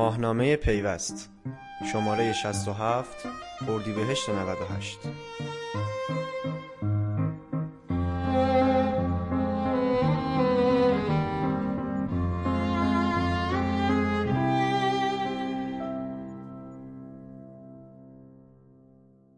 ماهنامه پیوست. شماره 67 اردیبهشت 98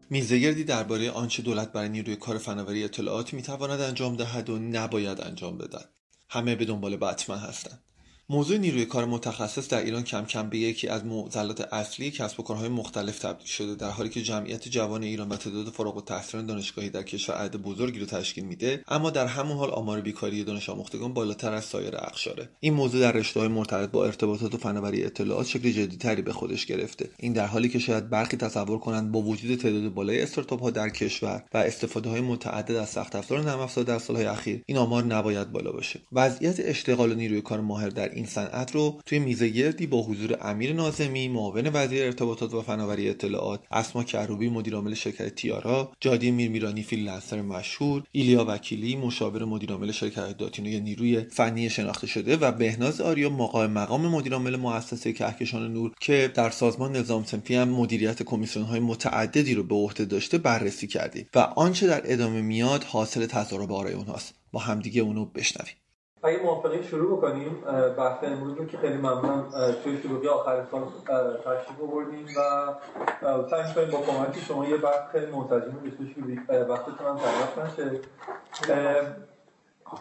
میزگردی درباره آنچه دولت برای نیروی کار فناوری اطلاعات می‌تواند انجام دهد و نباید انجام بدهد همه به دنبال بتمن هستند. موضوع نیروی کار متخصص در ایران کم کم به یکی از معضلات اصلی کسب و کارهای مختلف تبدیل شده در حالی که جمعیت جوان ایران و تعداد فارغ التحصیلان دانشگاهی در کشور عدد بزرگی رو تشکیل میده اما در همون حال آمار بیکاری دانش آموختگان بالاتر از سایر اقشاره. این موضوع در رشته‌های مرتبط با ارتباطات و فناوری اطلاعات شکل جدیتری به خودش گرفته. این در حالی که شاید برخی تصور کنند با وجود تعداد بالای استارتاپ ها در کشور و استفاده های متعدد از سخت افزار نرم افزار در سالهای اخیر این آمار نباید بالا باشه. وضعیت اشتغال نیروی کار ماهر در این صنعت رو توی میزه گردی با حضور امیر نازمی معاون وزیر ارتباطات و فناوری اطلاعات اسما کروبی مدیرعامل شرکت تیارا جادی میرمیرانی فریلنسر مشهور ایلیا وکیلی مشاور مدیرعامل شرکت داتینو یا نیروی فنی شناخته شده و بهناز آریا مقام مقام مدیرعامل مؤسسه کهکشان نور که در سازمان نظام صنفی هم مدیریت کمیسیون های متعددی رو به عهده داشته بررسی کردیم و آنچه در ادامه میاد حاصل تضارب آرای اونهاست. با همدیگه اونو بشنویم. اگه موافقین شروع بکنیم بحث امروز رو که خیلی ممنونم توی شروعی آخر سال تشریف آوردیم و سعی کنیم با کمک شما یه بحث خیلی منسجم بشه که وقتتون هم تلف نشه.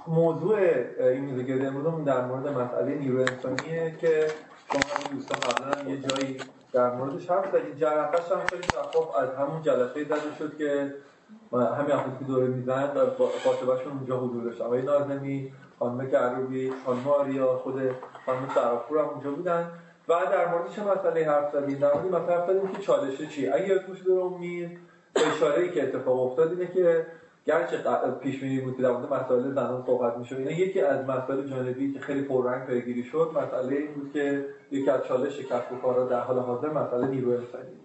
موضوع این میزگرد امروز در مورد مسئله نیرو انسانیه که شما دوستان قبلا یه جایی در موردش حرف زدید. جرقش هم خیلی شفاف از همون جلسه زده شد که همین افرادی که دوره می‌زنن قاطبشون اونجا حضور داشتن آقای نازمی خانم کروبی خانم آریا خود خانم سرافور هم اونجا بودن. و در مورد چه مسئله حرف زدیم. در مورد مثلا حرف زدیم که چالشه چی؟ اگه یادتون شده امید اشاره ای که اتفاق افتاد اینه که گرچه پیش بینی بود که در مورد مسائل زنان صحبت میشه اینا یکی از مسائل جانبی که خیلی پررنگ پیگیری شد مسئله این بود که یکی از چالش کسب و کارها در حال حاضر مسئله نیروی انسانی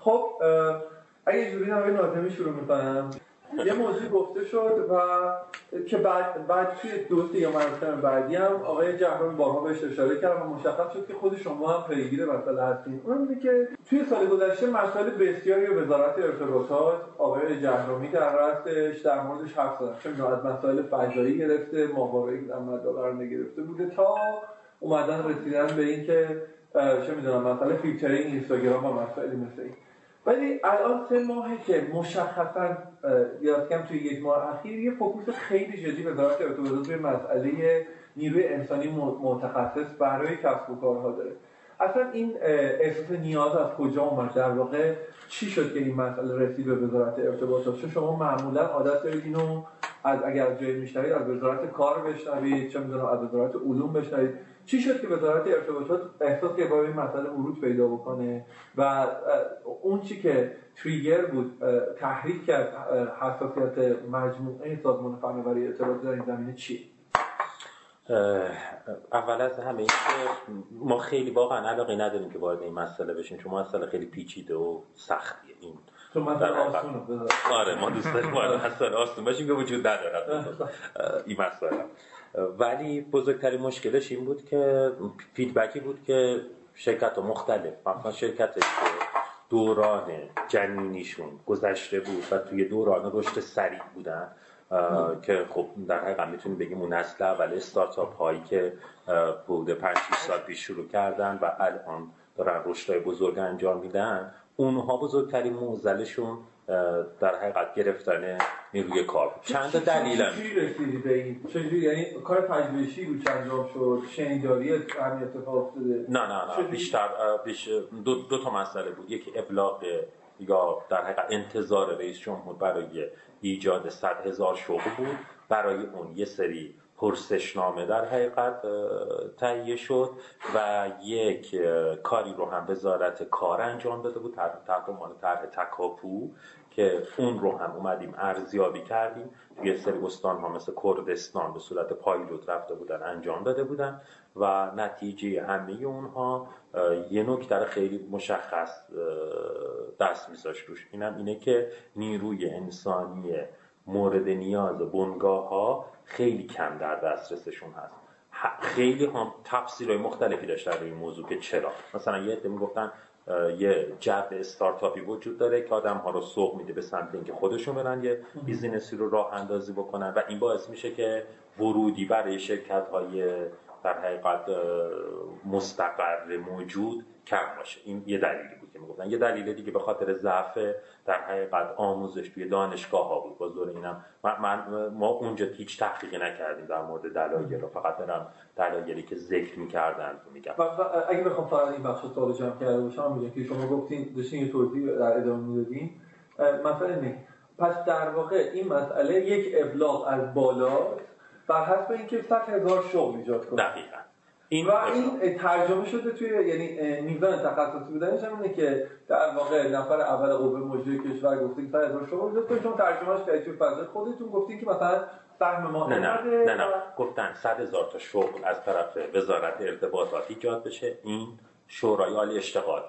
خب اگه جوری آقای ناظمی شروع می‌کنم. یه موضوع گفته شد و که بعد بعد توی دوست یا مراسم بعدی هم آقای جهرمی بارها بهش اشاره کرد و مشخص شد که خود شما هم پیگیر مسئله هستین. اون که توی سال گذشته مسائل بسیاری وزارت ارتباطات آقای جهرمی در رأسش در موردش حرف زدن چه از مسائل فضایی گرفته که در مدار نگرفته بوده تا اومدن رسیدن به اینکه چه می‌دونم مسئله فیلترینگ اینستاگرام و مسائلی مثل این. ولی الان سه ماهه که مشخصا یاد کم توی یک ماه اخیر یه فوکوس خیلی جدی وزارت ارتباطات روی مسئله نیروی انسانی متخصص برای کسب و کارها داره. اصلا این احساس نیاز از کجا اومد؟ در واقع چی شد که این مسئله رسید به وزارت ارتباطات چون شما معمولا عادت دارید اینو از اگر جایی میشنوید از وزارت کار بشنوید چه می‌دونم از وزارت علوم بشنوید. چی شد که وزارت ارتباطات احساس که با این مسئله ورود پیدا بکنه و اون چی که تریگر بود تحریک کرد حساسیت مجموعه سازمان فناوری اطلاعات در این زمینه چی اول از همه این که ما خیلی واقعا علاقه نداریم که وارد این مسئله بشیم چون مسئله خیلی پیچیده و سختیه. این تو آره ما دوست داریم وارد مسئله آسون باشیم که وجود نداره. این مسئله. ولی بزرگترین مشکلش این بود که فیدبکی بود که شرکت مختلف مثلا شرکت که دوران جنینیشون گذشته بود و توی دوران رشد سریع بودن که خب در حقیقت می‌تونیم بگیم اون نسل اول استارتاپ هایی که بوده 5 سال پیش شروع کردن و الان دارن رشدهای بزرگ انجام میدن اونها بزرگترین موزلشون در حقیقت گرفتن نیروی کار بود. چند دلیل هم رسیدی به این چجوری یعنی کار پژوهشی بود انجام شد؟ شنیداری همین اتفاق افتاده؟ نه نه نه. بیشتر بیش دو, دو تا مسئله بود. یکی ابلاغ یا در حقیقت انتظار رئیس جمهور برای ایجاد صد هزار شغل بود. برای اون یه سری پرسشنامه در حقیقت تهیه شد و یک کاری رو هم وزارت کار انجام داده بود تحت عنوان طرح تکاپو. که اون رو هم اومدیم ارزیابی کردیم. توی سری استان ها مثل کردستان به صورت پایلوت رفته بودن انجام داده بودن و نتیجه همه اونها یه نکته خیلی مشخص دست میذاشت روش. اینم اینه که نیروی انسانی مورد نیاز بنگاه ها خیلی کم در دسترسشون هست. خیلی هم تفسیرهای مختلفی داشت در این موضوع که چرا. مثلا یه عده می‌گفتن یه جو استارتاپی وجود داره که آدم ها رو سوق میده به سمت اینکه خودشون برن یه بیزینسی رو راه اندازی بکنن و این باعث میشه که ورودی برای شرکت های در حقیقت مستقر موجود کم باشه. این یه دلیلی بود. که می‌گفتن. یه دلیل دیگه به خاطر ضعف در حقیقت آموزش توی دانشگاه ها بود. باز دور اینم من, ما اونجا هیچ تحقیقی نکردیم در مورد دلایل رو. فقط دارم دلایلی که ذکر می‌کردن رو میگم. اگه بخوام فقط این بخش سوال جمع کرده باشم میگم که شما گفتین داشتین یه توضیح در ادامه می‌دادین. مثلا نه پس در واقع این مسئله یک ابلاغ از بالا بر حسب اینکه 100 هزار شغل ایجاد کنه. دقیقاً. این و این ترجمه شده توی یعنی نیون تخصصی بودنش اینه که در واقع نفر اول قوه مجری کشور گفته که 100 هزار شغل ایجاد کنید شما ترجمهش کردید توی فضای خودتون گفتین که مثلا سهم ما نه نه نه نه. گفتن 100 هزار تا شغل از طرف وزارت ارتباطات ایجاد بشه. این شورای عالی اشتغال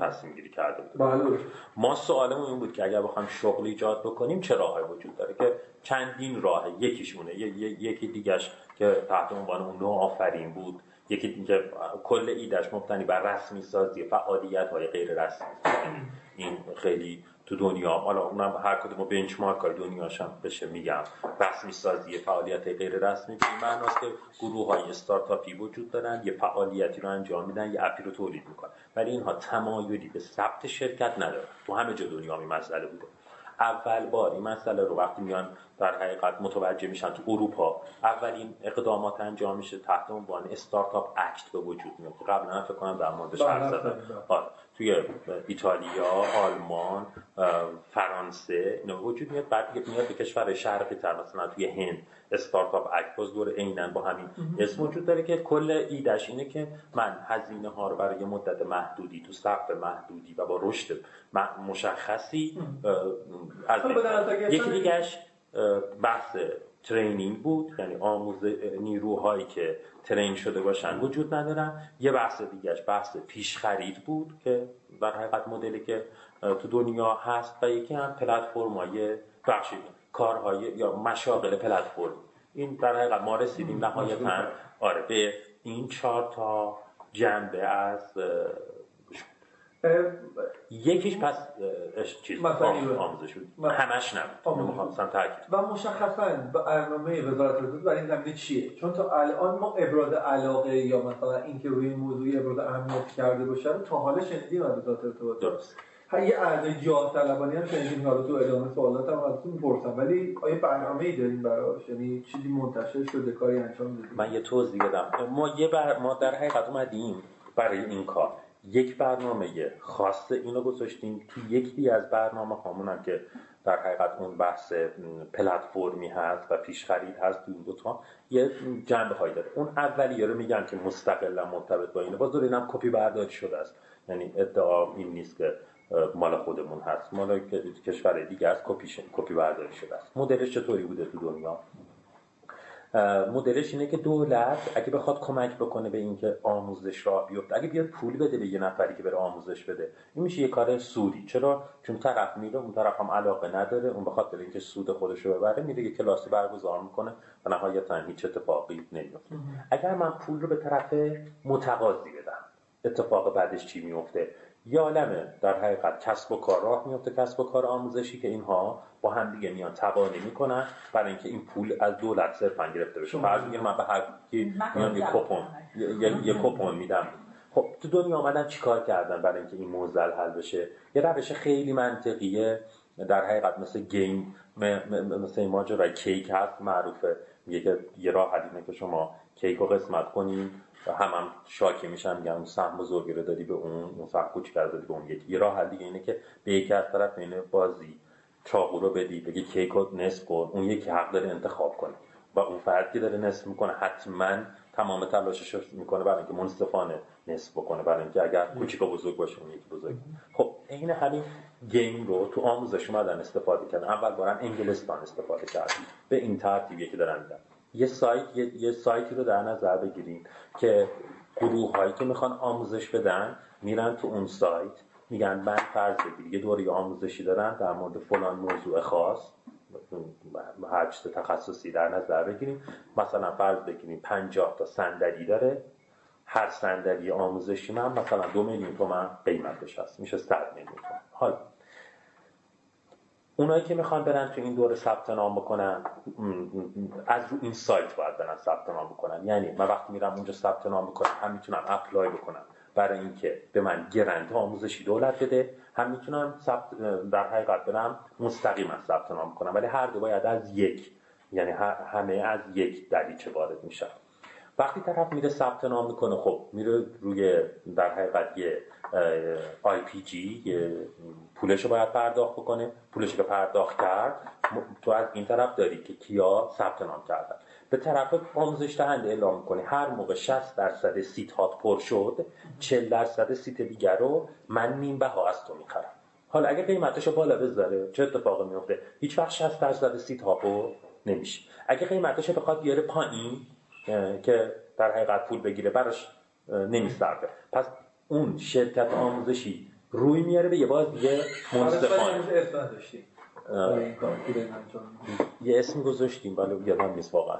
تصمیم گیری کرده بود. بله. ما سوالمون این بود که اگر بخوایم شغل ایجاد بکنیم چه راهی وجود داره؟ که چندین راه یکیشونه یکی دیگهش که تحت عنوان اون نوع آفرین بود. یکی که کل ایدش مبتنی بر رسمی سازی فعالیت های غیر رسمی. این خیلی تو دنیا حالا اونم هر کدوم بنچمارک های دنیاش هم بشه میگم. رسمی سازی فعالیت غیر رسمی. به این که گروه های استارتاپی وجود دارن یه فعالیتی رو انجام میدن یه اپی رو تولید می‌کنن. ولی اینها تمایلی به ثبت شرکت ندارن. تو همه جا دنیا این مسئله بوده. اول بار این مسئله رو وقتی میان در حقیقت متوجه میشن تو اروپا اولین اقدامات انجام میشه تحت عنوان استارتاپ اکت به وجود میاد. قبلا فکر کنم در موردش حرف زدم. آره. توی ایتالیا آلمان فرانسه اینا وجود میاد. بعد میاد به کشور شرقی تر مثلا توی هند استارتاپ اکت باز دور عینن با همین اسم وجود داره که کل ایدش اینه که من هزینه ها رو برای مدت محدودی تو سقف محدودی و با رشد مشخصی از یکی دیگهش بحث ترینینگ بود یعنی آموز نیروهایی که ترین شده باشن وجود ندارن. یه بحث دیگهش بحث پیش خرید بود که در حقیقت مدلی که تو دنیا هست و یکی هم پلتفرم های بخشید کارهای یا مشاغل پلتفرم. این در حقیقت ما رسیدیم نهایتا. آره به این چهار تا جنبه از یکیش پس چیز آموزش بود. همش نبود. تاکید و مشخصا برنامه وزارت ارتباطات برای این زمینه چیه؟ چون تا الان ما ابراز علاقه یا مثلا اینکه روی موضوع ابراز اهمیت کرده باشه تا حالا شنیدیم از وزارت ارتباطات درست. یه عرض جاه طلبانی هم شنیدیم حالا تو ادامه سوالات هم ازتون می‌پرسم ولی آیا برنامه ای داریم براش؟ یعنی چیزی منتشر شده کاری انجام دادیم؟ من یه توضیح بدم. ما یه بر... ما در حقیقت اومدیم برای این کار. یک برنامه خاص اینو گذاشتیم تو یکی از برنامه هامون که در حقیقت اون بحث پلتفرمی هست و پیش خرید هست تو دوتا یه جنبه هایی داره. اون اولیه رو میگن که مستقلا مرتبط با اینه. باز دور اینم کپی برداری شده است. یعنی ادعا این نیست که مال خودمون هست. مال کشور دیگه از کپی کپی برداری شده است. مدلش چطوری بوده تو دنیا؟ مدلش اینه که دولت اگه بخواد کمک بکنه به اینکه آموزش راه بیفته اگه بیاد پول بده به یه نفری که بره آموزش بده. این میشه یه کار سودی. چرا؟ چون طرف میره اون طرف هم علاقه نداره اون بخواد بره اینکه سود خودش رو ببره میره یه کلاسی برگزار می‌کنه. و نهایتا هیچ اتفاقی نمیفته اگر من پول رو به طرف متقاضی بدم اتفاق بعدش چی میفته یه عالمه در حقیقت کسب و کار راه میفته کسب و کار آموزشی که اینها با هم دیگه میان تبانی می‌کنن برای اینکه این پول از دولت صرفا گرفته بشه. فرض می‌گیرم من به هر کی میان یه کپون یه کپون میدم. خب تو دنیا آمدن چیکار کردن برای اینکه این موزل حل بشه؟ یه روش خیلی منطقیه. در حقیقت مثل گیم مثل ماجرای کیک هست معروفه. میگه که یه راه حل که شما کیک رو قسمت کنین. و هم هم شاکی میشن میگن اون سهم بزرگی رو دادی به اون اون سهم کوچیک رو دادی به اون. یکی راه حل دیگه اینه که به یکی از طرف اینه بازی چاقو رو بدی بگی کیک رو نصف کن اون یکی حق داره انتخاب کنه. و اون فردی داره نصف می‌کنه حتما تمام تلاشش می‌کنه برای اینکه منصفانه نصف بکنه برای اینکه اگر کوچیک بزرگ باشه اون یکی بزرگ. خب این همین گیم رو تو آموزش اومدن استفاده کردن. اول بارم انگلستان استفاده کرد به این ترتیبی که دارن میدن یه سایت یه, یه سایتی رو در نظر بگیریم که گروه هایی که می‌خوان آموزش بدن میرن تو اون سایت میگن من فرض بگیر یه دوره آموزشی دارن در مورد فلان موضوع خاص هر تخصصی در نظر بگیریم. مثلا فرض بگیریم 50 تا صندلی داره هر صندلی آموزشی من مثلا دو میلیون تومن قیمتش هست میشه 100 میلیون تومن. حالا اونایی که می‌خوان برن تو این دوره ثبت نام بکنن از رو این سایت باید برن ثبت نام بکنن. یعنی من وقتی میرم اونجا ثبت نام بکنم هم می‌تونم اپلای بکنم برای اینکه به من گرنت آموزشی دولت بده هم می‌تونم در حقیقت برم مستقیم از ثبت نام کنم ولی هر دو باید از یک یعنی همه از یک دریچه وارد میشن. وقتی طرف میره ثبت نام می‌کنه خب میره روی در حقیقت یه جی پولش رو باید پرداخت بکنه. پولش رو پرداخت کرد تو از این طرف داری که کیا ثبت نام کردن. به طرف آموزش دهنده اعلام می‌کنی هر موقع 60 درصد سیت هات پر شد 40 درصد سیت دیگر رو من نیم بها از تو می‌خرم. حالا اگه قیمتش رو بالا بذاره چه اتفاقی میفته هیچ وقت 60 درصد سیت ها پر نمیشه. اگه قیمتش بخواد بیاره پایین که در حقیقت پول بگیره براش نمیصرفه پس اون شرکت آموزشی روی میاره به یه باز دیگه منصفانه. یه اسم گذاشتیم ولی یادم نیست واقعا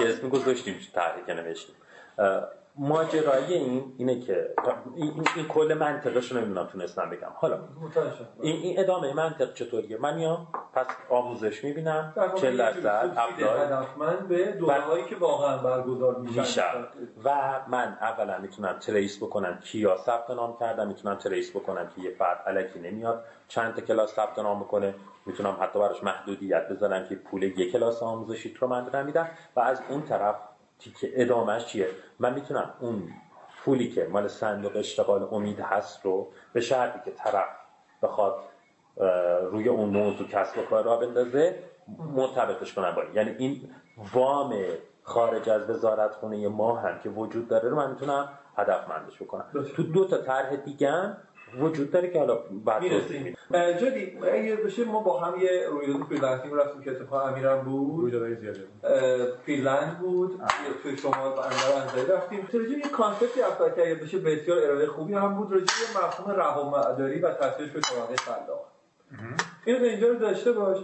یه اسم گذاشتیم تحریک نوشتیم. ماجرای این اینه که این, این کل منطقش رو نمی‌دونم تونستم بگم. حالا این, این ادامه منطق چطوریه؟ من یا پس آموزش می‌بینم 40 درصد من به دورهایی که واقعا برگزار میشن. و من اولا می‌تونم تریس بکنم کیا ثبت نام کردم می‌تونم تریس بکنم که یه فرد الکی نمیاد. چند تا کلاس ثبت نام بکنه می‌تونم حتی براش محدودیت بذارم که پول یک کلاس آموزشی رو من میدم و از اون طرف تیکه ادامهش چیه؟ من می‌تونم اون پولی که مال صندوق اشتغال امید هست رو به شرطی که طرف بخواد روی اون موضوع کسب و کار راه بندازه مرتبطش کنم با یعنی این وام خارج از وزارت خونه ما هم که وجود داره رو من می‌تونم هدفمندش بکنم. تو دو تا طرح دیگه وجود داره که حالا بعد جدی اگه بشه ما با هم یه رویداد فریلنسینگ رفتیم که اتفاق امیرم بود. رویدادهای زیاده فینلند بود. توی شما با انور انزایی رفتیم راجع یه کانسپتی اصلا که بشه بسیار ارائه خوبی هم بود. راجع یه مفهوم روامعداری و تاثیرش به طبقه خلاق اینو اینجا رو داشته باش.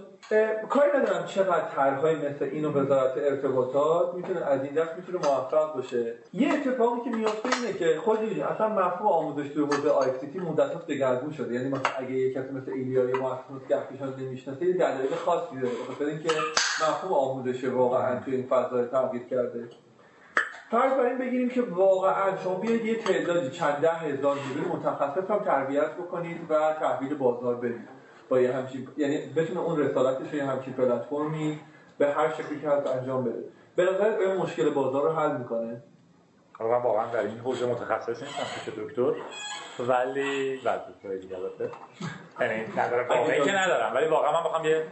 کاری ندارم چقدر طرحهای مثل اینو وزارت ارتباطات می‌تونه از این دست می‌تونه موفق باشه. یه اتفاقی که میافته اینه که خود اصلا مفهوم آموزش توی حوزه آی سی تی دگرگون شده. یعنی مثلا اگه یه کسی مثل ایلیا یا مؤسسات گهکشان نمی‌شناسه یه دلایل خاصی داره. بخاطر اینکه مفهوم آموزش واقعا توی این فضا تغییر کرده. فرض بر این بگیریم که واقعا شما بیاید یه تعدادی چند ده هزار نیروی متخصص هم تربیت بکنید و تحویل بازار بدید با یه همچین یعنی بتونه اون رسالتش رو یه همچین پلتفرمی به هر شکلی که هست انجام بده. به نظر مشکل بازار رو حل می‌کنه. من واقعا در این حوزه متخصص نیستم پیش دکتر. ولی بعد دکتر دیگه البته. یعنی ندارم واقعی که ندارم. ولی واقعا من بخوام یه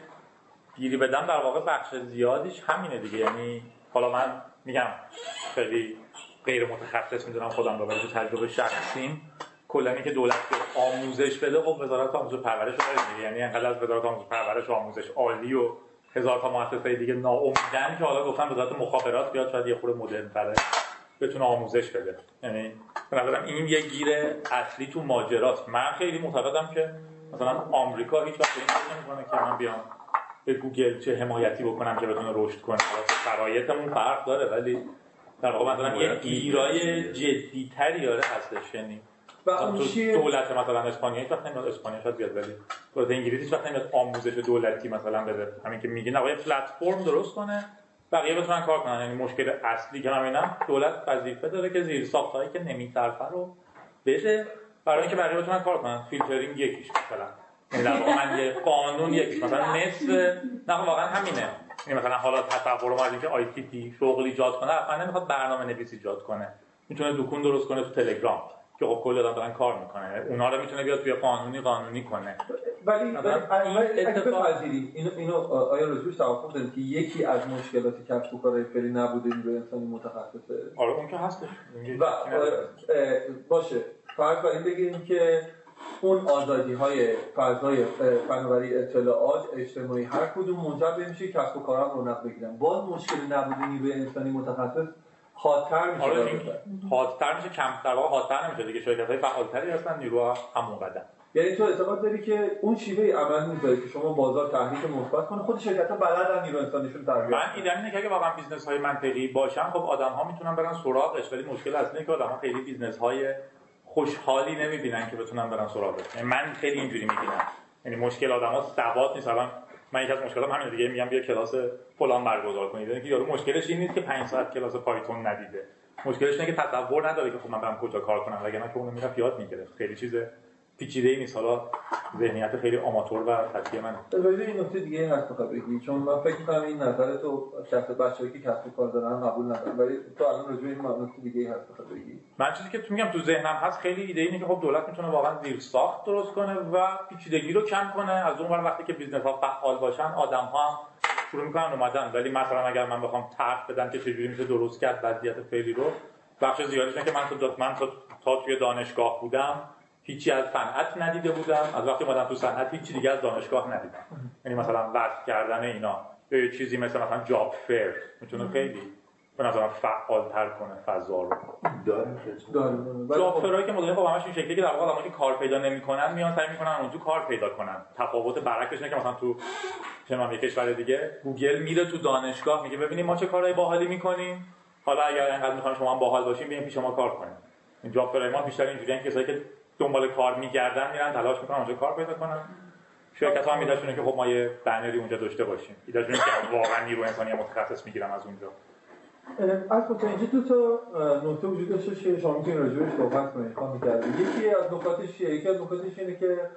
گیری بدم. در واقع بخش زیادیش همینه دیگه. یعنی حالا من میگم خیلی غیر متخصص می‌دونم خودم رو ولی تجربه شخصیم. کلا که دولت آموزش بده خب وزارت آموزش پرورش رو یعنی انقدر از وزارت آموزش پرورش و آموزش عالی و هزار تا مؤسسه دیگه ناامیدن که حالا گفتم وزارت مخابرات بیاد شاید یه خورده مدرن تره بتونه آموزش بده. یعنی به نظرم این یه گیر اصلی تو ماجراست. من خیلی معتقدم که مثلا آمریکا هیچ وقت این نمی‌کنه که من بیام به گوگل چه حمایتی بکنم که بتونه رشد کنه. شرایطمون فرق داره ولی در واقع مثلا یه گیرای جدیتری داره هستش. یعنی و اون دولت مثلا اسپانیا هیچ وقت نمیاد اسپانیا شاید بیاد ولی دولت انگلیس هیچ وقت نمیاد آموزش دولتی مثلا بده. همین که میگه نه پلتفرم درست کنه بقیه بتونن کار کنن. یعنی مشکل اصلی که همینم دولت وظیفه داره که زیر ساختایی که نمیصرفه رو بده برای اینکه بقیه بتونن کار کنن. فیلترینگ یکیش مثلا. یعنی من یه قانون یکیش. مثلا نصف نه واقعا همینه. یعنی مثلا حالا تصور ما از اینکه IT بیاد شغل ایجاد کنه اصلا نمی‌خواد برنامه نویس ایجاد کنه. می‌تونه دکون درست کنه تو تلگرام. که خب کل آدم دارن کار می‌کنه اونا رو می‌تونه بیاد توی قانونی قانونی کنه. ولی بپذیریم اینو اینو آیا رجوعش توافق داریم که یکی از مشکلات کسب و کار فعلی نبوده نیروی انسانی متخصصه؟ آره اون که هستش. و باشه. فرض بر این بگیریم که اون آزادی های فضای فناوری اطلاعات اجتماعی هر کدوم منجر به میشه کسب و کارم رونق بگیرن. باز مشکل نبوده نیروی انسانی متخصص حادتر میشه آره حادتر میشه کم در واقع حادتر نمیشه دیگه شرکت های فعالتری هستن نیرو همون قدم. یعنی تو اعتقاد داری که اون شیوه عمل می‌ذاره که شما بازار تحریک مثبت کنه خود شرکت ها بلدن نیرو انسانیشون تربیت من ایدم اینه که اگه واقعا business های منطقی باشن خب آدم ها می‌تونن برن سراغش ولی مشکل اصلی اینه که آدم ها خیلی business های خوشحالی نمی‌بینن که بتونن برن سراغش. یعنی من خیلی اینجوری می‌بینم یعنی مشکل آدم ها ثبات نیست. الان من یکی از مشکلاتم همین دیگه میگم بیا کلاس فلان برگزار کنید یعنی که یارو مشکلش این نیست که 5 ساعت کلاس پایتون ندیده. مشکلش اینه که تصور نداره که خب من برم کجا کار کنم. وگرنه که اونو می‌رفت یاد می‌گرفت. خیلی چیز پیچیده ای نیست. حالا ذهنیت خیلی آماتور و سطحی من ولی این نکته دیگه هست بخواد بگی چون من فکر می‌کنم این نظر تو کسب بچه‌ای که کسب کار دارن قبول ندارن. ولی تو الان راجع این نکته دیگه هست بخواد بگی. من چیزی که تو میگم تو ذهنم هست خیلی ایده اینه که خب دولت می‌تونه واقعا زیر ساخت درست کنه و پیچیدگی رو کم کنه. از اون وقتی که business ها فعال باشن آدم ها هم شروع می‌کنن اومدن. ولی مثلا اگر من بخوام طرح بدم که چجوری میشه درست کرد وضعیت فعلی رو بخش زیادیش که من تو من تا, تا توی دانشگاه بودم هیچی از صنعت ندیده بودم. از وقتی اومدم تو صنعت هیچی دیگه از دانشگاه ندیدم. یعنی مثلا وقت کردن اینا. یه چیزی مثل مثلا job fair. می‌تونه خیلی به نظرم فعال تر کنه فضا رو. fair هایی که مدل خب همش این شکلی که در واقع که کار پیدا نمی‌کنن میان سعی می‌کنن اونجا کار پیدا کنن. تفاوت برعکسش اینه که مثلا تو چه کشور دیگه گوگل میره تو دانشگاه میگه ببینیم ما چه کارهای باحالی می‌کنیم. حالا اگر انقدر می‌خوان شما هم باحال باشین بیاین پیش ما کار کنیم. این جاب فرای ما بیشتر اینجوریه کسایی که دنبال کار میگردن میرن تلاش می‌کنن اونجا کار پیدا کنن. شرکت ها میداشونه که خب ما یه بنری اونجا داشته باشیم. ایداشونه که واقعا نیرو انسانی متخصص می‌گیرم از اونجا. از اینجا دو تا نکته وجود داشته که شما می‌تونید راجبش صحبت کنید. کرد یکی از نکاتش یکی از نکاتش اینه که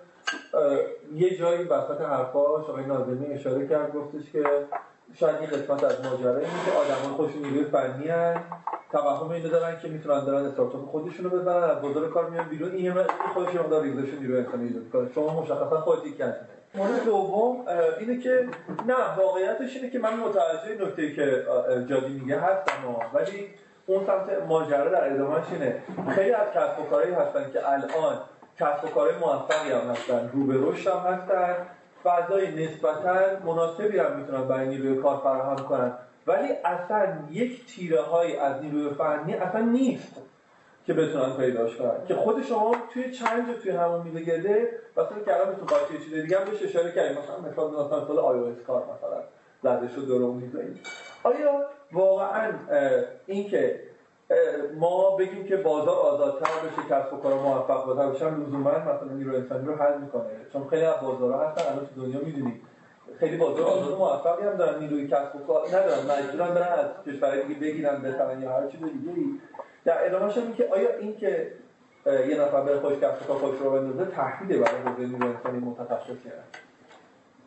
یه جایی وسط حرفاش آقای ناظمی اشاره کرد گفتش که شاید این قسمت از ماجرا اینه که آدمان خودشون نیروی فنی هن. توهم اینو دارن که می‌تونن دارن استارتاپ خودشونو بزنن از بازار کار میان بیرون. این خودش یه مقدار ریزش نیروی انسانی ایجاد کنه شما مشخصا خودت یک مورد دوم اینه که نه واقعیتش اینه که من متوجه نکته که جادی میگه هستم ولی اون سمت ماجرا در ادامهش اینه. خیلی از کسب و کارهایی هستن که الان کسب و کارهای موفقی هم هستن. رو به رشد هم هستن. فضای نسبتا مناسبی هم می‌تونن برای نیروی کار فراهم کنن. ولی اصلا یک تیره های از نیروی فنی اصلا نیست که بتونن پیداش کنن. که خود شما توی چند توی همون میده گرده مثلا کلام تو قاطی چیز دیگه هم بهش اشاره کردیم مثلا مثلا مثلا مثلا آی کار مثلا زده شد درو آیا واقعا اینکه ما بگیم که بازار آزادتر بشه کسب و کار موفق باشن لزوما مثلا نیرو انسانی رو حل می‌کنه. چون خیلی از بازارها هستن الان تو دنیا می‌دونید خیلی بازار آزاد موفقی هم دارن نیروی کسب و کار ندارن. مجبورن برن از کشورهای دیگه بگیرن بهترن یا هر چیز دیگه در ادامهش این که آیا این که یه نفر بره خوش کسب و کار خودش رو بندازه تهدید برای حوزه نیروی انسانی متخصصی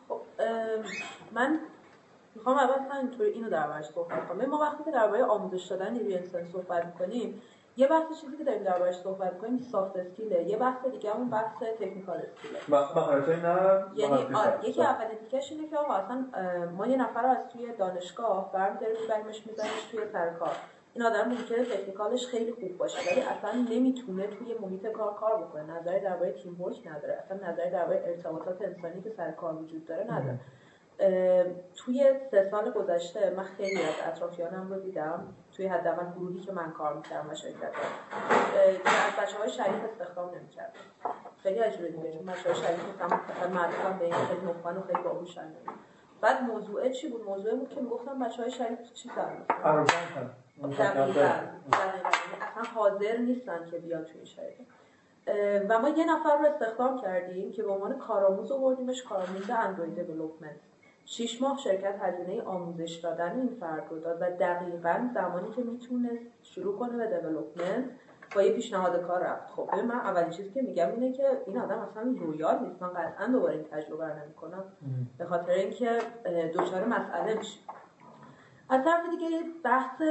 خب من می‌خوام اول اینطوری اینو دربارش صحبت کنم. ما وقتی که درباره آموزش دادن نیروی انسانی صحبت می‌کنیم یه بحث چیزی که داریم دربارش صحبت می‌کنیم سافت اسکیله یه بحث دیگه اون بحث تکنیکال اسکیله مهارت‌های نه یعنی یکی اول دیگهش اینه که آقا اصلا ما یه نفر رو از توی دانشگاه برمی‌داریم میبریمش میذاریمش توی سر کار. این آدم ممکنه تکنیکالش خیلی خوب باشه ولی اصلا نمی‌تونه توی محیط کار کار بکنه. نظری درباره تیم ورک نداره اصلا نظری درباره ارتباطات انسانی که سر کار وجود داره نداره. توی سه سال گذشته من خیلی از اطرافیانم رو دیدم. توی حداقل گروهی که من کار می‌کردم و شرکت که از بچه های شریف استخدام نمی‌کردم. خیلی عجیبه دیگه چون بچه های شریف هم به این خیلی مفن و خیلی باهوشن بعد موضوع چی بود؟ موضوع بود که می‌گفتم بچه های شریف چی دقیقا. اصلا حاضر نیستن که بیان توی شرکت. و ما یه نفر رو استخدام کردیم که به عنوان کارآموز آوردیمش کارآموز اندروید دیولپمنت شیش ماه شرکت هزینه آموزش دادن این فرد رو داد و دقیقا زمانی که می‌تونست شروع کنه به دیولپمنت با یه پیشنهاد کار رفت. خب من اولین چیزی که میگم اینه که این آدم اصلا rehire نیست. من قطعا دوباره این تجربه رو نمی‌کنم. به خاطر اینکه دچار مسئله میشه. از طرف دیگه بحث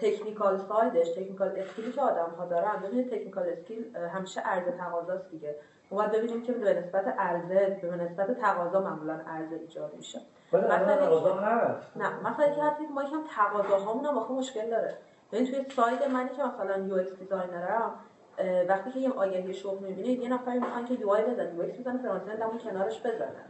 technical side ش technical skill ی که آدم ها دارن. ببینید technical skill همیشه عرضه تقاضاست دیگه. باید ببینیم که به نسبت عرضه به نسبت تقاضا معمولا عرضه ایجاد میشه. مثلا نه مثلا که حتی ما یکم تقاضاهامون هم آخه مشکل داره. ببین توی side منی که مثلا UX designer م وقتی که یه آگهی شغل می‌بینه یه نفری می‌خوان که UI بزنه UX بزنه front end اون کنارش بزنه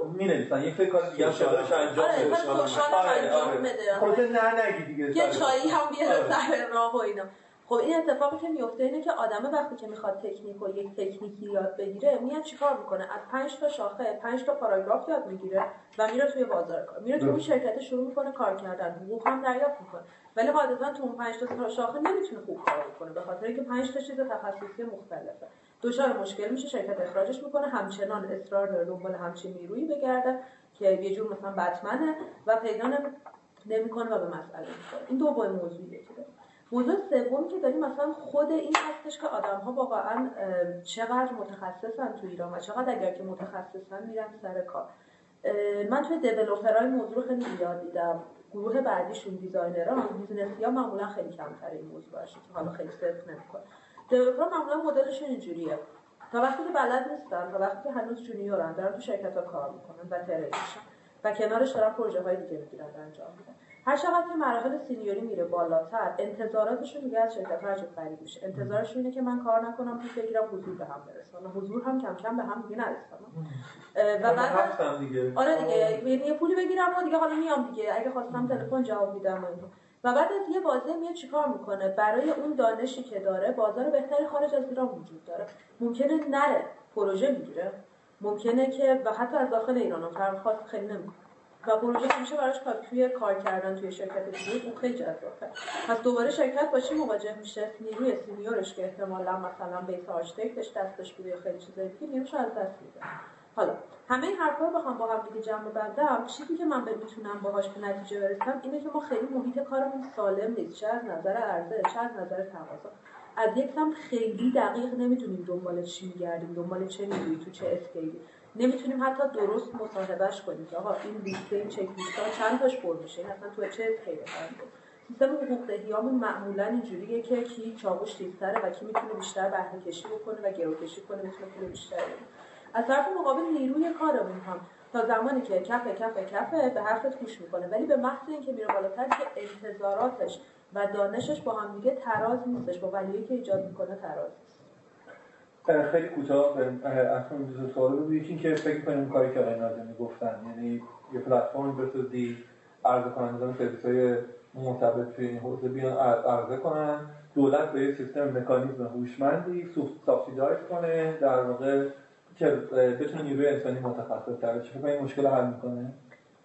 و می نویسن یه فکر کار دیگه شایدش انجام آره بده. خب شایدش انجام بده. خودت نه نگی دیگه. یه چایی هم بیاره سر راه و اینا. خب این اتفاقی که میفته اینه که آدمه وقتی که می‌خواد تکنیک و یک تکنیکی یاد بگیره میاد چیکار می‌کنه؟ از 5 تا شاخه 5 تا پاراگراف یاد می‌گیره و میره توی بازار کار میره توی شرکت شروع می‌کنه کار کردن. حقوق هم دریافت می‌کنه. ولی قاعدتا تو اون 5 تا شاخه نمی‌تونه خوب کار بکنه به خاطر اینکه 5 تا چیز تخصصی مختلفه. دچار مشکل میشه شرکت اخراجش می‌کنه همچنان اصرار داره دنبال همچین نیرویی بگرده که یه جور مثلا بتمنه و پیدا نمی‌کنه و به مسئله می‌خوره. این دو موضوعیه که داره موضوع سومی که داریم مثلا خود این هستش که آدم ها واقعا چقدر متخصصن تو ایران و چقدر اگر که متخصصن میرن سر کار. من توی developer های موضوع خیلی زیاد دیدم. گروه بعدیشون designer ان business ی ها معمولا خیلی کمتر این موضوع باشه که حالا خیلی صرف نمی‌کنه. developer ها معمولا مدلشون اینجوریه. تا وقتی که بلد نیستن تا وقتی که هنوز جونیورن دارن تو شرکت ها کار می‌کنن و train و کنارش دارن پروژه های دیگه می‌گیرن انجام میدن. هر چقدر که مراحل senior ی میره بالاتر انتظاراتشون دیگه از شرکت ها عجیب میشه. انتظارشون اینه که من کار نکنم پول بگیرم حضور به هم برسونم حضور هم کم کم به هم دیگه نرسونم و بعد دیگه. آره دیگه یعنی یه پولی بگیرم و دیگه حالا میام دیگه. اگه خواستم تلفن جواب میدم و بعد از یه بازه میاد چیکار می‌کنه؟ برای اون دانشی که داره بازار بهتری خارج از ایران وجود داره. ممکنه نره پروژه می‌گیره. ممکنه که و حتی از داخل ایران هم خاص خیلی نمی‌کنه. و پروژه همیشه براش توی کار کردن توی شرکت دیگه اون خیلی جذابه پس دوباره شرکت با چی مواجه میشه؟ نیروی senior ش که احتمالا مثلا base architect ش دستش بوده یا خیلی چیزای دیگه نیروش از دست میده. حالا همه این حرفا رو بخوام با هم دیگه جمع ببندم چیزی که من می‌تونم باهاش به نتیجه برسم اینه که ما خیلی محیط کارمون سالم نیست. چه از نظر عرضه چه از نظر تقاضا از یک سم خیلی دقیق نمی‌دونیم دنبال چی میگردیم دنبال چه نیروی تو چه اسکیلی. نمی‌تونیم حتی درست مصاحبهش کنیم که آقا این لیست این چک ها چند تاش پر میشه؟ این اصلا تو چه اسکیلی سیستم حقوق دهیامون معمولا اینجوریه که کی چاقوش تیزتره و کی می‌تونه بیشتر بهره کشی بکنه و گرو کشی کنه می‌تونه پول بیشتری از طرف مقابل نیروی کارمون هم تا زمانی که کف کف کفه به حرفت گوش می‌کنه. ولی به محض اینکه میره بالاتر که انتظاراتش و دانشش با هم دیگه تراز نیستش با ولیه که ایجاد می‌کنه تراز خیلی کوتاه اصلا دو سوال رو یکی که فکر کنیم کاری که آقای نازمی گفتن یعنی یه پلتفرم بسازی عرضه کنندگان سرویس های مرتبط توی این حوزه بیان عرضه کنن. دولت به یه سیستم مکانیزم هوشمندی subsidize کنه در واقع که بتونه نیروی انسانی متخصص تر بشه. این مشکل حل می‌کنه؟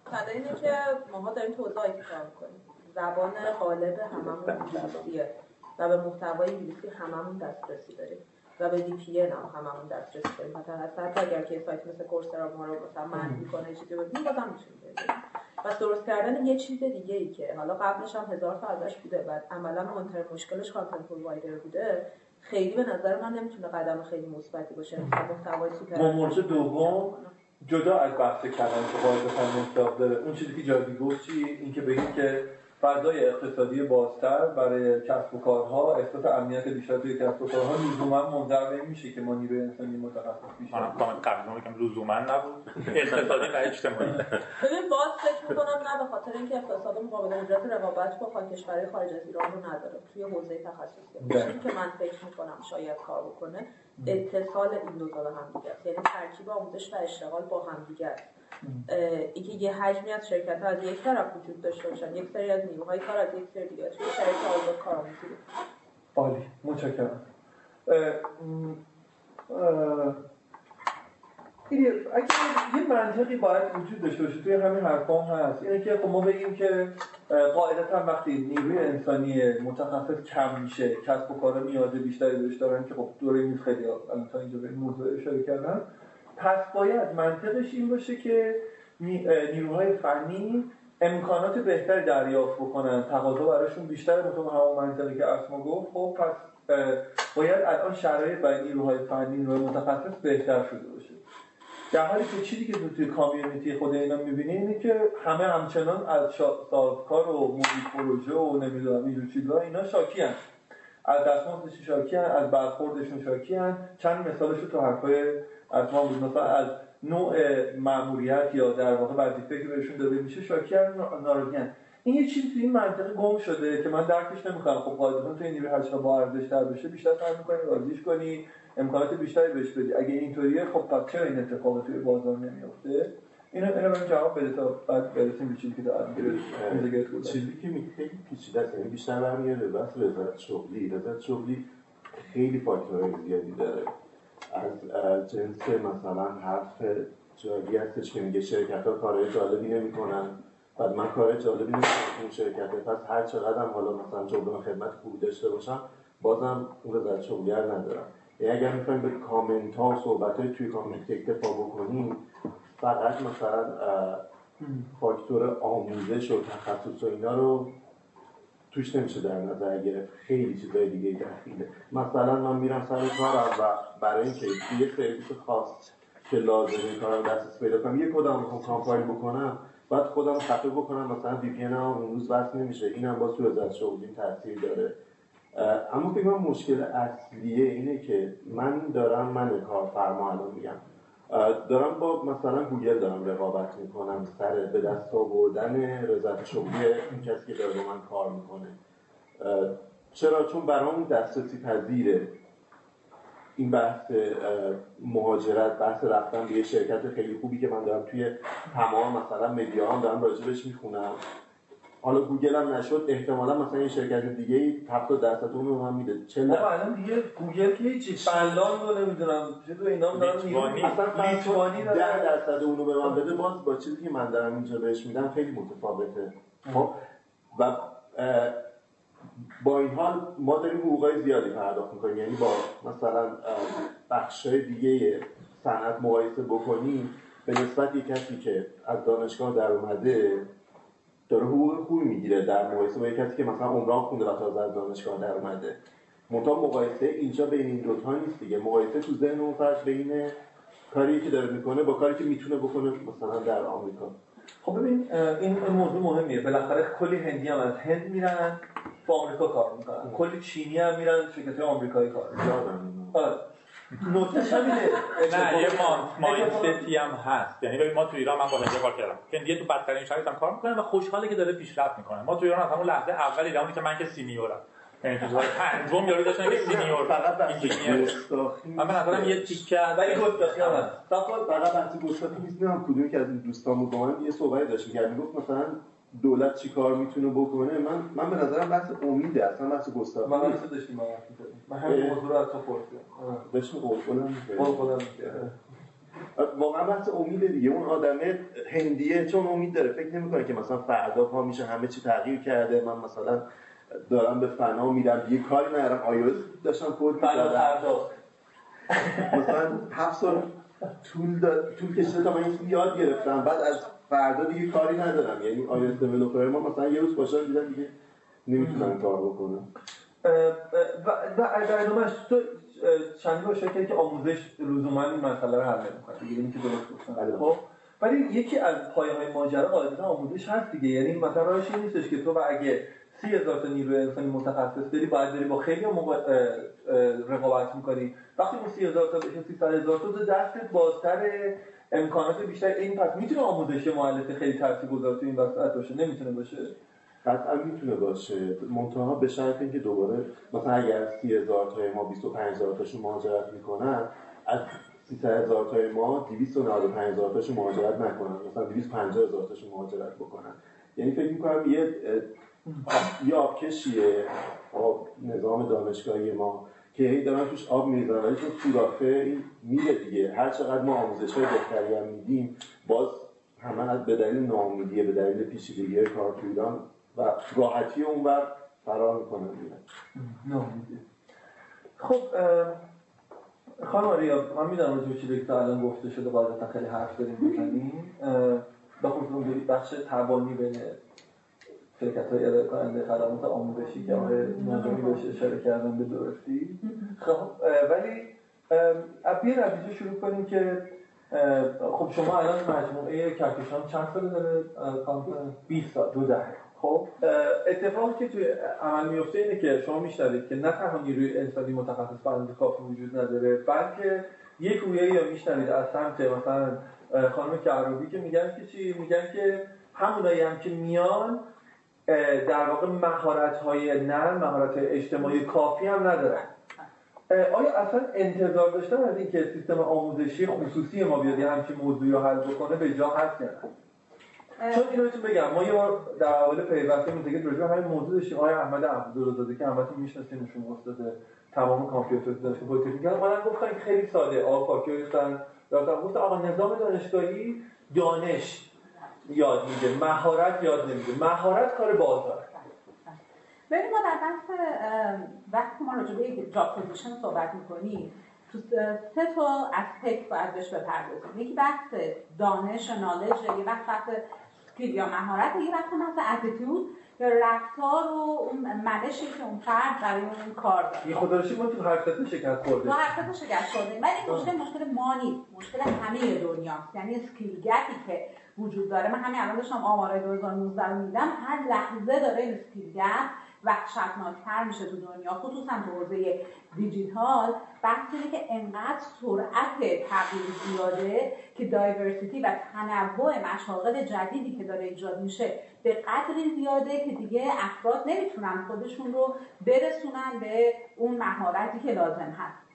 حالا اینه که ماها داریم توضیح کار می‌کنیم. زبان غالب هممون انگلیسیه و به محتوای انگلیسی هممون دسترسی داریم. و به VPN هم هممون دسترسی داریم. مثلا حتی اگر که سایت مثل Coursera ما رو مثلا ban می‌کنه چیزی ببینیم بازم می‌تونیم پس درست کردن یه چیز دیگه ای که حالا قبلش هم هزار تا ازش بوده بعد عملا منتر مشکلش content provider بوده خیلی به نظر من نمی‌تونه قدم خیلی مثبتی باشه. محتوای سوپر مورد دوم جدا از بحث کردن که باید داره. اون چیزی که جادی گفت چی اینکه بگیم که فضای اقتصادی بازتر برای کسب و کارها احساس امنیت بیشتر توی کسب و کارها لزوما منجر نمیشه که ما نیروی انسانی متخصص میشه من قبل میگم لزوما نبود. اقتصادی و اجتماعی. ببین باز فکر می‌کنم نه به خاطر اینکه اقتصاد مقابل قدرت رقابت با کشورهای خارج از ایران رو نداره توی حوزه تخصصی. چیزی که من فکر می‌کنم شاید کار بکنه. اتصال این دو تا به هم دیگه یعنی ترکیب آموزش و اشتغال با هم دیگه اینکه یه حجمی از شرکت ها از یک طرف وجود داشته باشن یک سری از نیروهای کار از یک سری دیگه توی شرکت آزاد کارآموزی عالی. متشکرم. اگه یه منطقی باید وجود داشته باشه توی همین حرفام هست. اینه که خب ما بگیم که قاعدتا وقتی نیروی انسانی متخصص کم میشه کسب و کارا نیاز بیشتری بهش دارن که خب دوره نیست خیلی تا اینجا به این موضوع اشاره کردن. پس باید منطقش این باشه که نیروهای فنی امکانات بهتری دریافت بکنن تقاضا براشون بیشتر به همون منطقی که اسما گفت. خب پس باید الان شرایط برای نیروهای فنی نیروهای متخصص بهتر شده باشه. در حالی که چیزی که توی کامیونیتی خود اینا می‌بینی اینه که همه همچنان از سازکار و موبیل پروژه و نمی‌دونم اینجور چیزا اینا شاکی هن. از دستمزدش شاکی هن. از برخوردشون شاکی هن. چند مثالش رو تو حرفای از ما بود مثلا از نوع معمولیت یا در واقع وظیفه که بهشون داده میشه شاکی ناراضی این یه چیزی تو این منطقه گم شده که من درکش نمی‌کنم خب قاعدتا تو این نیروی هشتا با ارزش تر بشه بیشتر سعی می‌کنی راضیش کنی امکانات بیشتری بهش بدی. اگه اینطوریه خب پس چرا این اتفاق توی بازار نمیفته اینو اینو من جواب بده تا بعد برسیم به چیزی که دارم. چیزی که خیلی پیچیده است یعنی بیشتر برمیگرده بس رضایت شغلی. رضایت شغلی خیلی فاکتورهای زیادی داره. از جنس مثلا حرف جایی هستش که میگه شرکت ها کارهای جالبی نمی‌کنن. بعد من کار جالبی نمی‌کنم اون شرکت پس هر چقدر هم حالا مثلا جبران خدمت خوبی داشته باشم بازم اون رضایت شغلیه ندارم. اگر می‌خوایم به کامنت ها صحبت های توی کامنت اکتفا بکنیم فقط مثلا فاکتور آموزش و تخصص و اینا رو توش نمیشه در نظر گرفت. خیلی چیزای دیگه دخیله مثلا من میرم سر کارم و برای اینکه یه سرویس خاص که لازمه کارم دسترسی پیدا کنم یه کدم می‌خوام compile بکنم بعد خودم خفه بکنم مثلا VPN اون روز وصل نمیشه. اینم باز تو از شغلیم تاثیر داره. اما فکر مشکل اصلیه اینه که من دارم من کارفرما الان میگم. دارم با مثلا گوگل دارم رقابت می‌کنم سر به دست آوردن رضایت شغلی این کسی که داره با من کار می‌کنه. چرا؟ چون برام دسترسی پذیره. این بحث مهاجرت بحث رفتن به یه شرکت خیلی خوبی که من دارم توی تمام مثلا media هم دارم راجبش می‌خونم. حالا گوگل هم نشد احتمالا مثلا این شرکت دیگه ای 70 درصد اون رو هم میده 40 الان دیگه گوگل که هیچی فنلاند رو نمی‌دونم چه تو اینا هم دارن اصلا لیتوانی 10 درصد اون رو به من بده. باز با چیزی که من دارم اینجا بهش میدم خیلی متفاوته. خب؟ و با این حال ما داریم حقوقای زیادی پرداخت می‌کنیم. یعنی با مثلا بخشای دیگه صنعت مقایسه بکنیم به نسبت یک کسی که از دانشگاه در اومده داره حقوق خوبی می‌گیره در مقایسه با کسی که مثلا عمران خونده و تازه از دانشگاه در اومده. منتها مقایسه اینجا بین این دوتا نیست دیگه. مقایسه تو ذهن اون فرد بین کاری که داره می‌کنه با کاری که می‌تونه بکنه مثلا در آمریکا. خب ببین این موضوع مهمیه. بالاخره کلی هندی هم از هند میرن با آمریکا کار می‌کنن. کلی چینی هم میرن شرکت آمریکایی کار می‌کنن. نکتهش همینه نه یه مایندستی هم هست. یعنی ببین ما تو ایران من با هندی کار کردم. هندی تو بدترین شرایط هم کار می‌کنه و خوشحاله که داره پیشرفت می‌کنه. ما تو ایران از همون لحظه اول دیدم که من که سینیورم. یعنی تو پنجم یارو داشتن که سینیور فقط من به نظرم یه تیکه ولی هم هست. فقط بحث گستاخی نیست. نمی‌دونم کدومی که از این دوستان با من یه صحبتی داشت. می‌کرد. می‌گفت مثلا دولت چی کار می‌تونه بکنه من من به نظرم بحث امیده اصلا بحث گستاخی من اصلا داشتیم من همین موضوع رو از تو پرسیدم. داشتیم قرقلم قرقلم واقعا بحث امید دیگه. اون آدمه هندیه چون امید داره. فکر نمی‌کنه که مثلا فردا پا میشه همه چی تغییر کرده. من مثلا دارم به فنا میرم یه کاری ندارم. آیوز داشتم کد می‌زدم. مثلا هفت سال طول طول کشیده تا من این یاد گرفتم. بعد از فردا دیگه کاری ندارم. یعنی آیوس دیولپر ما مثلا یه روز باشن دیدن دیگه نمی‌تونن کار بکنن. و در ادامهش تو چند بار که آموزش لزوما این مسئله رو حل نمی‌کنه دیگه اینکه درست گفتم. بله. خب ولی یکی از پایه های ماجرا قاعدتا آموزش هست دیگه. یعنی مثلا راهش این نیستش که تو و اگه سی هزار تا نیروی انسانی متخصص داری باید داری با خیلی رقابت می‌کنی. وقتی اون سی هزار تا بشه سی هزار تا دستت بازتر امکانات بیشتر این پس می‌تونه آموزش معلف خیلی تاثیرگذار تو این وسط باشه؟ نمی‌تونه باشه؟ قطعا می‌تونه باشه. منتها به شرط اینکه دوباره مثلا اگر سی هزار تای ما 25 هزار تاشون مهاجرت می‌کنن از 300 هزار تای ما 295 هزار تاشون مهاجرت نکنن. مثلا 250 هزار تاشون مهاجرت بکنن. یعنی فکر می‌کنم یه یه آبکشیه آب نظام دانشگاهی ما. که هی دارن توش آب میریزن ولی چون سوراخه میره دیگه. هر چقدر ما آموزش های بهتری هم میدیم باز همه به دلیل ناامیدیه به دلیل پیچیدگی کار تو ایران و راحتی اونور فرار دیگه. ناامیدی. خب خانم آریا من می‌دونم راجع چیزی که الان گفته شده باید خیلی حرف داریم بزنیم. به خصوص بخش تبانی بین شرکت های ارائه کننده خدمات آموزشی که آقای ناجمی بهش اشاره کردن به درستی. خب ولی از رویزی شروع کنیم که خب شما الان مجموعه کهکشان چند سال داره؟ کامپیوتر 20 سال دو دهه. خب اتفاقی که توی عمل میفته اینه که شما میشنوید که نه تنها نیروی انسانی متخصص برنامه کافی وجود نداره بلکه یک رویه یا میشنوید از سمت مثلا خانم کهربی که میگن که چی؟ میگن که همونایی هم که میان در واقع مهارت های نرم مهارت های اجتماعی کافی هم ندارن. آیا اصلا انتظار داشتن از اینکه سیستم آموزشی خصوصی ما بیاد یه همچین موضوعی رو حل بکنه؟ به جا هست یا نه؟ چون اینو بهتون بگم ما یه بار در اول پیوسته متگه راجع همین موضوع داشتیم آقای احمد عبدالرزاده که همتون میشناسینشون استاد تمام کامپیوتر دانشگاه پلیتکنیک اومدن گفتن خیلی ساده. آب پاکی ریختن گفت آقا نظام دانشگاهی دانش یاد میده مهارت یاد نمیده. مهارت کار بازار ببینید ما در بحث وقتی ما راجع به job position صحبت می‌کنیم تو سه تا aspect باید بهش بپردازیم. یکی بحث دانش knowledge یه بحث بحث skill یا مهارت یه بحث بحث attitude یا رفتار و اون منشی که اون فرد برای اون کار داره. یه خدا ما تو هر شکست خورده ما هر شکست خوردیم. ولی مشکل مشکل ما نیست. مشکل همه دنیاست. یعنی اسکیل گپی که وجود داره. من همین الان داشتم آمارای 2019 رو میدم. هر لحظه داره این گپ وحشتناکتر میشه تو دنیا خصوصا تو حوزه دیجیتال. بحث اینه که انقدر سرعت تغییر زیاده که دایورسیتی و تنوع مشاغل جدیدی که داره ایجاد میشه به قدری زیاده که دیگه افراد نمی‌تونن خودشون رو برسونن به اون مهارتی که لازم هست.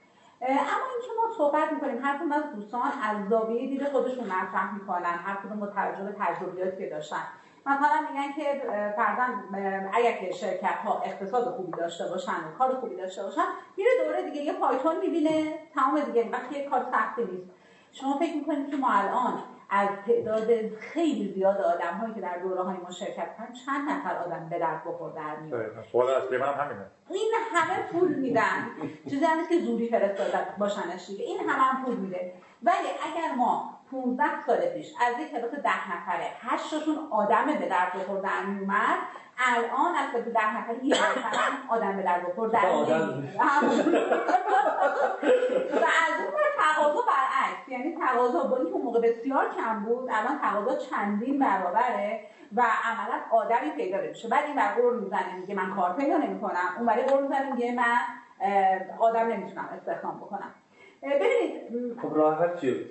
اما اینکه ما صحبت می‌کنیم هر کدوم از دوستان از زاویه دید خودشون مطرح می‌کنن هر کدوم به تجربیاتی که داشتن. مثلا میگن که فرضاً اگر که شرکت ها اقتصاد خوبی داشته باشن و کار خوبی داشته باشن میره دوره دیگه یه پایتون می‌بینه تمام دیگه وقتی یه کار سختی نیست. شما فکر می‌کنید که ما الان از تعداد خیلی زیاد آدم هایی که در دوره های ما شرکت کردن چند نفر آدم به درد بخور در میاد. همینه. این همه پول میدن. چیزی که زوری فرستاده باشنش دیگه. این همه هم پول میده. ولی اگر ما 15 سال پیش از یک کلاس ده نفره. هشتاشون آدم به درد بخور در میومد الان از کلاس ده نفره یه آدم به درد بخور در و از اون تقاضا برعکس. یعنی تقاضا با اینکه موقع بسیار کم بود الان تقاضا چندین برابره و عملا آدمی پیدا نمیشه. بعد این ور غر می‌زنه میگه من کار پیدا نمی‌کنم. اون ور غر می‌زنه میگه من آدم نمی‌تونم استخدام بکنم. ببینید خب راحت چیه؟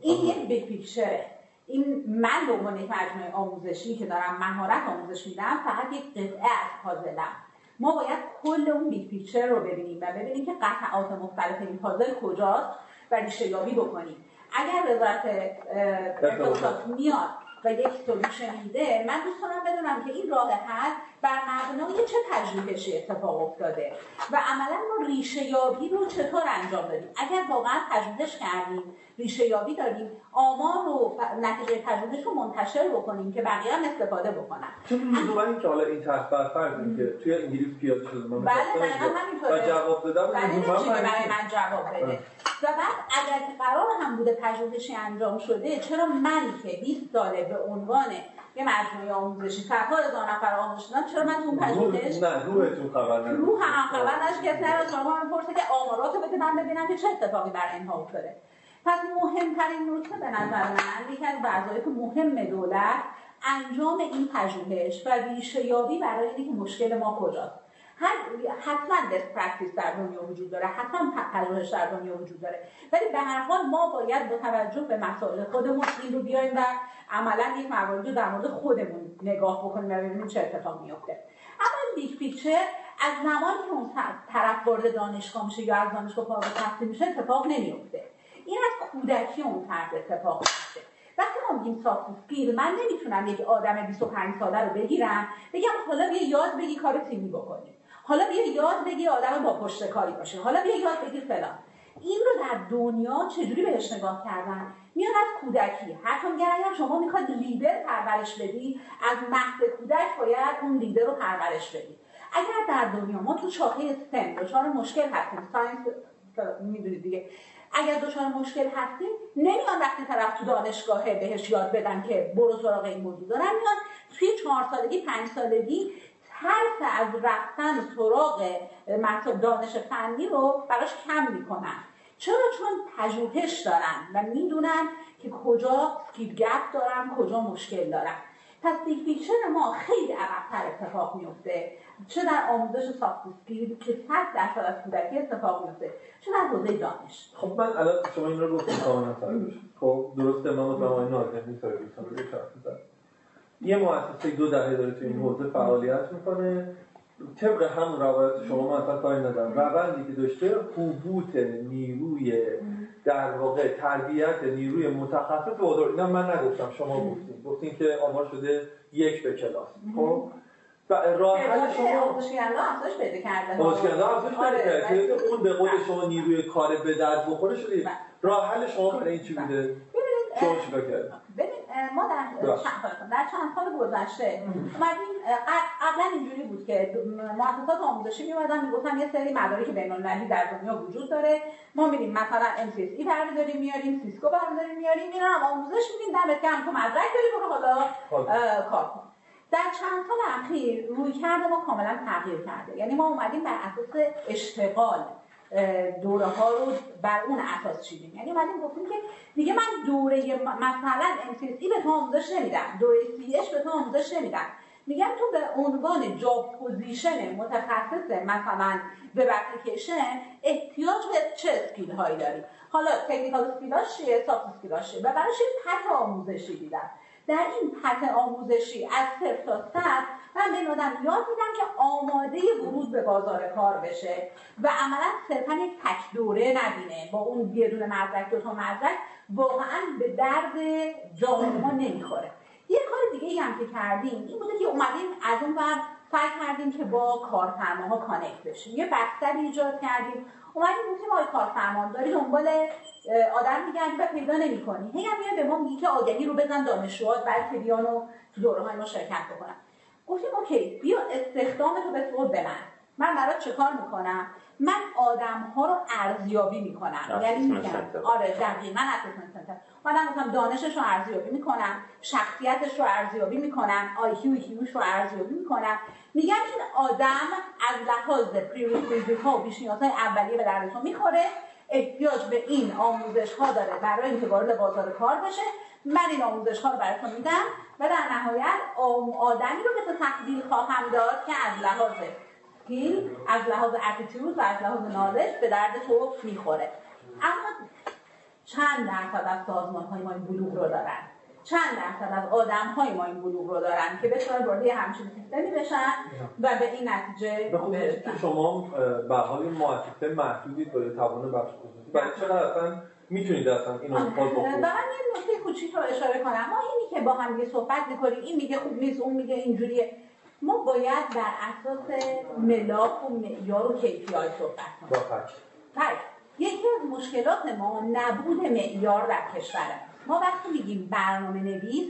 این یک big picture ه این من به عنوان یک مجموعه آموزشی که دارم مهارت آموزش میدم فقط یک قطعه از پازلم. ما باید کل اون big picture رو ببینیم و ببینیم که قطعات مختلف این پازل کجاست و ریشه یابی بکنیم. اگر وزارت ارتباطات میاد و یک سلوشن میده من دوست دارم بدونم که این راه حل بر مبنای چه پژوهشی اتفاق افتاده و عملا ما ریشه یابی رو چطور انجام دادیم؟ اگر واقعا پژوهش کردیم ریشه یابی داریم آمار و نتیجه پژوهش رو منتشر بکنیم که بقیه هم استفاده بکنن. چون لزوما این که حالا این تحت فرض که توی انگلیس پیاده شده. من بله همینطوره. و جواب دادم بله برای من جواب بده. و بعد اگر که قرار هم بوده پژوهشی انجام شده چرا من که 20 ساله به عنوان یه مجموعه آموزشی صدها هزار نفر آموزش دادم چرا من تو پژوهش نه روحتون خبر نداره. روح هم خبر نشه کسی از شما من پرسه که آماراتو بده من ببینم که چه اتفاقی بر اینها افتاده. پس مهمترین نکته به نظر من یکی از وظایف مهم دولت انجام این پژوهش و ریشه یابی برای اینکه مشکل ما کجاست. هر حتما best practice در دنیا وجود داره حتما پژوهش در دنیا وجود داره. ولی به هر حال ما باید با توجه به مسائل خودمون این رو بیایم و عملا یک مواردی رو در مورد خودمون نگاه بکنیم و ببینیم چه اتفاق میفته اما big picture از زمانی که اون طرف وارد دانشگاه میشه یا از دانشگاه فارغ التحصیل میشه اتفاق نمیفته این از کودکی اون فرد اتفاق میفته وقتی ما میگیم skill من نمی‌تونم یک آدم 25 ساله رو بگیرم بگم حالا بیا یاد بگیری کار تیمی بکنی حالا بیا یاد بگی آدم با پشت کاری باشه. حالا بیا یاد بگی فلان. این رو در دنیا چجوری بهش نگاه کردن؟ میاد از کودکی. حتی میگن اگر شما می‌خواد لیدر پرورش بدی. از مهد کودک باید اون لیدر رو پرورش بدی. اگر در دنیا ما تو شاخه سن دچار مشکل هستیم. ساینس می‌دونید دیگه. اگر دچار مشکل هستیم نمیان وقتی طرف تو دانشگاه بهش یاد بدن که برو سراغ این موضوع. دارن میان توی چهار سالگی پنج سالگی ترس از رفتن سراغ دانش فنی رو براش کم می‌کنن. چرا؟ چون پژوهش دارن و می‌دونن که کجا skill gap دارن کجا مشکل دارن. پس detection ما خیلی عقبتر اتفاق میفته چه در آموزش soft skill که صد درصد از کودکی اتفاق میفته چه در حوزه دانش؟ خب من الان شما این رو گفتید کاملا خب درسته من مطمئن رو یه مؤسسه دو دهه داره تو این حوزه فعالیت می‌کنه. طبق همون روایت شما من اصلا کاری ندارم. روندی که داشته حبوط نیروی در واقع تربیت نیروی متخصص بازار اینا من نگفتم شما گفتین. گفتین که آمار شده یک به کلاس. خب؟ و راه حل شما آموزشگران افزایش پیدا کرده. آموزشگران افزایش پیدا آره، کرده. اون به قول بله. شما نیروی کار به درد بخوره شده. بله. راه حل شما برای این چی بله. بوده؟ شما چیکار کردید ما در بله. چند در چند سال گذشته. اومدیم قبلا اینجوری بود که مؤسسات آموزشی میومدن می‌گفتن یه سری مدارک بین المللی در دنیا وجود داره. ما میریم مثلا MCSE برداریم میاریم سیسکو برداریم میاریم اینا هم آموزش میدیم. دمت گرم تو مدرک داری برو حالا کار کن. در چند سال اخیر رویکرد ما کاملا تغییر کرده. یعنی ما اومدیم بر اساس اشتغال. دوره ها رو بر اون اساس چیدیم. یعنی اومدیم گفتیم که دیگه من دوره مثلا MCSE به تو آموزش نمیدم. دوره CEH به تو آموزش نمیدم. میگم تو به عنوان job position متخصص مثلا web application احتیاج به چه skill هایی داری؟ حالا technical skill اش چیه؟ soft skill اش چیه؟ و براش path آموزشی دیدم؟ در این path آموزشی از صفر تا من به این آدم یاد میدم که آماده ورود به بازار کار بشه و عملا صرفا یک تک دوره نبینه. با اون یه دونه مدرک دو تا مدرک واقعا به درد جامعه ما نمی‌خوره. یه کار دیگه هم که کردیم این بوده که اومدیم از اون ور سعی کردیم که با کارفرماها کانکت بشیم. یه بستر ایجاد کردیم. اومدیم گفتیم آقای کارفرما داری دنبال آدم میگردی و پیدا نمی‌کنی. هی هم به ما میگی که آگهی رو بزن دانشجوها بلکه بیان و تو دوره های ما شرکت بکنن. گفتیم okay بیا استخدام تو بسپر به من من برات چه کار می‌کنم؟ من آدم ها رو ارزیابی می‌کنم. یعنی میگم. آره دقیقا assessment center اومدم گفتم دانشش رو ارزیابی می‌کنم شخصیتش رو ارزیابی می‌کنم IQ EQ ش رو ارزیابی می‌کنم. میگم این آدم از لحاظ prerequisite ها و پیش نیازهای اولیه به درد تو می‌خوره. احتیاج به این آموزش ها داره برای اینکه وارد بازار کار بشه. من این آموزش ها رو برای تو میدم و در نهایت آدمی رو به تو تقدیل خواهم داد که از لحاظ سکیل از لحاظ اتیتود و از لحاظ نالج به درد تو می‌خوره. اما چند درصد از سازمان های ما این بلوغ رو دارن؟ چند درصد از آدم های ما این بلوغ رو دارن که بتونن وارد همچین سیستمی بشن و به این نتیجه برسن؟ شما به حال مؤسسه محدودی با توان بخش برای چقدر اصلا می‌تونید اصلا اینو باز بکنید. من یه نکته کوچیک رو اشاره کنم. ما اینی که با هم دیگه صحبت می‌کنیم این میگه خوب نیست اون میگه اینجوریه. ما باید بر اساس ملاک و معیار و KPI صحبت کنیم. با فکر. فکر. یکی از مشکلات ما نبود معیار در کشوره. ما وقتی میگیم برنامه نویس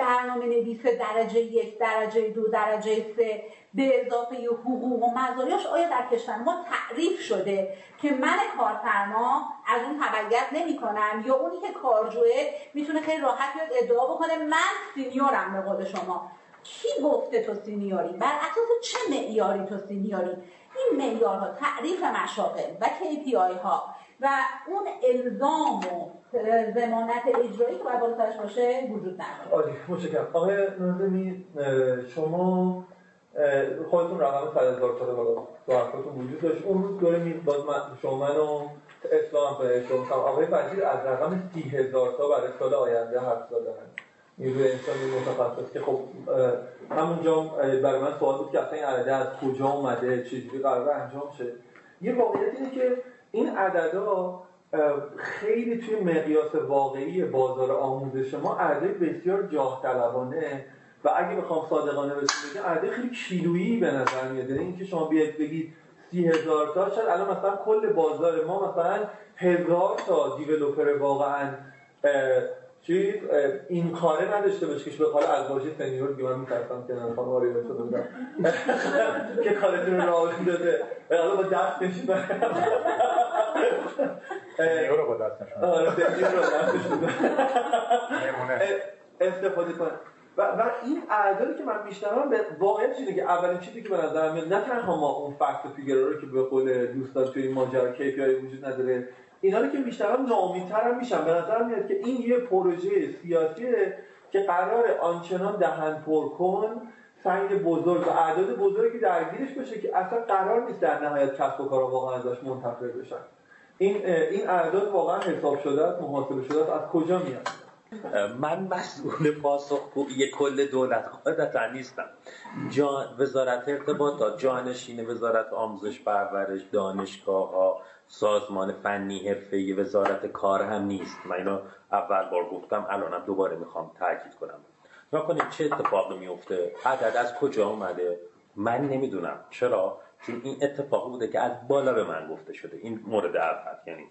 برنامه نویس درجه یک درجه دو درجه سه به اضافه حقوق و مزایاش آیا در کشور ما تعریف شده که من کارفرما از اون تبعیت نمی کنم یا اونی که کارجوه می‌تونه خیلی راحت بیاد ادعا بکنه من senior م به قول شما؟ کی گفته تو senior ی؟ بر اساس چه معیاری تو senior ی؟ این معیارها تعریف مشاغل و KPI ها و اون الزام و ضمانت اجرایی که باید بالاترش باشه وجود نداره. عالی متشکرم. آقای اه، شما خودتون رقم 100 هزار تا بالا تو حرفاتون وجود داشت. اون روز دوره می باز من شما منو اسلام کنه شما آقای وزیر از رقم 30 هزار تا برای سال آینده حرف زدن. نیروی انسانی متخصص که خب همونجا برای من سوال بود که اصلا این عدده از کجا اومده؟ چجوری قرار انجام شه؟ یه واقعیت اینه که این عددا خیلی توی مقیاس واقعی بازار آموزش ما عدد بسیار جاه طلبانه. و اگه بخوام صادقانه بهتون بگم عدد خیلی کیلویی به نظر میاد. یعنی اینکه شما بیاید بگید سی تا شاید الان مثلا کل بازار ما مثلا هزار تا دیولوپر واقعا اه، این کاره نداشته باشه که به از باشه سنیور من میترسم که نه خانم آریو شده بودم که کارتون رو راه داده حالا با دست نشید سنیور رو با دست نشون آره سنیور دستش بوده نمونه. استفاده کنه. و, و این اعدادی که من میشنوم به واقعیت اینه که اولین چیزی که به نظر میاد نه تنها ما اون فکت فیگر رو که به قول دوستان توی این ماجرا KPI وجود نداره اینا رو که میشنوم ناامیدتر هم میشم. به نظر میاد که این یه پروژه سیاسیه که قرار آنچنان دهن پر کن سنگ بزرگ و اعداد بزرگی درگیرش بشه که اصلا قرار نیست در نهایت کسب و کارا واقعا ازش منتفع بشن. این این اعداد واقعا حساب شده است محاسبه شده از کجا میاد؟ من مسئول پاسخگویی کل دولت قاعدتا نیستم. جان وزارت ارتباطات جانشین وزارت آموزش پرورش دانشگاه ها سازمان فنی حرفه وزارت کار هم نیست. من اینو اول بار گفتم الانم دوباره می‌خوام تاکید کنم. یا کنیم چه اتفاقی میفته عدد از کجا اومده؟ من نمی‌دونم. چرا؟ چون این اتفاق بوده که از بالا به من گفته شده. این مورد اول یعنی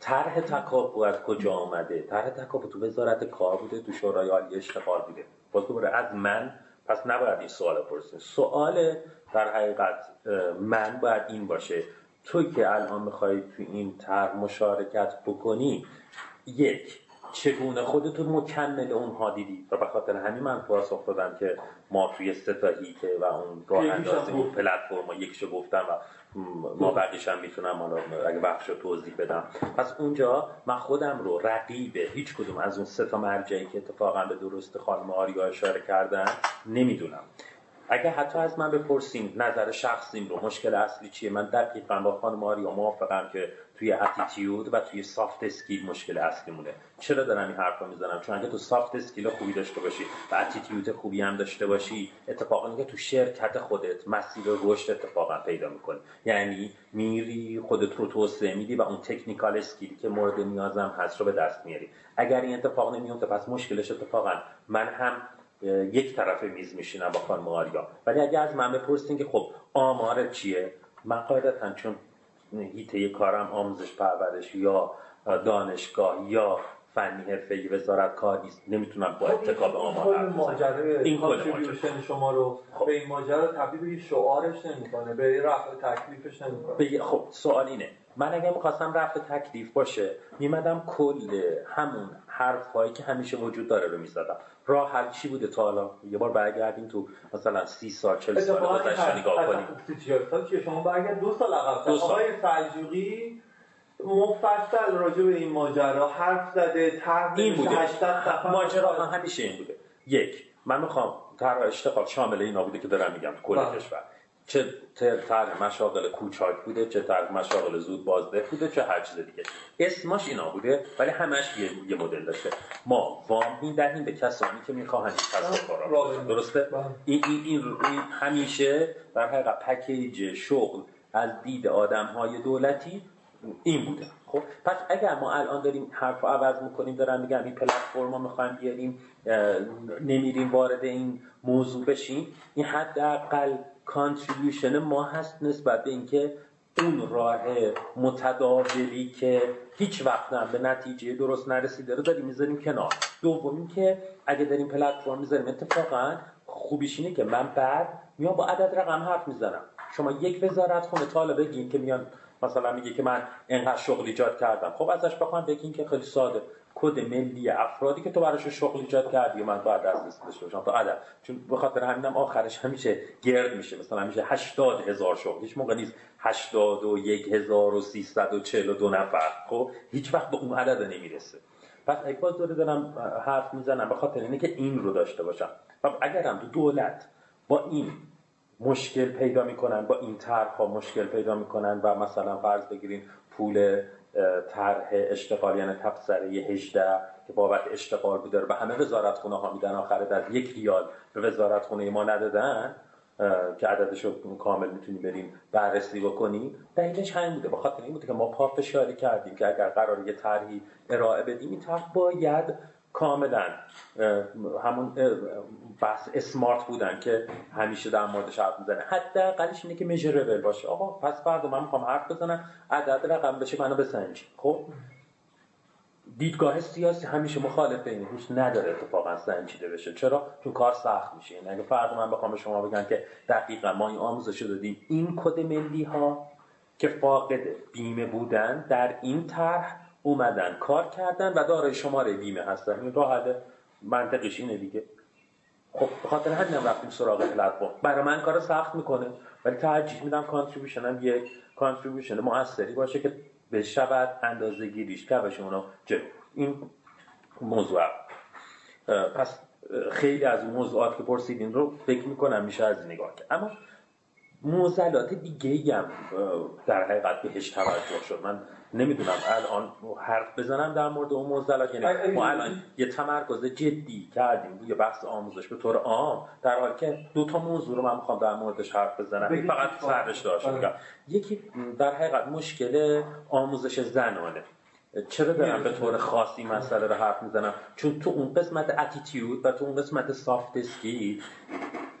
طرح تکاپو از کجا آمده طرح تکاپو تو وزارت کار بوده تو شورای عالی اشتغال بوده. باز دوباره از من؟ پس نباید این سوال پرسیم سوال در حقیقت من باید این باشه. تو که الان می‌خوای تو این طرح مشارکت بکنی یک چگونه خودتون مکمل اونها دیدی؟ و به خاطر همین من پاسخ دادم که ما توی سه تا حیطه و اون راه اندازی اون پلتفرم یکیشو گفتم و ما بقیش هم می‌تونم حالا اگه بخش رو توضیح بدم. پس اونجا من خودم رو رقیب هیچ کدوم از اون سه تا مرجعی که اتفاقا به درست خانم آریا اشاره کردن نمی‌دونم. اگه حتی از من بپرسین نظر شخصیم رو مشکل اصلی چیه؟ من دقیقا با خانم آریا موافقم که توی attitude و توی soft skill مشکل اصلی مونه چرا دارم این حرف رو می‌زنم؟ چون اگه تو soft skill خوبی داشته باشی و اتیتیود خوبی هم داشته باشی اتفاقا که تو شرکت خودت مسیر رشد اتفاقا پیدا می‌کنی یعنی میری خودت رو توسعه میدی و اون تکنیکال اسکیلی که مورد نیازم هست رو به دست میاری. اگر این اتفاق نمیفته پس مشکلش اتفاقا من هم یک طرف میز میشینم با خانم آریا. ولی اگه از من بپرسین که خب آمار چیه؟ من قاعدتا چون هیته کارم آموزش پرورش یا دانشگاه یا فنی حرفه‌ای وزارت کار نیست نمی‌تونم با خب، اتکا به آمار این ماجرا این contribution شما رو خب. به این ماجرا تبدیل به شعارش نمی‌کنه به رفع تکلیفش نمی‌کنه. خب سوال اینه. من اگه می‌خواستم رفع تکلیف باشه میمدم کل همون حرف هایی که همیشه وجود داره رو می‌زدم. راه حل چی بوده تا حالا؟ یه بار برگردیم تو مثلا سی سال چل سال گذشته نگاه کنیم. شما برگرد دو سال عقب آقای سلجوقی مفصل راجع به این ماجرا حرف زده این بوده. 80 صفحه ماجرا همیشه این بوده. یک من می‌خوام طرح اشتغال شامل اینا بوده که دارم میگم کل بله. کشور. چه طرح مشاغل کوچاک بوده چه طرح مشاغل زود بازده بوده چه هر چیز دیگه. اسمش اینا بوده ولی همش یه, یه مدل داشته. ما وام می‌دهیم به کسانی که می‌خواهند کسب کارا. درسته؟ بله. این, این, این, همیشه در حقیقت پکیج شغل از دید آدم های دولتی این بوده. خب پس اگر ما الان داریم حرف عوض می‌کنیم دارم میگم این پلتفرما می‌خوایم بیاریم نمیریم وارد این موضوع بشیم این حداقل کانتریبیوشن ما هست نسبت به اینکه اون راه متداولی که هیچ وقت هم به نتیجه درست نرسیده رو داریم می‌ذاریم کنار. دوم که اگه داریم پلتفرم می‌ذاریم اتفاقا خوبیش اینه که من بعد میام با عدد رقم حرف می‌زنم. شما یک وزارت خونه طالب بگین که میان مثلا میگه که من انقدر شغل ایجاد کردم. خب ازش بخوام بگین که خیلی ساده. کد ملی افرادی که تو براش شغل ایجاد کردی من باید از داشته باشم. تا عدد. چون به خاطر همینم آخرش همیشه گرد میشه. مثلا همیشه 80 هزار شغل. هیچ موقع نیست 81342 نفر. خب؟ هیچ وقت به اون عدد نمی‌رسه. پس اگه باز دوره دارم حرف می‌زنم به خاطر اینه که این رو داشته باشم. و اگرم تو دولت با این مشکل پیدا می‌کنن با این طرح مشکل پیدا می‌کنن و مثلا فرض بگیرین پول طرح اشتغال یعنی تبصره 18 که بابت اشتغال بوده و همه وزارت خونه ها میدن. آخر از یک ریال به وزارت خونه ما ندادن که عددش رو کامل می‌تونیم بریم بررسی بکنیم. دلیلش همین بوده. بخاطر این بوده که ما پافشاری کردیم که اگر قرار یه طرحی ارائه بدیم این طرح باید کاملا همون بحث اسمارت بودن که همیشه در موردش حرف می‌زنه. حداقلش اینه که میجربل باشه. آقا پس فردا من می‌خوام حرف بزنم عدد رقم بشه منو بسنج. خب؟ دیدگاه سیاسی همیشه مخالف اینه هیچ نداره اتفاقا سنجیده بشه. چرا؟ چون کار سخت میشه. یعنی اگه فردا من بخوام به شما بگم که دقیقا ما این آموزش دادیم این کد ملی ها که فاقد بیمه بودن در این طرح اومدن کار کردن و دارای شماره بیمه هستن. این راه حل منطقش اینه دیگه. خب به خاطر همین هم رفتیم سراغ پلتفرم. برای من کار سخت می‌کنه. ولی ترجیح میدم contribution هم یک contribution موثری باشه که بشود اندازه گیریش کبش اونو این موضوع. پس خیلی از موضوعات که پرسیدین رو فکر می‌کنم میشه از نگاه کرد. اما موزلات دیگه هم در حقیقت بهش توجه شد. من نمی‌دونم. الان حرف بزنم در مورد اون موزلات یعنی ما الان یه تمرکز جدی کردیم. روی بحث آموزش به طور عام. در حالی که دو تا موضوع رو من می‌خوام در موردش حرف بزنم. فقط سرش داشت. یکی در حقیقت مشکل آموزش زنانه. چرا دارم به طور خاصی مسئله رو حرف می‌زنم؟ چون تو اون قسمت اتیتیود و تو اون قسمت سافت اسکیل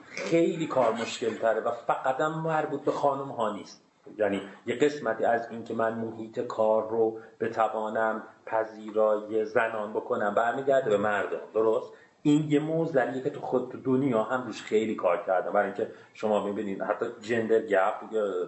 خیلی کار مشکل تره و فقط هم مربوط به خانم ها نیست. یعنی یه قسمتی از این که من محیط کار رو بتوانم پذیرای زنان بکنم برمیگرده به مردم درست؟ این یه موزلیه که تو خود تو دنیا هم روش خیلی کار کردم برای اینکه شما می‌بینید حتی جندر گپ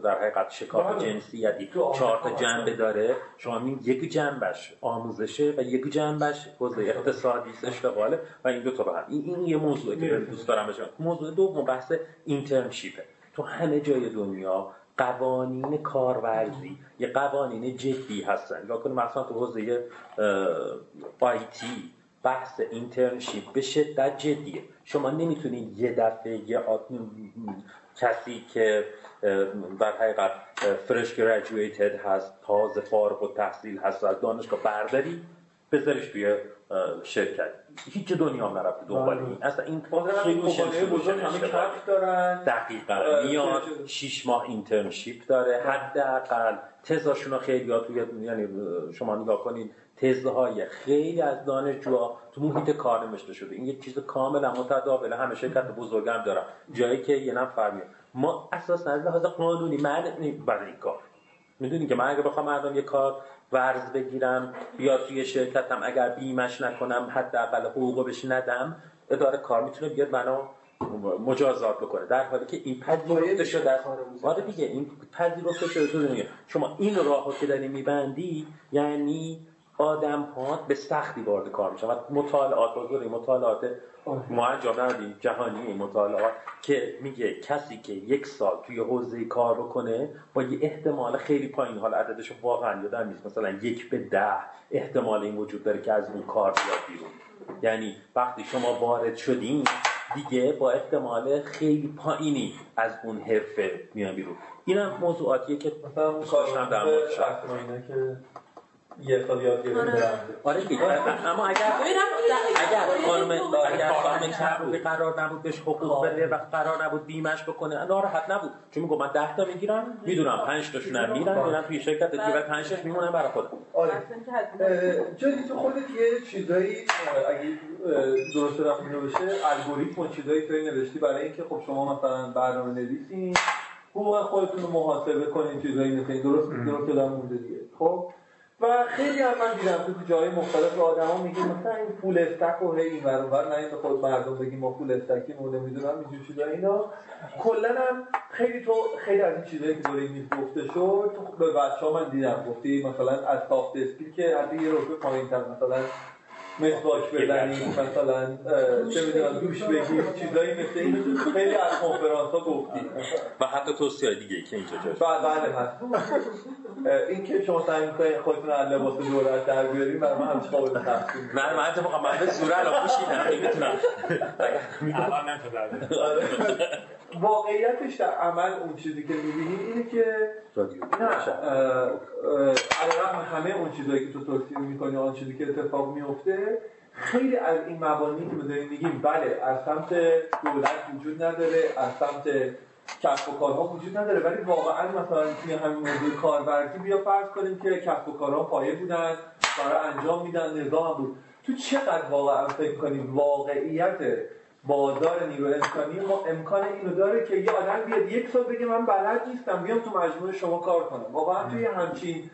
در حقیقت شکاف بله. جنسیتی چهار تا جنبه داره. شما می‌بینید یک جنبش آموزشه و یک جنبش حوزه اقتصادی اشتغاله و این دو تا به این, این یه موضوعی که دوست دارم بشم موضوع دوم بحث اینترنشیپه تو همه جای دنیا قوانین کارورزی. یه قوانین جدی هستن. یا کنیم مثلا تو حوزه آیتی بحث اینترنشیپ به شدت جدیه. شما نمی‌تونید یه دفعه یه کسی که در حقیقت فرش گریجویتد هست تازه فارغ و تحصیل هست از دانشگاه برداری بذارش توی شرکت. هیچ دنیا هم نرفته دنبال این. اصلا این بزرگ همه کف دارن. دقیقا. میاد شیش ماه اینترنشیپ داره. حداقل تزاشون رو خیلی ها توی یعنی شما نگاه کنید تزهای خیلی از دانشجوها تو محیط کار نوشته شده. این یه چیز کاملا متداوله همه شرکت بزرگم دارن. جایی که یه نفر میاد. ما اساسا از لحاظ قانونی معنی برای این کار. می‌دونی که من اگه بخوام مردم یه کار ورز بگیرم بیاد توی شرکتم اگر بیمش نکنم حداقل حقوق بهش ندم اداره کار می‌تونه بیاد منو مجازات بکنه. در حالی که این پذیرفته شده است آره دیگه این پذیرفته شده تو شما این راهو که داری میبندی یعنی آدم ها به سختی وارد کار میشن. و مطالعات بزرگی مطالعات ما انجام ندادیم جهانی مطالعات که میگه کسی که یک سال توی حوزه کار بکنه با یه احتمال خیلی پایین حال عددش واقعا یادم نیست. مثلا یک به ده احتمال این وجود داره که از اون کار بیاد بیرون. یعنی وقتی شما وارد شدین دیگه با احتمال خیلی پایینی از اون حرفه میان بیرون. اینم موضوعاتیه که مثلا کارشم در که یه سال یاد گرفتم. آره, آره اما اگر اگر خانم اگر خانم چربی قرار نبود بهش حقوق بده و قرار نبود بیمش بکنه ناراحت نبود. چون میگم من 10 تا می‌گیرم می‌دونم 5 تاشون هم میرن میرن توی شرکت دیگه 5 تاش میمونن برای خودم. آره. جدی تو خودت یه چیزایی اگه درست رفتینو بشه الگوریتم و چیزایی تو نوشتی برای اینکه خب شما مثلا برنامه نویسین حقوق خودتون رو محاسبه کنین چیزایی مثل این. درست درست دادم مونده دیگه. خب؟ و خیلی هم من دیدم تو جای مختلف آدما میگن مثلا این فول استک و هی این ور نه این خود مردم بگیم ما فول استکی مونه می‌دونم اینجور چیزا اینا. کلا هم خیلی تو خیلی از این چیزایی که داره این گفته شد تو به بچه‌ها من دیدم. گفتی مثلا از سافت اسکیل که حتی یه رتبه پایین‌تر مثلا مسواک بزنیم مثلا چه می‌دونم دوش بگیر چیزایی مثل این خیلی از کنفرانس ها گفتی و حتی توصیه دیگه که اینجا جاش بله هست این که شما سعی می‌کنید خودتون از لباس دولت در بیاریم برای من همچه قابل تحصیل من من اتفاقا من به سوره الان پوشیدم می‌تونم الان نمی‌تونم واقعیتش در عمل اون چیزی که می‌بینید اینه که نه علیرغم همه اون چیزایی که تو توصیه می‌کنی آن چیزی که اتفاق میفته خیلی از این مبانی که داریم میگیم بله از سمت دولت وجود نداره از سمت کسب و کارها وجود نداره ولی واقعا مثلا توی همین موضوع کارورزی بیا فرض کنیم که کسب و کارها پایه بودن برای انجام میدن نظام بود. تو چقدر واقعا فکر کنیم واقعیت بازار نیرو انسانی ما امکان اینو داره که یه آدم بیاد یک سال بگه من بلد نیستم بیام تو مجموعه شما کار کنم. واقعا توی همچین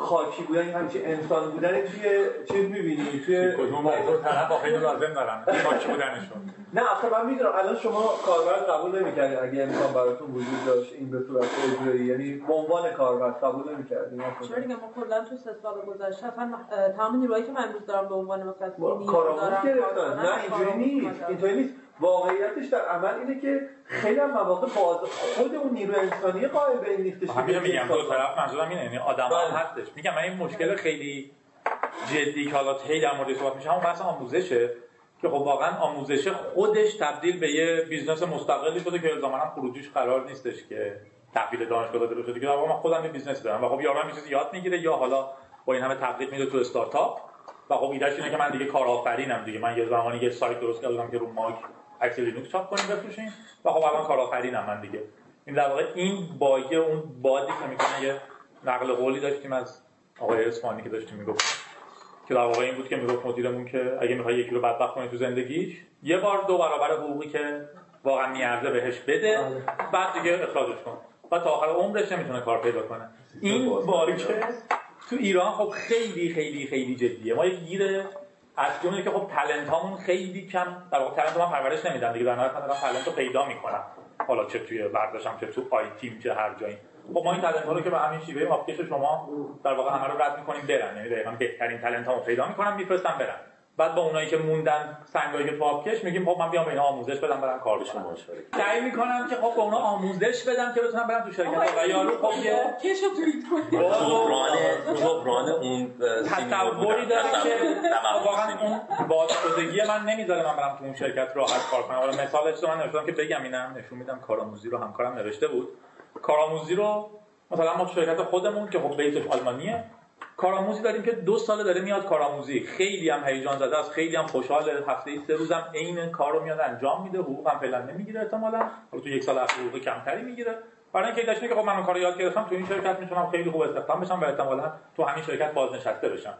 خاکی بودن این همچین انسان بودن توی چیز می‌بینی توی کدوم موضوع طرف خیلی لازم دارن. خاکی بودنشون. نه آخه من می‌دونم الان شما کاربر قبول نمی‌کردین اگه امکان براتون وجود داشت این به صورت اجرایی یعنی به عنوان کاربر قبول نمی‌کردین چرا دیگه ما کلا تو سه سال گذشته اصلا تمام نیروهایی که من امروز دارم به عنوان مثلا کارآموز گرفتن. نه اینجوری نیست. اینطوری نیست. واقعیتش در عمل اینه که خیلی هم مواقع باز خود اون نیرو انسانی قائل به این نیستش که میگم دو طرف منظورم اینه. یعنی آدم هم بله. هستش. میگم من این مشکل خیلی جدی که حالا خیلی در مورد صحبت میشه همون بحث آموزشه که خب واقعا آموزش خودش تبدیل به یه business مستقلی شده که زمانا خروجیش قرار نیستش که تحویل دانشگاه داده بشه دیگه. من خودم یه business دارم و خب یارو هم چیزی یاد می‌گیره یا حالا با این همه تبلیغ میده تو استارتاپ و خب ایدهش اینه که من دیگه کارآفرینم دیگه. من یه زمانی یه سایت درست کردم که رو ماگ عکس لینوکس چاپ کنیم بفروشیم. و خب الان کارآفرینم من دیگه. این در واقع این bug ه اون بادی که می‌کنه یه نقل قولی داشتیم از آقای اسمانی که داشتیم می‌گفت که در واقع این بود که می‌گفت مدیرمون که اگه می‌خوای یکی رو بدبخت کنی تو زندگیش یه بار دو برابر حقوقی که واقعا میارزه بهش بده بعد دیگه اخراجش کن. و تا آخر عمرش نمی‌تونه کار پیدا کنه. این باریکه تو ایران خب خیلی خیلی خیلی جدیه. ما یه گیر اصلی که خب تلنت هامون خیلی کم در واقع تلنت من پرورش نمیدم دیگه در نهایت من تلنت رو پیدا می‌کنم حالا چه توی ورزشم چه تو آی تیم چه هر جایی. خب ما این تلنت ها رو که به همین شیوه ماپکش شما در واقع همه رو رد می‌کنیم برن. یعنی دقیقاً بهترین تلنت هامو پیدا می‌کنم میفرستم برن. بعد با اونایی که موندن سنگایی که تو کش میگیم خب من بیام به اینا آموزش بدم برن کار بشن سعی می‌کنم که خب به اونا آموزش بدم که بتونن برن تو شرکت و یارو خب یه کشو تو جبران جبران اون تصوری داره که واقعا اون بازشدگی من نمی‌ذاره من برم تو اون شرکت راحت کار کنم. حالا مثالش من نوشتم که بگم اینم نشون میدم کارآموزی رو همکارم نوشته بود. کارآموزی رو مثلا ما تو شرکت خودمون که خب بیتش آلمانیه کارآموزی داریم که دو ساله داره میاد کارآموزی. خیلی هم هیجان زده است خیلی هم خوشحال هفته ای سه روزم عین کار رو میاد انجام میده حقوق هم فعلا نمی‌گیره احتمالاً. حالا تو یک سال اخیر حقوق کمتری می‌گیره. برای اینکه داشته که خب من کار یاد گرفتم تو این شرکت می‌تونم خیلی خوب استخدام بشم و احتمالاً تو همین شرکت بازنشسته بشم.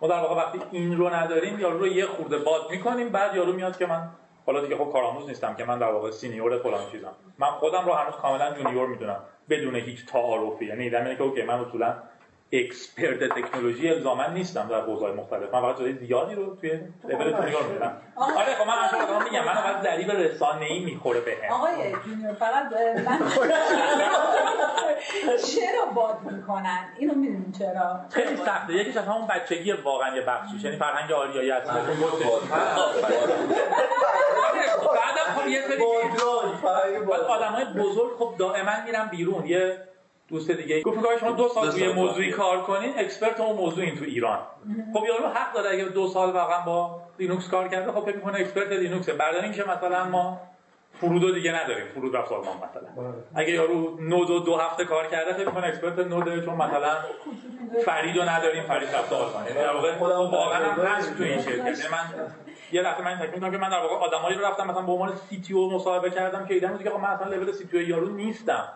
ما در واقع وقتی این رو نداریم یارو رو یه خورده باد می‌کنیم بعد یارو میاد که من حالا دیگه خب کارآموز نیستم که من در واقع senior فلان چیزم. من خودم رو هنوز کاملا junior می‌دونم بدون هیچ تعارفی. یعنی ایدم که OK من اصولا expert تکنولوژی الزاما نیستم در حوزه‌های مختلف. من فقط چیزای زیادی رو توی level junior می‌دونم آره خب من اصلا میگم من فقط ضریب رسانه‌ای می‌خوره بهم آقای junior فقط من چرا باد می‌کنن؟ اینو می‌دونین چرا؟ خیلی سخته. یکیش از همون بچگی واقعا یه بخشیش. یعنی فرهنگ آریایی هست. بعدم خب یه سری آدمای بزرگ خب دائما میرن بیرون. یه دوست دیگه گفت که شما دو سال روی موضوعی کار کنین expert اون موضوع این تو ایران. خب یارو حق داره اگه دو سال واقعا با لینوکس کار کرده خب فکر می‌کنه expert لینوکسه. بعد اینکه مثلا ما فریدو دیگه نداریم فرید رفت سازمان مثلا. اگه یارو Node رو دو هفته کار کرده فکر می‌کنه expert Node ه چون مثلا فریدو نداریم فرید رفت یعنی در واقع واقعا هم هست تو این شرکت. من یه دفعه من فکر می‌کنم که من در واقع آدمایی رو رفتم مثلا به عنوان سی تی او مصاحبه کردم که ایدم که خب من اصلا لول سی تی او یارو نیستم.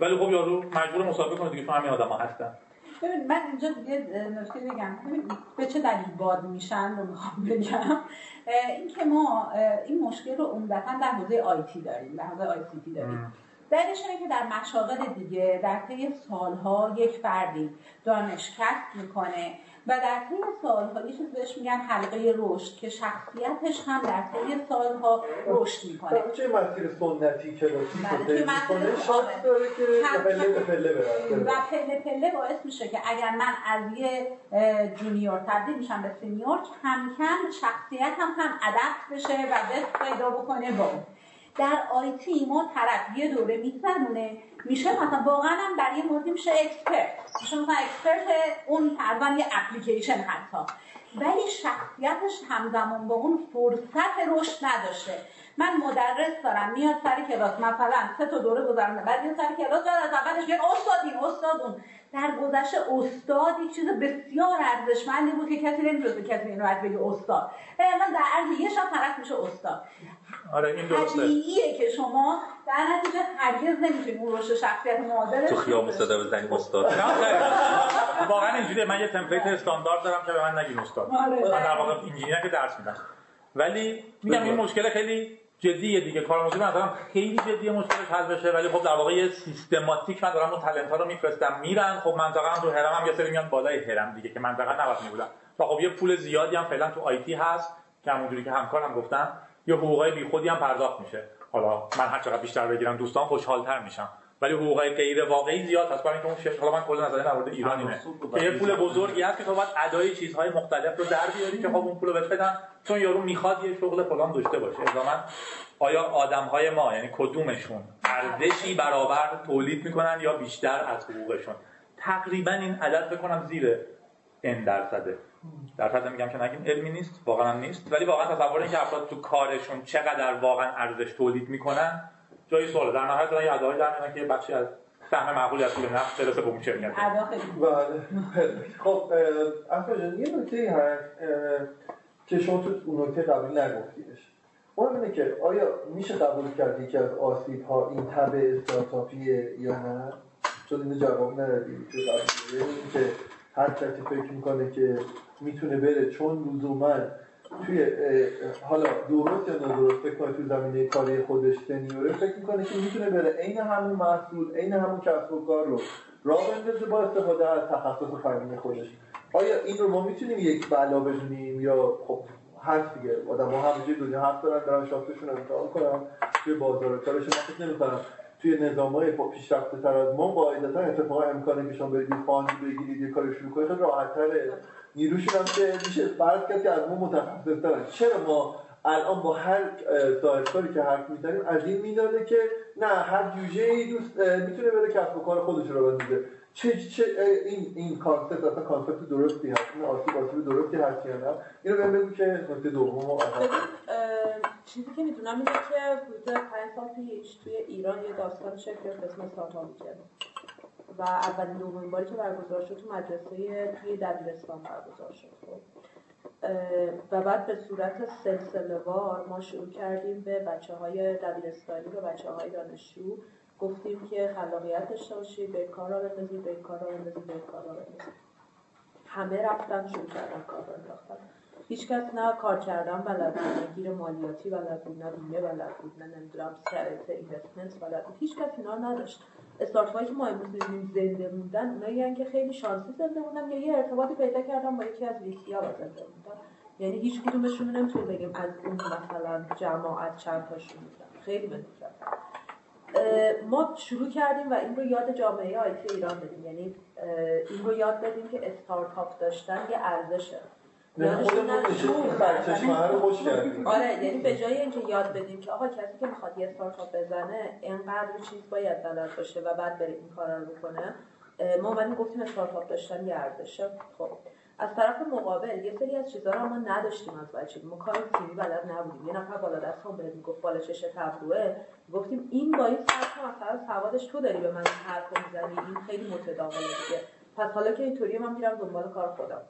ولی خب یارو مجبور مصاحبه کنه دیگه تو همین آدما هستن. ببین من اینجا یه نکته بگم. به چه دلیل باد میشن رو می‌خوام بگم؟ این که ما این مشکل رو عمدتا در حوزه آیتی داریم در حوزه آی سی داریم. دلیلش اینه که در مشاغل دیگه در طی سالها یک فردی دانش کسب می‌کنه. و در طی سالها یه چیز بهش میگن حلقه رشد که شخصیتش هم در طی سالها رشد می‌کنه. چه مسیر سنتی کلاسیک بله، شانس داره که پله پله و پله پله باعث میشه که اگر من از یه junior تبدیل میشم به senior کم کم شخصیت هم هم adapt بشه و دست پیدا بکنه با اون. در IT ما طرف. یه دوره میگذرونه میشه مثلا واقعا هم یه موردی میشه expert میشه مثلا اکسپرت اون فرضاً یه اپلیکیشن حتی. ولی شخصیتش همزمان با اون فرصت رشد نداشته. من مدرس دارم میاد سر کلاس. مثلا سه تا دوره گذرونده بعد میاد سر کلاس بعد از اولش میگن استاد این استاد اون. در گذشته استاد چیز بسیار ارزشمندی بود که کسی نمی‌تونست کسی این راحت بگه استاد. من در عرض یه شب طرف میشه استاد. آره این درسته. طبیعیه که شما در نتیجه هرگز نمی‌تونید اون رشد شخصیت معادلش تو خیابون صدا بزنیم استاد. واقعا اینجوریه. من یه تمپلیت استاندارد دارم که به من نگین استاد. آره. من در واقع انجینیر که درس میدم. ولی میگم این مشکل خیلی جدیه دیگه. کارآموزی من دارم خیلی جدیه مشکلش حل بشه. ولی خب در واقع یه سیستماتیک من دارم اون تالنت ها رو میفرستم میرن. خب منطقه هم تو هرم هم یه سری میان بالای هرم دیگه که منطقه نباید میبودن. و خب یه پول زیادی هم فعلا تو آیتی هست که همونجوری که همکارم گفتن. یه حقوقای بیخودی هم پرداخت میشه. حالا من هر چقدر بیشتر بگیرم دوستان خوشحالتر میشم. ولی حقوقای غیر واقعی زیاد هست. برای اینکه اون شرکت حالا من کلا نظر در مورد ایران اینه. که یه پول بزرگی هست که تو باید ادای چیزهای مختلف رو در بیاری که خب اون پول رو بهت بدن. چون یارو می‌خواد یه شغل فلان داشته باشه. الزاما آیا آدمهای ما یعنی کدومشون ارزشی برابر تولید می‌کنن یا بیشتر از حقوقشون؟ تقریبا این عدد بکنم زیر n درصده. درصد میگم که نگیم علمی نیست واقعا نیست. ولی واقعا تصور این که افراد تو کارشون چقدر واقعا ارزش تولید می‌کنن جای سوال. در نهایت دارن یادهای در میارن که بخشی از سهم معقولی از پول نفت برسه به اون شرکت بله. خب جان یه نکته هست که شما تو اون نکته قبلی نگفتیدش. اون اینه که آیا میشه قبول کرد که از آسیب ها این تبع استارتاپیه یا نه؟ چون اینو جواب ندادی. که قبول که هر کسی فکر می‌کنه که می‌تونه بره چون لزوما توی حالا درست یا نادرست فکر توی زمینه کاری خودش سنیوره فکر می‌کنه که می‌تونه بره عین همون محصول عین همون کسب و کار رو راه بندازه با استفاده از تخصص فنی خودش. آیا این رو ما می‌تونیم یک بلا بدونیم یا خب هست دیگه آدم ها همه دنیا حق دارن دارن شافتشون امتحان کنن توی بازار کارش من فکر نمی‌کنم توی نظام های پیشرفته تر از ما قاعدتا اتفاقا امکانه که شما برید fund بگیرید یه کاری شروع کنید راحت تره نیروشون هم که میشه فرض کرد که از ما متخصص چرا ما الان با هر کاری که حرف می‌زنیم از این می‌ناله که نه هر جوجه ای دوست می‌تونه بره کسب و کار خودش رو بندازه. چه چه این این concept اصلا concept درستی هست. این آسیب آسیب درستی هست یا نه؟ اینو بهم بگو که نکته دوم چیزی که می‌دونم اینه که حدود 5 سال پیش توی ایران یه داستان شکل گرفت اسم استارتاپ و اولین دومین باری که برگزار شد تو مدرسه توی دبیرستان برگزار شد خب. و بعد به صورت سلسله وار ما شروع کردیم به بچه های دبیرستانی و بچه های دانشجو گفتیم که خلاقیت داشته باشید به کار را بندازید به کار را به کار را همه رفتن شروع کردن کار را انداختن. هیچ کس نه کار کردن بلد بود نه گیر مالیاتی بلد بود نه بیمه بلد بود نه نمی‌دونم سرت اینوستمنت بلد بود. هیچ کس اینا نداشت. استارت که ما امروز می‌بینیم زنده موندن اونایی که خیلی شانسی زنده موندن یا یه ارتباطی پیدا کردن با یکی از ویسیا و زنده موندن. یعنی هیچ کدومشون نمی‌تونیم بگیم از اون مثلا جماعت چند تاشون بودن. خیلی بهتر. ما شروع کردیم و این رو یاد جامعه آیتی ایران بدیم یعنی این رو یاد بدیم که استارتاپ داشتن یه ارزشه آره. یعنی به جای اینکه یاد بدیم که آقا کسی که می‌خواد یه استارتاپ بزنه اینقدر چیز باید بلد باشه و بعد بره این کارا رو بکنه ما اومدیم گفتیم استارتاپ داشتن یه ارزشه. خب. از طرف مقابل یه سری از چیزها رو ما نداشتیم از بچگی ما کار تیمی بلد نبودیم. یه نفر بالا دست هم بهت می‌گفت بالا چش تبروه گفتیم این با این سطح مثلا سوادش تو داری به من حرف می‌زنی؟ این خیلی متداوله دیگه. پس حالا که اینطوریه من میرم دنبال کار خودم.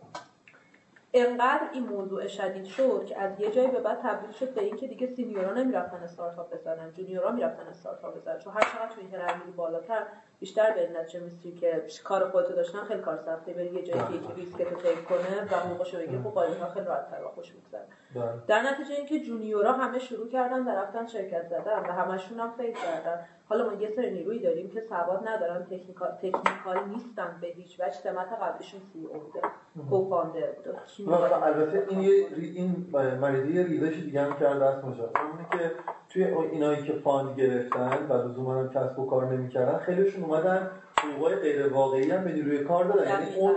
انقدر این موضوع شدید شد که از یه جایی به بعد تبدیل شد به اینکه دیگه سینیورا نمی‌رفتن استارتاپ بزنن جونیورا می‌رفتن استارتاپ بزنن. چون هر چقدر هرم میری بالاتر بیشتر به نتیجه میسی که کار خودتو داشتن خیلی کار سخته بری یه جایی که یکی ریسک تو تیک کنه و حقوقشو بگیره خب قاعدتا خیلی راحت تر خوش میگذره. بله. در نتیجه اینکه junior ا همه شروع کردن و رفتن شرکت زدن و همشون هم fail کردن. حالا ما یه سری نیروی داریم که سواد ندارن technical technical نیستن به هیچ وجه. سمت قبلشون CEO بوده co-founder بوده. البته این یه این مریضی ریزش دیگه هم کرده است مجاز اونه که توی اینایی که fund گرفتن و لزوما هم کسب و کار نمی‌کردن خیلیشون اومدن حقوقای غیر واقعی هم به نیروی کار دادن. یعنی اون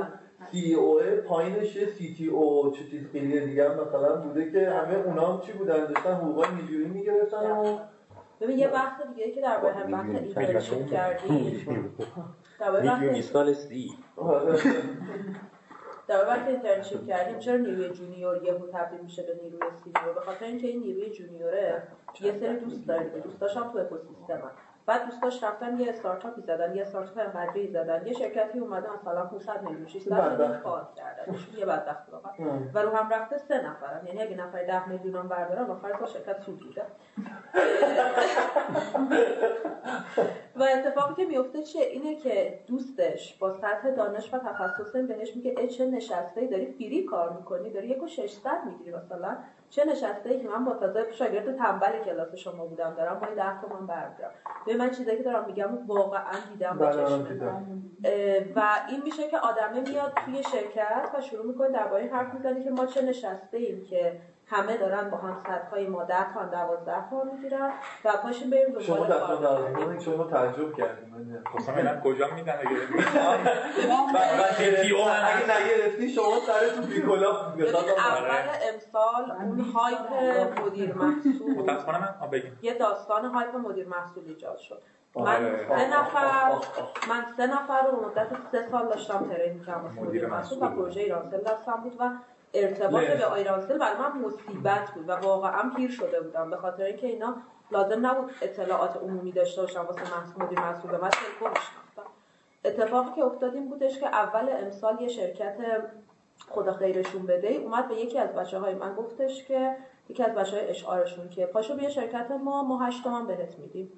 CEO پایینش CTO چه چیز خیلی دیگه هم مثلا بوده که همه اونا هم چی بودن؟ داشتن حقوقای میلیونی می‌گرفتن و ببین یه بحث دیگه که در هم بحث internship کردیم میلیونی سال سی. در وقت internship کردیم چرا نیروی junior یهو تبدیل میشه به نیروی senior به خاطر اینکه این نیروی junior ه یه سری دوست داره دوستاش هم تو اکوسیستم بعد دوستاش رفتن یه استارتاپی زدن یه استارتاپ انقدری زدن. یه شرکتی اومده مثلا 500 میلیون 600 میلیون فاند کردن یه بدبخت واقعا. و رو هم رفته سه نفرن. یعنی اگه نفر 10 میلیون هم بردارن آخر تا شرکت سود بوده و اتفاقی که میفته چیه اینه که دوستش با سطح دانش و تخصص بهش میگه چه نشسته داری؟ فری کار می‌کنی؟ داری یک و 600 می‌گیری مثلا. چه نشسته ای که من با تازه شاگرد تنبل کلاس شما بودم دارم با 10 تومن بردارم به من چیزایی که دارم میگم واقعا دیدم با و این میشه که آدمه میاد توی شرکت و شروع می‌کنه درباره حرف می‌زنه که ما چه نشسته ایم که همه دارن با هم های ما 10 تا 12 تا می‌گیرن. و پاشیم بریم دنبال شما در تا شما تعجب کردیم. خب اینا کجا میدن اگه اگه نگرفتی شما سرتون بیکلا اول امسال اون هایپ مدیر محصول متاسفانه من یه داستان هایپ مدیر محصول ایجاد شد. من آره. سه نفر من سه نفر رو مدت سه سال داشتم ترین می‌کردم واسه مدیر مسئول و. پروژه ایرانسل دستم بود و ارتباط. به ایرانسل برای من مصیبت بود و واقعا پیر شده بودم. به خاطر اینکه اینا لازم نبود اطلاعات عمومی داشته باشم واسه مدیر مسئول به من تلفن اتفاقی که افتاد این بودش که اول امسال یه شرکت خدا خیرشون بده اومد به یکی از بچه های من گفتش که یکی از بچه های اشعارشون که پاشو بیا شرکت ما ما هشت تومن بهت میدیم.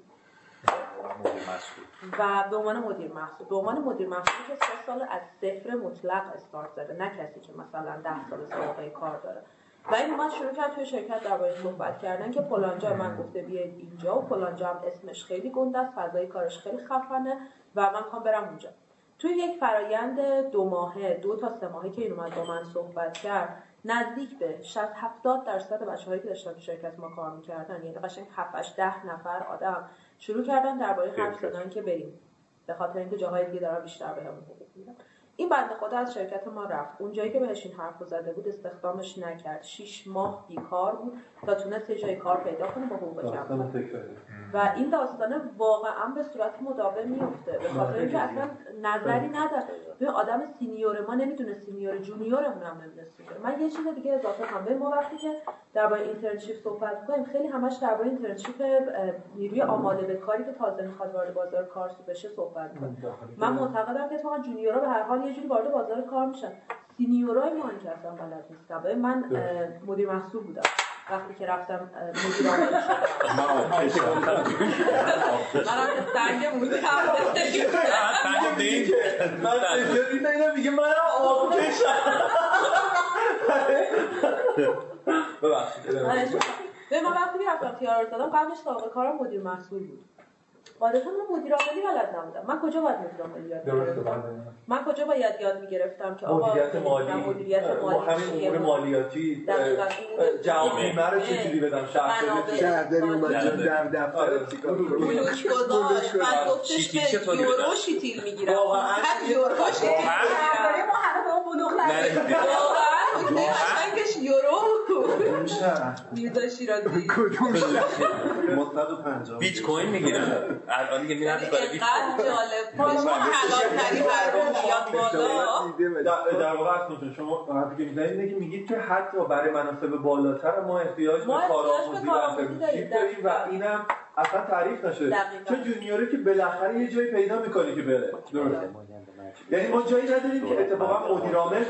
مدیر مسئول و به عنوان مدیر محصول. به عنوان مدیر محصول که سه سال از صفر مطلق استارت زده نه کسی که مثلا ده سال سابقه کار داره. و این اومد شروع کرد توی شرکت درباره صحبت کردن که فلان جا من گفته بیاید اینجا و فلان جا هم اسمش خیلی گنده است فضای کارش خیلی خفنه و من می‌خوام برم اونجا. توی یک فرایند دو ماهه دو تا سه ماهه که این اومد با من صحبت کرد نزدیک به 60 70 درصد بچه‌هایی که داشتن تو شرکت ما کار می‌کردن یعنی قشنگ 7 8 10 نفر آدم شروع کردن درباره حرف زدن که بریم. به خاطر اینکه جاهای دیگه دارن بیشتر بهمون حقوق میدن. این بنده خدا از شرکت ما رفت. اونجایی که بهش این حرف زده بود استخدامش نکرد. 6 ماه بیکار بود تا تونست یه جای کار پیدا کنه با حقوق کم. و این داستانه واقعا به صورت مداوم میفته به خاطر اینکه اصلا نظری نداره. به آدم senior ما نمی‌دونه senior junior مون هم نمی‌دونه senior. من یه چیز دیگه اضافه کنم. ببین ما وقتی که درباره internship صحبت کنیم خیلی همش درباره internship نیروی آماده به کاری که تازه می‌خواد وارد بازار کار بشه صحبت کنیم. من معتقدم که اتفاقا junior ها به هر حال یه جوری وارد بازار کار میشن. senior ای ما که اصلا بلد نیستن ببین من مدیر محصول بودم. وقتی که رفتم مدیر عامل شدم منم سنگ میگه منم ببخشید به من وقتی که رفتم تیار دادم قبلش سابقه کارم مدیر محصول بود. قاعدتا من مدیر عاملی بلد نبودم من کجا باید مدیر عاملی یاد بگیرم بله. من کجا باید یاد می‌گرفتم که آقا مدیریت مالی مدیریت مالی همین؟ امور مالیاتی جواب بیمه رو چجوری بدم. شهرداری اومد. در دفتر آره. چیکار گذاشت من گفتش که چطوری یورو؟ شیتیل می‌گیرم واقعاً. یورو شیتیل ما همه به اون بلوغ قشنگش یورو. کدوم شهر؟ میرزا شیرازی. کدوم شهر؟ ما 150 بیت کوین می‌گیرن. الان دیگه میرن برای بیت کوین. اینقدر جالب حالا ما حلالتری رو بیاد بالا. در واقع از کجا؟ شما حرفی که می‌زنید اینه که میگید که حتی برای مناسب بالاتر ما احتیاج به کارآموزی داریم، و. اینم اصلا تعریف نشده. چون جونیوره که بالاخره یه جایی پیدا می‌کنه که بره. درسته. یعنی ما جایی نداریم که اتفاقا مدیر عامل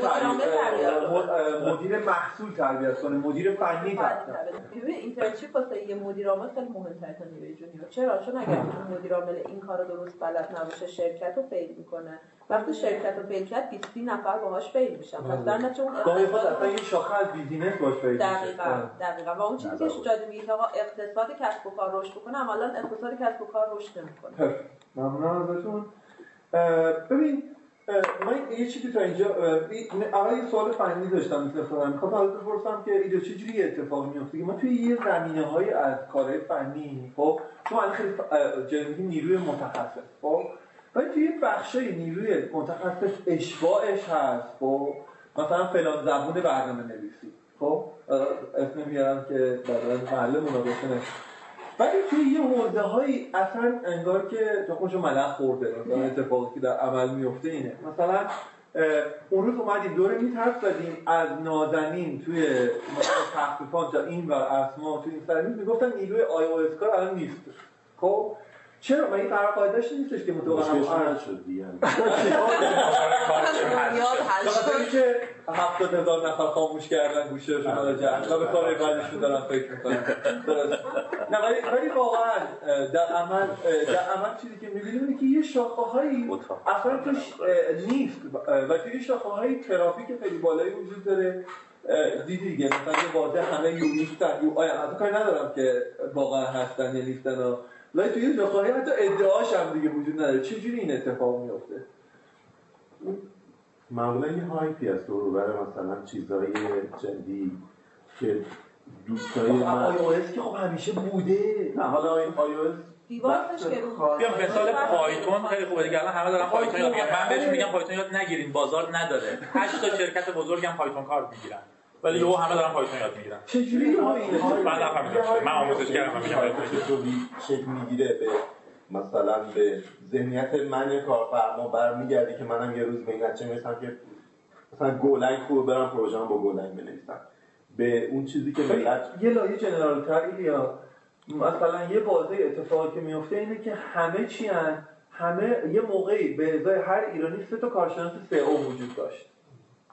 مدیر محصول تربیت کنه. مدیر فنی تربیت ببین internship واسه یه مدیر عامل خیلی مهم‌تره تا نیروی جونیور چرا؟ چون اگر اون مدیر عامل این کارو درست بلد نباشه شرکت رو fail می‌کنه. وقتی شرکت رو fail کرد 20 نفر باهاش fail میشن. پس در نتیجه اون اصلا یه شاخه از business باش پیدا میشه. دقیقا دقیقا. و اون چیزی که شجاعی میگه که آقا اقتصاد کسب و کار رشد بکنه عملا اقتصاد کسب و کار رشد نمی‌کنه. Perfect. ممنون ازتون. ببین من یه چیزی تا اینجا اول یه سوال فنی داشتم مثل خودم. می‌خوام ازت بپرسم که ایده چجوری یه اتفاقی میفته که ما توی یه زمینه های از کارهای فنی خب چون الان خیلی میگیم نیروی متخصص خب. ولی توی بخشای نیروی متخصص اشباعش هست خب. مثلا فلان زبون برنامه نویسی خب اسم میارم که بعدا محل مناقشه ولی توی یه حوزه هایی اصلا انگار که تخمشو ملخ خورده. مثلا اتفاقی که در عمل میفته اینه. مثلا اون روز اومدیم دوره میترس زدیم از نازنین توی تخفیفان تا این و اسما توی این سرمیز می‌گفتن نیروی آی او اس کار الان نیست. خب؟ چرا؟ من این قرار قاعدش نیستش که متوقع هم نشد دیگه. خاطر اینکه هفتاد هزار نفر خاموش کردن گوشیشون رو جمع و به کار بعدشون دارن فکر درست. نه ولی ولی واقعا در عمل در عمل چیزی که می‌بینیم اینه که یه شاخه هایی اصلا توش نیست. و توی شاخه های ترافیک خیلی بالایی وجود داره. دیدی دیگه مثلا یه واژه همه یو نیستن یو آیا از کاری ندارم که واقعا هستن یا نیستن و ولی توی های حتی ادعاش هم دیگه وجود نداره. چجوری این اتفاق میفته معمولا یه هایپی از دور برای مثلا چیزهای جدید که دوستای آی من او اس که خب همیشه بوده. نه حالا این آی او اس دیوارش که رو بیا مثال پایتون خیلی خوبه دیگه. الان همه دارن پایتون یاد می‌گیرن. من بهشون میگم پایتون یاد نگیرین. بازار نداره. 8 تا شرکت بزرگ هم پایتون کار می‌گیرن. ولی یهو همه دارن پایتون یاد می‌گیرن. چجوری ها این من نفهمیدم من آموزش کردم من میگم شکل می‌گیره به مثلا به ذهنیت من یه کارفرما برمیگردی که منم یه روز به این نتیجه می‌رسم که مثلا گولنگ خوب برم پروژه با گولنگ بنویسم. به اون چیزی که ملت یه لایه جنرال تر یا مثلا یه بازه اتفاقی که میفته اینه که همه چی هن. همه یه موقعی به ازای هر ایرانی سه تا کارشناس سه او وجود داشت.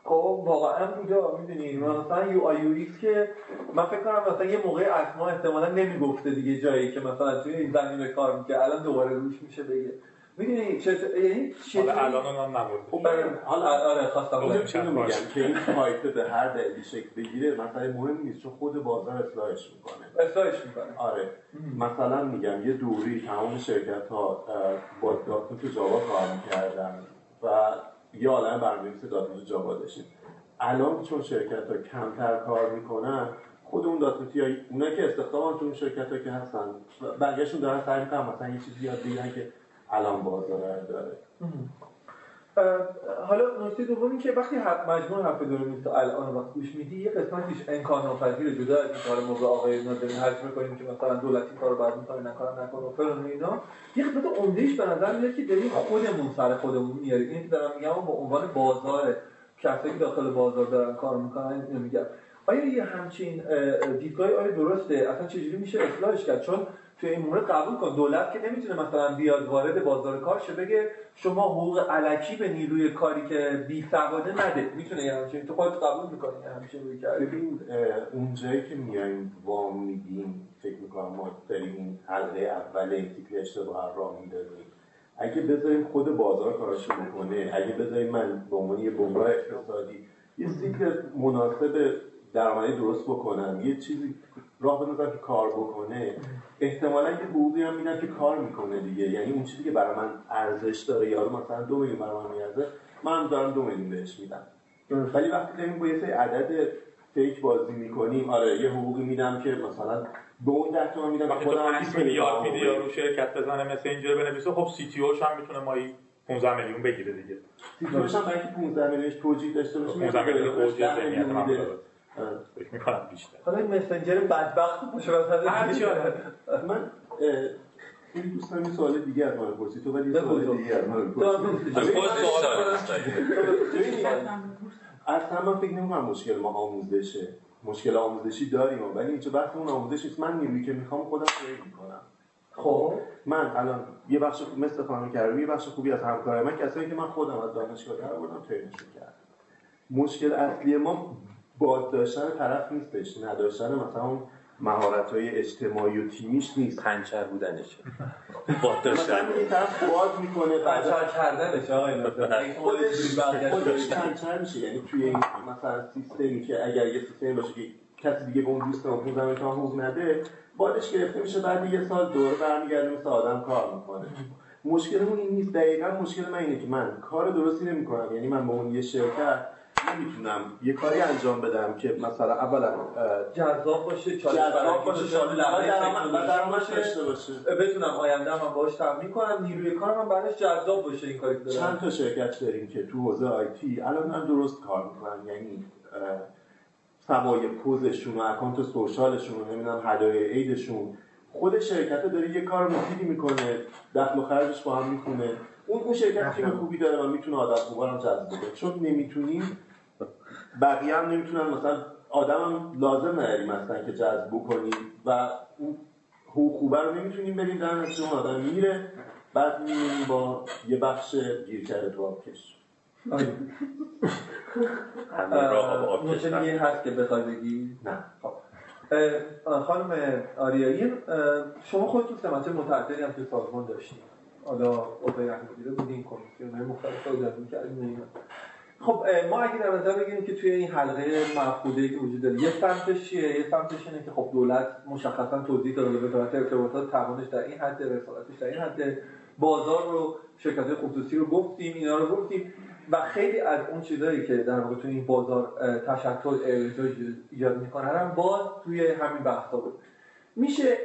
خب واقعا بودا می‌دونی. مثلا یو آی یو ایکس که من فکر کنم مثلا یه موقع اسما احتمالا نمی‌گفته دیگه جایی که مثلا توی این زمینه کار می‌کنه الان دوباره روش میشه بگه. می‌دونی چه یعنی چه حالا الان اونم نبود. خب حالا آره خواستم خب بگم. اینو میگم که این hype به هر دلیلی شکل بگیره مثلا مهم نیست چون خود بازار اصلاحش می‌کنه. اصلاحش می‌کنه. آره. مثلا میگم یه دوری تمام شرکت ها با .NET Java کار می‌کردن و یه عالم برنامه‌نویس .NET Java داشتیم. الان چون شرکت ها کمتر کار می‌کنن خود اون .NET ی های اونایی که استخدامن تو اون شرکت ها که هستن بقیه‌شون دارن سعی می‌کنن مثلا یه چیزی یاد بگیرن که الان بازار داره. حالا نکته دومی که وقتی مجموع حرف داره تا الان وقت گوش میدی یه قسمتیش امکان ناپذیر جدا از این کار موقع آقای نادری حرف می‌کنیم که مثلا دولتی کارو بعد می‌کنه نکنه نکنه و فلان اینا. یه قسمت عمدهش به نظر میاد که داریم خودمون سر خودمون میاریم. این که دارم میگم به عنوان بازار کسایی داخل بازار دارن کار می‌کنن نمیگم. آیا یه همچین اه، دیدگاهی آیا درسته؟ اصلا چجوری میشه اصلاحش کرد؟ چون توی این مورد قبول کن. دولت که نمی‌تونه مثلا بیاد وارد بازار کار شه بگه شما حقوق علکی به نیروی کاری که بی سواده نده. می‌تونه یه همچین تو خودت قبول می‌کنی؟ همچین روی کردی؟ ببین اه، اون جایی که میایم وام میدیم فکر می‌کنم ما داریم حلقه اول سیکل اشتباه راه میدازیم اگه بذاریم خود بازار کاراشو بکنه اگه بذاریم من به عنوان یه بمراه اقتصادی یه سیکل مناسب درآمدی درست بکنم یه چیزی راه بندازم که کار بکنه احتمالا یه حقوقی هم میدم که کار می‌کنه دیگه. یعنی اون چیزی که برای من ارزش داره یارو مثلا دو میلیون برای من میارزه من دارم دو میلیون بهش میدم. ولی وقتی داریم با یه سری عدد فیک بازی می‌کنیم آره یه حقوقی میدم که مثلا به اون ده تومن میدم وقتی تو خودم 5 20 میلیارد میدی یارو شرکت بزنه مثل اینجا بنویسه خب سی تی اوش هم می‌تونه مایی 15 میلیون بگیره دیگه. سیتوش هم برای که 15 میلیونش توجیه داشته باشه 15 میلیون اوج 10 ذهنیت فکر می‌کنم بیشتر. حالا این مسنجر بدبخت باشه آره. من خیلی دوست یه سوال دیگه از من پرسی. تو ولی. سوال دیگه از من تو پرسی هم- خود سوال هست. ببینید، اصلا من فکر نمی‌کنم مشکل ما آموزشه. مشکل آموزشی داریم ولی اینجا بحث اون آموزش نیست. من نیرویی که می‌خوام خودم ترین می‌کنم خب. من الان یه بخش خوب مثل خانم کریمی یه بخش خوبی از همکارای من کسایی که من خودم از دانشگاه در آوردم ترینشون کردم مشکل اصلی ما باد داشتن طرف نیستش نداشتن مثلا اون مهارت های اجتماعی و تیمیش نیست. پنچر بودنشه با داشتن مثلا این طرف باد می‌کنه بچه‌ها کردنش آقای خودش خودش. چند میشه. یعنی توی این مثلا سیستمی که اگر یه سیستمی باشه که کسی دیگه به اون دوست اون 15 میلیون حقوق نده بادش گرفته میشه بعد یه سال دوره برمیگرده مثل آدم کار می‌کنه. مشکلمون این نیست. دقیقا مشکل من اینه که من کار درستی نمی‌کنم. یعنی من به اون یه شرکت نمی‌تونم یه کاری انجام بدم که مثلا اولا جذاب باشه چالش جذاب برانگیز باشه شامل لحظه درآمد. داشته باشه. بتونم آینده من باهاش تمرین کنم نیروی کارم هم براش جذاب باشه این کاری که دارم. چند تا شرکت داریم که تو حوزه آیتی الان دارن درست کار می‌کنن یعنی سوای پوزشون و اکانت سوشالشون و نمی‌دونم هدایای عیدشون. خود شرکت داره یه کار مفیدی می‌کنه دخل و خرجش با هم می‌کنه اون اون شرکت تیم خوبی داره و می‌تونه آدم خوبا رو هم جذب کنه چون نمی‌تونیم بقیه هم نمی‌تونن مثلا آدم هم لازم نداریم مثلا که جذب بکنیم و اون خوبه رو نمی‌تونیم بدیم در نتیجه اون آدم میره بعد میمونیم با یه بخش گیر کرده تو آبکش آره. همه راه. دیگه هست که بخوای بگی نه خب خانم آریایی شما خودتون سمت متعددی هم توی سازمان داشتیم حالا عضو مدیره بودیم کمیسیون های مختلف رو می‌کردیم. خب ما اگه در نظر بگیریم که توی این حلقه مفقوده که وجود داره یه سمتش چیه؟ یه سمتش اینه که خب دولت مشخصا توضیح داده وزارت ارتباطات توانش در این حد رسالتش در این حد بازار رو شرکت خصوصی رو گفتیم اینا رو گفتیم. و خیلی از اون چیزایی که در واقع توی این بازار ارتجاج ایجاد می‌کنن هم باز توی همین بحثا بود. میشه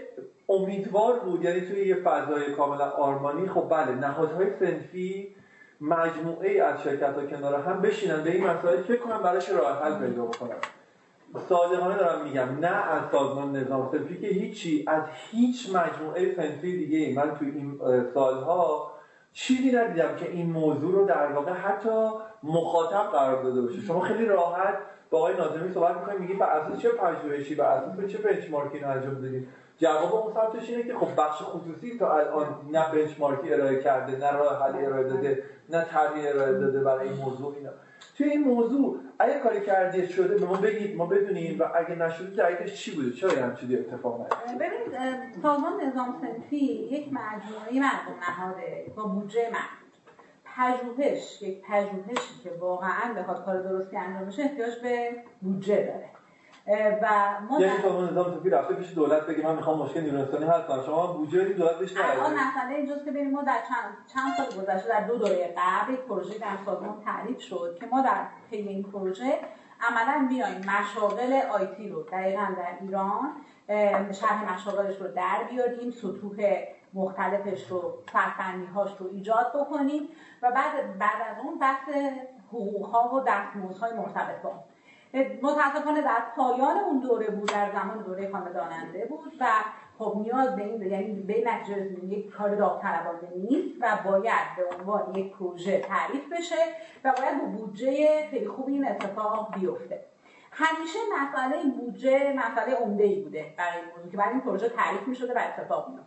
امیدوار بود یعنی توی یه فضای کاملا آرمانی خب بله نهادهای سنفی مجموعه از شرکت ها کنار هم بشینن به این مسائل فکر کنم براش راه حل پیدا بکنن. صادقانه دارم میگم نه از سازمان نظام صنفی که هیچی از هیچ مجموعه صنفی دیگه ای. من توی این سالها چیزی ندیدم که این موضوع رو در واقع حتی مخاطب قرار داده باشه. شما خیلی راحت با آقای ناظمی صحبت می‌کنید میگید بر اساس چه پژوهشی بر اساس چه بنچمارکی انجام دادید جواب اون سمتش اینه که خب بخش خصوصی تا الان نه بنچمارکی ارائه کرده نه راه حلی ارائه داده نه طرحی ارائه داده برای این موضوع اینا. توی این موضوع اگه کاری کردی شده به ما بگید ما بدونیم و اگه نشده دقیقش چی بوده؟ چرا هم چیزی اتفاق نیفتاد؟ ببینید سازمان نظام صنفی یک مجموعه مردم نهاده با بودجه محدود. پژوهش یک پژوهشی که واقعا بخواد کار درستی انجام بشه احتیاج به بودجه داره. و ما یعنی سازمان نظام صنفی رفته پیش دولت بگه من می‌خوام مشکل نیروی انسانی حل کنم. شما بودجه دولت بهش الان مسئله اینجاست که ما در چند چند سال گذشته در دو دوره قبل یک پروژه در سازمان تعریف شد که ما در پی این پروژه عملا بیایم مشاغل آیتی رو دقیقا در ایران شرح مشاغلش رو در بیاریم سطوح مختلفش رو فرفنی هاش رو ایجاد بکنیم و بعد بعد از اون بحث حقوق ها و دستمزدهای مرتبط با متاسفانه در پایان اون دوره بود در زمان دوره خانه داننده بود و خب نیاز به این یعنی به نتیجه یک کار داوطلبانه نیست و باید به عنوان یک پروژه تعریف بشه و باید با بودجه خیلی خوب این اتفاق بیفته. همیشه مسئله بودجه مسئله عمده ای بوده برای این موضوع که برای این پروژه تعریف می شده و اتفاق می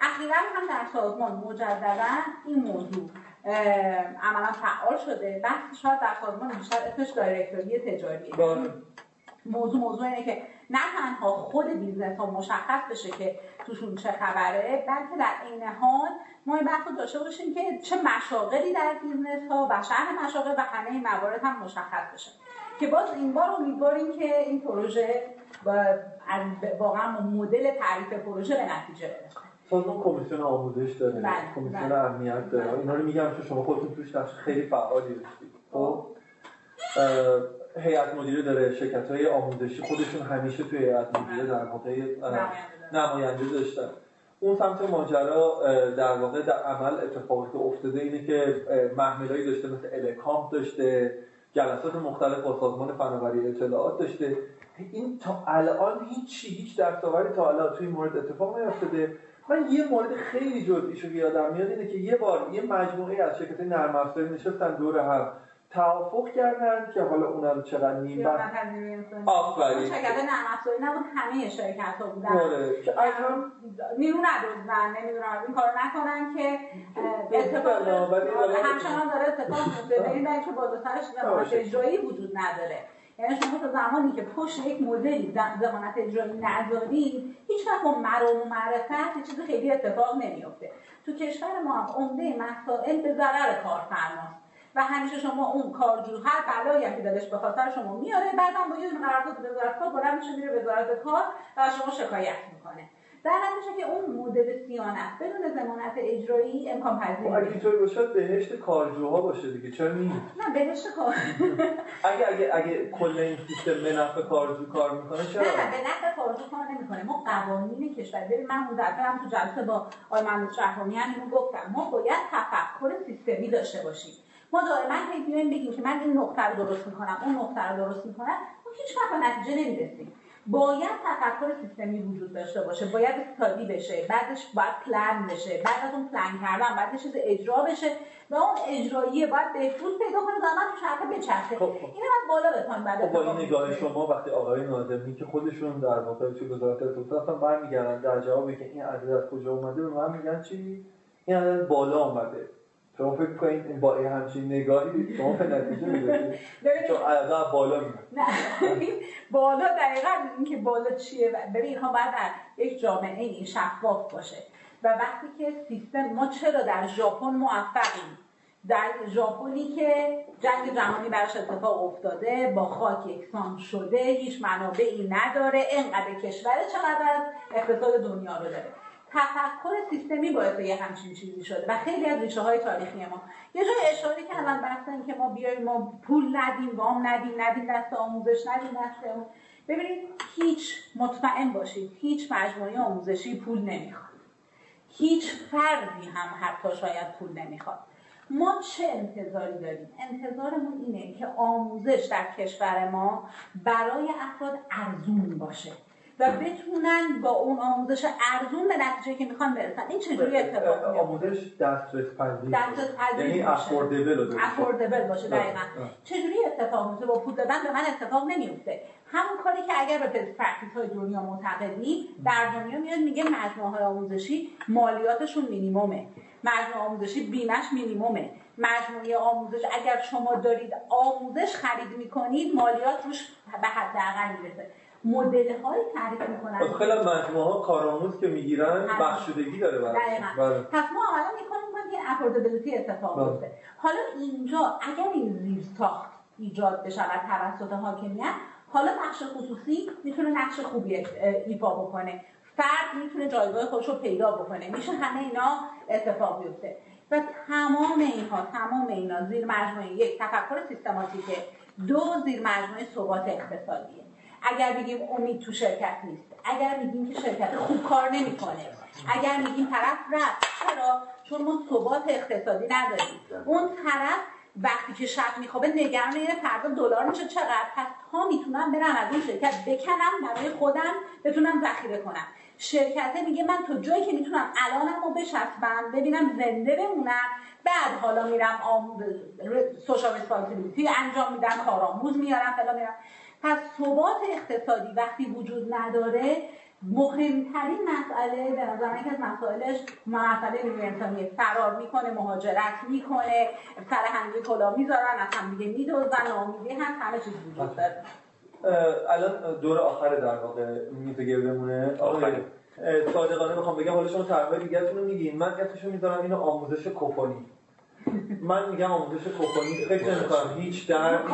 اخیرا هم در سازمان مجددا این موضوع عملا فعال شده. بحث شاید در سازمان بیشتر اسمش directory تجاری. موضوع موضوع اینه که نه تنها خود business ها مشخص بشه که توشون چه خبره بلکه در این حال ما این بحث داشته باشیم که چه مشاغلی در business ها و شهر مشاغل و همه این موارد هم مشخص بشه. که باز این بار امیدواریم که این پروژه واقعا مدل تعریف پروژه به نتیجه برسه. سازمان کمیسیون آموزش داره بله، کمیسیون بله. امنیت داره. اینا رو میگم که شما خودتون توش نقش خیلی فعالی داشتید. خب؟ هیئت مدیره داره شرکت های آموزشی خودشون همیشه توی هیئت مدیره در واقع نماینده داشتن. اون سمت ماجرا در واقع در عمل اتفاقی که افتاده اینه که محملایی داشته مثل الکام داشته جلسات مختلف با سازمان فناوری اطلاعات داشته. این تا الان هیچی هیچ دستاوردی تا الان توی مورد اتفاق نیفتاده. من یه مورد خیلی جزئیشو که یادم میاد اینه که یه بار یه مجموعه از شرکت نرم افزاری نشستن دور هم. توافق کردن که حالا اونا رو چقدر نیم بر آفرین. شرکت نرم افزاری نبود همه شرکت ها بودن. آره. که از هم نیرو ندوزن نمی‌دونم این کارو نکنن که اتفاق حالا- همچنان داره اتفاق میفته دلیل که بالاترش. اجرایی وجود نداره. یعنی شما تا زمانی که پشت یک مدلی ز- ضمانت اجرایی ندارید هیچ وقت با مرام و معرفت چیز خیلی اتفاق نمیفته تو کشور ما هم عمده مسائل به ضرر کارفرماست. و همیشه شما اون کارجو هر بلایی هم که دلش به خاطر شما میاره بعدم با یه قرارداد وزارت کار بلند میشه میره وزارت کار و شما شکایت می‌کنه. در نتیجه که اون مدل سیانت بدون ضمانت اجرایی امکان پذیر اگه. اینطوری باشه بهشت کارجوها باشه دیگه چرا نیست نه بهش کار اگه اگه اگه کل این سیستم به نفع کارجو کار می‌کنه چرا؟ نه به نفع کارجو کار نمی‌کنه. ما قوانین کشور ببین من هم تو جلسه با آقای محمد شهرامیان اینو گفتم. ما باید تفکر سیستمی داشته باشیم. ما دائما هی بیایم بگیم که من این نقطه رو درست می‌کنم اون نقطه رو درست می‌کنم ما هیچ وقت به نتیجه نمی‌رسیم. باید تفکر سیستمی وجود داشته باشه. باید استادی بشه. بعدش باید پلان بشه. بعد از اون پلان کردن. بعد چیز اجرا بشه. و اون اجراییه باید بهبود پیدا کنه و من تو چرخه. بچرخه خب، خب. اینو باید بالا بتون بعد با این نگاه. شما وقتی آقای ناظمی که خودشون در واقع توی وزارت اطلاعات هستن برمیگردن در جوابی که این عدد از کجا اومده به من میگن چی؟ این عدد بالا اومده. شما فکر کنید با این همچین نگاهی شما به نتیجه می‌رسید. چون عدد بالا میاد. نه. بالا دقیقا اینکه بالا چیه ببین اینها باید در یک جامعه این شفاف باشه. و وقتی که سیستم ما چرا در ژاپن موفقیم؟ در ژاپنی که جنگ جهانی براش اتفاق افتاده با خاک یکسان شده هیچ منابعی نداره انقدر کشور چقدر اقتصاد دنیا رو داره. تفکر سیستمی باعث یه همچین چیزی شده و خیلی از ریشه های تاریخی ما. یه جای اشاره کردم بحث که ما بیایم ما پول ندیم وام ندیم ندیم دست آموزش ندیم دست اون. ببینید هیچ مطمئن باشید هیچ مجموعه آموزشی پول نمی‌خواد. هیچ فردی هم حتی شاید پول نمی‌خواد. ما چه انتظاری داریم؟ انتظارمون اینه که آموزش در کشور ما برای افراد ارزون باشه. و بتونن با اون آموزش ارزون به نتیجه که می‌خوان برسن. این چجوری اتفاق میفته آموزش دسترس پذیر یعنی. Affordable Affordable باشه دقیقا. آه. چجوری اتفاق میفته با پول دادن به من اتفاق نمیفته همون کاری که اگر به practice های دنیا معتقدی در دنیا میاد میگه مجموعه های آموزشی مالیاتشون مینیمومه. مجموعه آموزشی بیمش مینیمومه. مجموعه آموزش اگر شما دارید آموزش خرید می‌کنید مالیات روش به حداقل می‌رسه. مدل های تعریف می‌کنن خب خیلی مجموعه ها کارآموز که می‌گیرن. بخشودگی داره دقیقاً. بله. پس ما عملا می‌کنیم کنیم که این افوردبیلیتی اتفاق بله. بیفته حالا اینجا اگر این زیر ساخت ایجاد بشود توسط حاکمیت حالا بخش خصوصی می‌تونه نقش خوبی ایفا بکنه فرد می‌تونه جایگاه خودش رو پیدا بکنه میشه همه اینا اتفاق بیفته و تمام اینها تمام اینا زیر مجموعه یک تفکر سیستماتیکه دو زیر مجموعه ثبات اقتصادیه اگر بگیم امید تو شرکت نیست اگر میگیم که شرکت خوب کار نمی‌کنه اگر میگیم طرف رفت چرا؟ چون ما ثبات اقتصادی نداریم. اون طرف وقتی که شب میخوابه نگران اینه فردا دلار میشه. چقدر؟ پس تا می‌تونم برم از اون شرکت بکنم برای خودم بتونم ذخیره کنم. شرکته میگه من تا جایی که می‌تونم الانم رو بچسبم ببینم زنده بمونم بعد حالا میرم سوشال ریسپانسیبیلیتی انجام میدم کارآموز میارم فلان میارم پس ثبات اقتصادی وقتی وجود نداره مهمترین مسئله به نظر من یکی از مسائلش مسئله نیروی انسانی فرار می‌کنه مهاجرت می‌کنه سر همدیگه کلا می‌ذارن از همدیگه میدوزن ناامیدی هست همه چیز وجود داره. اه، الان دور آخر در واقع میز گردمونه. صادقانه می‌خوام بگم حالا شما طرحهای دیگه‌تون رو میگین. من اسمشو می‌ذارم اینو آموزش کپونی من میگم آموزش کپونی فکر نمی‌کنم هیچ دردی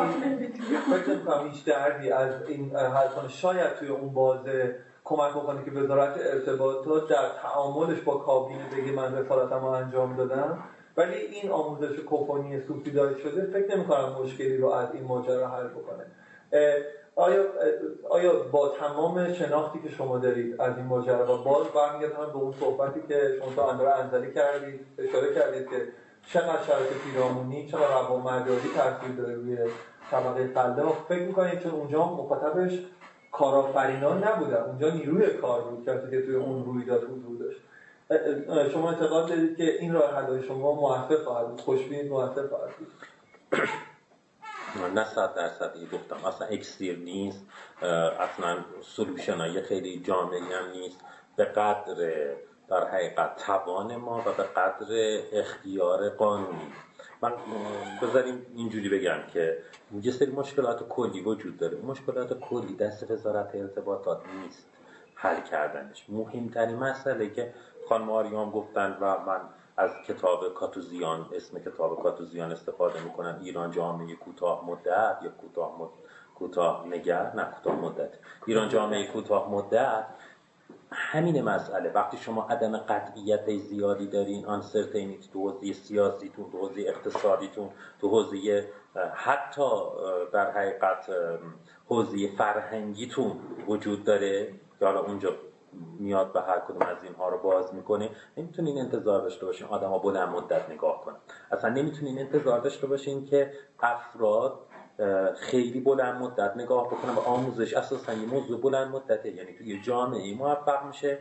فکر نمی‌کنم هیچ دردی از این اه، حل کنه شاید توی اون بازه کمک بکنه که وزارت ارتباطات در تعاملش با کابینه بگه من رسالتم رو انجام دادم. ولی این آموزش کپونی سوبسیدای شده فکر نمی‌کنم مشکلی رو از این ماجرا حل بکنه. آیا آیا با تمام شناختی که شما دارید از این ماجرا و باز برمیگردم به اون صحبتی که شما تا اندازه انزلی کردید اشاره کردید که چقدر شرایط پیرامونی چقدر روانمرداری تاثیر داره روی طبقه فلاح فکر می‌کنید چون اونجا مخاطبش کارآفرینان نبودن اونجا نیروی کار بود که توی اون رویداد حضور داشت. شما اعتقاد دارید که این راه حلای شما موفق خواهد بود خوشبین موفق خواهد بود؟ نه صد درصد گفتم. اصلا اکسیر نیست اصلا سلوشن خیلی جامعی هم نیست. به قدر در حقیقت توان ما و به قدر اختیار قانونی. من بذاریم اینجوری بگم که یه سری مشکلات کلی وجود داره. مشکلات کلی دست وزارت ارتباطات نیست حل کردنش. مهمترین مسئله که خانم آریام گفتن و من از کتاب کاتوزیان اسم کتاب کاتوزیان استفاده می‌کنم. ایران جامعه کوتاه مدت یا کوتاه مد... کوتاه نگر؟ نه کوتاه مدت. ایران جامعه کوتاه مدت همین مسئله. وقتی شما عدم قطعیت زیادی دارین سرتینیت تو حوزه سیاسیتون تو حوزه اقتصادیتون تو حوزه حتی در حقیقت حوزه فرهنگیتون وجود داره. که حالا اونجا میاد به هر کدوم از اینها رو باز می‌کنه. نمی‌تونین انتظار داشته باشین آدما بلند مدت نگاه کنن. اصلا نمی‌تونین انتظار داشته باشین که افراد خیلی بلند مدت نگاه بکنن و آموزش اساسا یه موضوع بلند مدته. یعنی توی جامعه موفق میشه.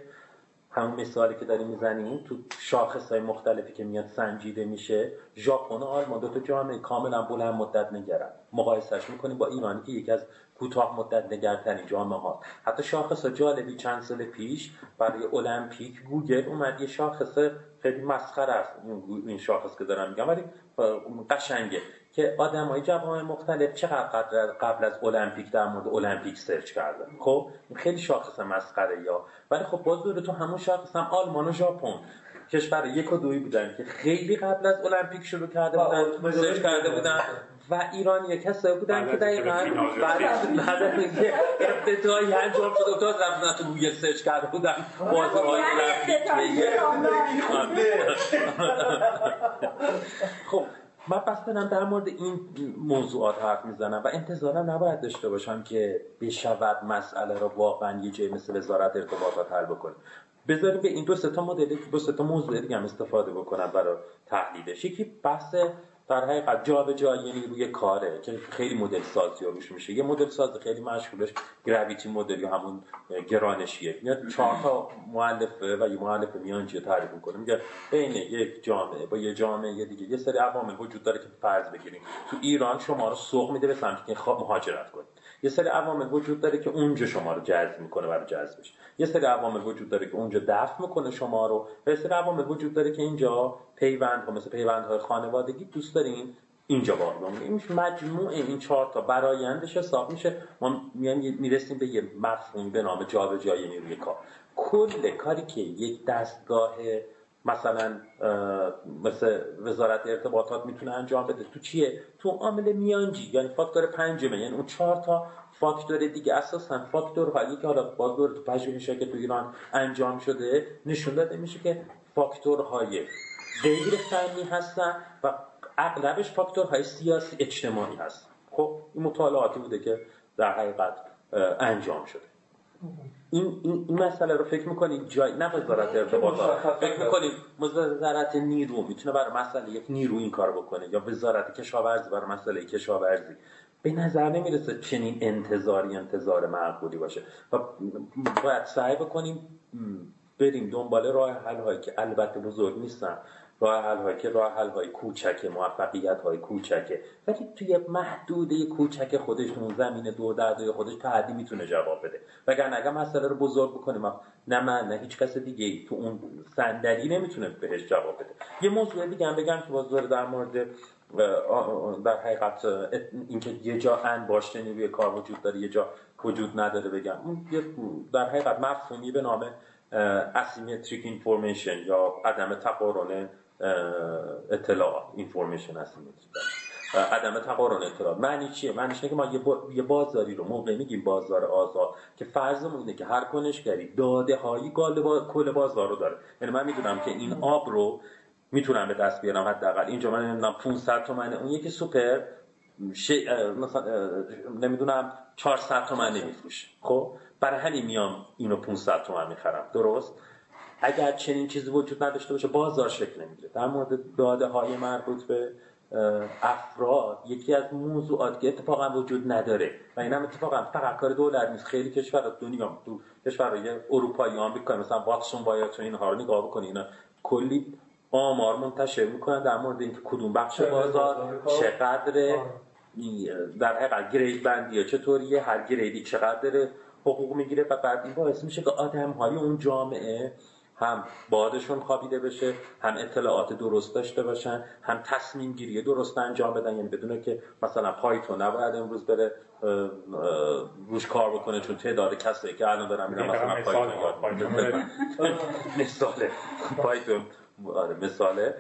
همون مثالی که داریم می‌زنیم تو شاخص های مختلفی که میاد سنجیده میشه. ژاپن و آلمان دو تا جامعه کاملا بلند مدت نگرن. مقایسش می‌کنیم با ایرانی که یکی از کوتاه مدت نگرترین جامعه ها حتی شاخص جالبی چند سال پیش برای المپیک گوگل اومد. یه شاخص خیلی مسخره است. این شاخص که دارم میگم ولی قشنگه. که آدم های جوان مختلف چقدر قبل- از المپیک در مورد المپیک search کردن خب؟ خیلی شاخص مسخره یا. ولی خب باز دوره تو همون شاخص هم آلمان و ژاپن. کشور یک و دوی بودن که خیلی قبل از المپیک شروع کرده بودن search کرده بودن و ایران یک کسایی بودن که دقیقا بعد از بعد از اینکه ابتدایی انجام شد و تا رفتن تو گوگل search کرده بودن بازی های المپیک خب من پس دارم در مورد این موضوعات حرف می‌زنم و انتظارم نباید داشته باشم که بشود مسئله رو واقعا یه جای مثل وزارت ارتباطات حل بکنه. بذاریم به این دو سه تا مدل دو سه تا موضوع دیگه هم استفاده بکنم برای تحلیلش. یکی بحث در حقیقت جابجایی نیروی کاره که خیلی مدل سازی روش میشه. یه مدل ساز خیلی مشهورش گراویتی مدل یا همون گرانشیه. میاد چهار تا مؤلفه و یه مؤلف میانجی تعریف می‌کنه. میگه بین یک جامعه با یه جامعه دیگه. یه سری عوامل وجود داره که فرض بگیریم. تو ایران شما رو سوق میده به سمتی که خواب مهاجرت کنید یه سری عوامل وجود داره که اونجا شما رو جذب می‌کنه برای جذبش. یه سری عوامل وجود داره که اونجا دفع می‌کنه شما رو. و یه سری عوامل وجود داره که اینجا پیوند ها مثل پیوندهای خانوادگی دوست دارین. اینجا باقی بمونه این مجموع این چهار تا برایندش حساب میشه. ما می‌رسیم به یه مفهومی به نام جابجایی نیروی کار. کل کاری که یک دستگاه مثلا مثل وزارت ارتباطات می‌تونه انجام بده. تو چیه؟ تو عامل میانجی. یعنی فاکتور پنجمه. یعنی اون چهار تا فاکتور دیگه اساسا فاکتورهایی که حالا باز تو پژوهشی که تو ایران انجام شده نشون داده میشه که فاکتورهای غیر فنی هستن و اغلبش فاکتورهای سیاسی اجتماعی هست خب این مطالعاتی بوده که در حقیقت انجام شده. این, این, این مسئله رو فکر می‌کنید جای نه وزارت ارتباطات فکر می‌کنید وزارت نیرو می‌تونه برای مسئله یک نیرو این کار بکنه یا وزارت کشاورزی برای مسئله کشاورزی؟ به نظر نمی‌رسه چنین انتظاری انتظار معقولی باشه. و باید سعی بکنیم بریم دنبال راه حل هایی که البته بزرگ نیستن. راه حل هایی که راه حل های کوچکه موفقیت های کوچکه. ولی توی محدوده کوچک خودش اون زمین دور درده خودش تعدی می‌تونه جواب بده. وگرنه اگر مسئله رو بزرگ بکنیم نه من نه هیچ کس دیگه تو اون صندلی نمی‌تونه بهش جواب بده. یه موضوع دیگه هم بگم که باز در مورد در حقیقت اینکه یه جا انباشته نیروی کار وجود داره یه جا وجود نداره بگم. اون در حقیقت مفهومی به نام اسیمتریک اینفورمیشن یا عدم تقارن اطلاعات اینفورمیشن اسیمتریک عدم تقارن اطلاعات معنی چیه؟ معنیش اینه که ما یه, بازاری رو موقع میگیم بازار آزاد که فرضمون اینه که هر کنشگری داده هایی کل بازار رو داره. یعنی من می‌دونم که این آب رو می‌تونم به دست بیارم حداقل. اینجا من نمی‌دونم 500 تومنه. اون یکی سوپر مثلا نمی‌دونم 400 تومن نمیفروشه. خب؟ برای همین میام اینو 500 تومن می‌خرم. درست؟ اگر چنین چیزی وجود نداشته باشه بازار شکل نمی‌گیره. در مورد داده های مربوط به افراد یکی از موضوعات که اتفاقا وجود نداره و این هم اتفاقا فقط کار دولت نیست. خیلی کشور دنیا تو کشورهای اروپایی آمریکا مثلا واتسون باید تو اینها رو نگاه بکنی اینا کلی آمار منتشر می‌کنن در مورد اینکه کدوم بخش بازار چقدر در حقیقت گرید بندیه چطوریه هر گریدی چقدر حقوق می‌گیره و بعد این باعث میشه که آدم های اون جامعه هم بادشون خوابیده بشه هم اطلاعات درست داشته باشن هم تصمیم گیری درست انجام بدن. یعنی بدونه که مثلا پایتون نباید امروز بره روش کار بکنه چون تعداد کسایی که الان دارن میرن مثلا پایتون مثاله پایتون آره مثاله.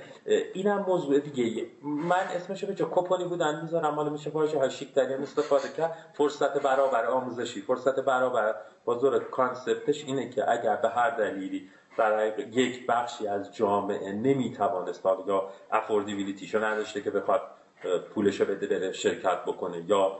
اینم موضوع دیگه. من اسمش به جا کپونی بودن می‌ذارم مال میشه واژه های شیک در استفاده کرد. فرصت برابر آموزشی فرصت برابر بازور کانسپتش اینه که اگر به هر دلیلی برای یک بخشی از جامعه نمی‌توانست یا افوردیبیلیتیشو نداشته که بخواد پولشو بده بره شرکت بکنه یا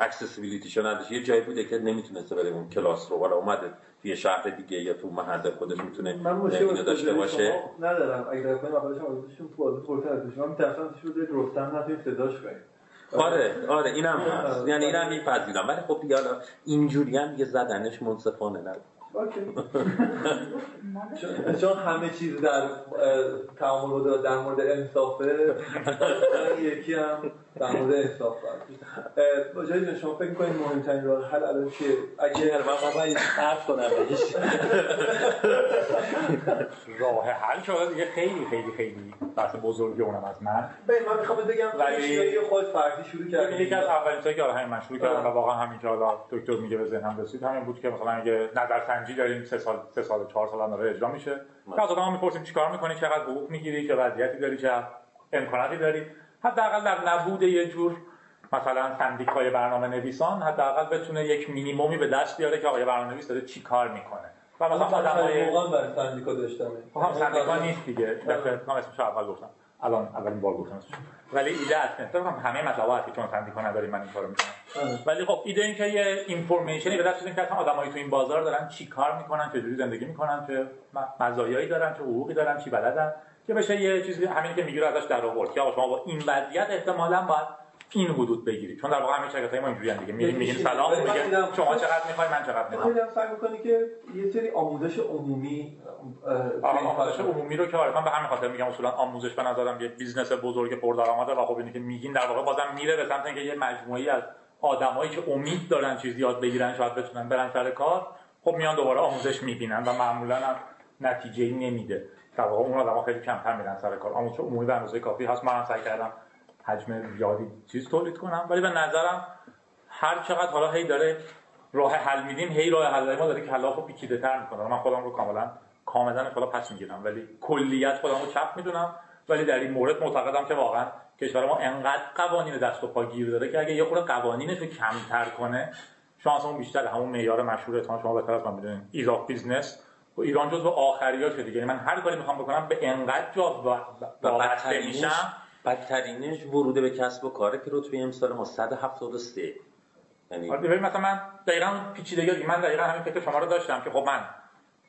اکسسیبیلیتیشو نداشته. یه جایی بوده که نمی‌تونسته بره اون کلاس رو. ولی اومده توی شهر دیگه یا تو محل خودش می‌تونه اینو داشته باشه. ندارم. اگه در کنم اولش آموزشون تو ازش من میترسم شده رستم نتونید صداش کنید. آره آره اینم هست. یعنی اینم میپذیرم. ولی خب دیگه اینجوری هم دیگه زدنش منصفانه نبود. چون همه چیز در تعامل در مورد انصافه یکی هم در مورد انصاف باید شما فکر کنید مهمترین راه حل الان چیه؟ اگه من باید حرف کنم بهش راه حل شده دیگه. خیلی خیلی خیلی بحث بزرگی اونم از من. من می‌خوام بگم ولی خود فردی شروع کردم یکی از اولین چیزا که همین من شروع کردم و واقعا همین که حالا دکتر میگه به ذهنم رسید همین بود که مثلا اگه نظرسنجی داریم سه سال سه سال چهار سال داره اجرا میشه. از آدم می‌پرسیم چیکار می‌کنی چقدر حقوق می‌گیری چه وضعیتی داری چه امکاناتی داری. حداقل در نبود یه جور مثلا سندیکای برنامه نویسان حداقل بتونه یک مینیمومی به دست بیاره که آقای برنامه نویس داره چی کار می‌کنه. و مثلا آدمای موقع برای سندیکا داشتم خب هم سندیکا نیست دیگه. دفعه اسمش اول گفتم. الان اولین بار گفتم ولی ایده است. فکر کنم همه مطلب هستی چون تنظیم نداریم من این کارو می‌کنم. آره. ولی خب ایده این که یه information ی به دست که آدمایی تو این بازار دارن چی کار می‌کنن چه جوری زندگی می‌کنن چه مزایایی دارن چه حقوقی دارن چی بلدن. که بشه یه چیزی همین که می‌گیره ازش در آورد. که آقا شما با این وضعیت احتمالاً باید این حدود بگیرید. چون در واقع همین شرکت‌های ما اینجوریان دیگه. میریم میگیم سلام میگه شما چقدر می‌خوای من چقدر می‌خوام. خیلی سعی می‌کنی که یه سری آموزش عمومی آموزش عمومی رو که آره من به همین خاطر میگم اصولا آموزش به نظرم یه business بزرگ پردرآمده و خب اینی که میگین در واقع بازم میره به سمت اینکه یه مجموعی از آدمایی که امید دارن چیزی یاد بگیرن شاید بتونن برن سر کار خب میان دوباره آموزش می‌بینن و معمولا هم نتیجه نمیده. در واقع اون آدما خیلی کمتر میرن سر کار. آموزش عمومی به اندازه کافی هست. من هم سعی کردم حجم زیادی چیز تولید کنم. ولی به نظرم هر چقدر حالا هی داره راه حل میدیم هی راه حل ما داره که حالا خب پیچیده تر می‌کنه من خودم رو کاملا کاملا حالا پس می‌گیرم. ولی کلیت خودم رو چپ می‌دونم. ولی در این مورد معتقدم که واقعا کشور ما انقدر قوانین دست و پا گیر داره که اگه یه خورده قوانینش رو کمتر کنه شانس اون بیشتر. همون معیار مشهور شما بهتر از من می‌دونید ease of business و ایران جزو آخریاشه دیگه. یعنی من هر کاری می‌خوام بکنم به انقدر جا و میشم بدترینش ورود به کسب و کاره که توی امسال ما 173 یعنی آره ببین مثلا من دقیقا پیچیدگی من دقیقا همین فکر شما رو داشتم که خب من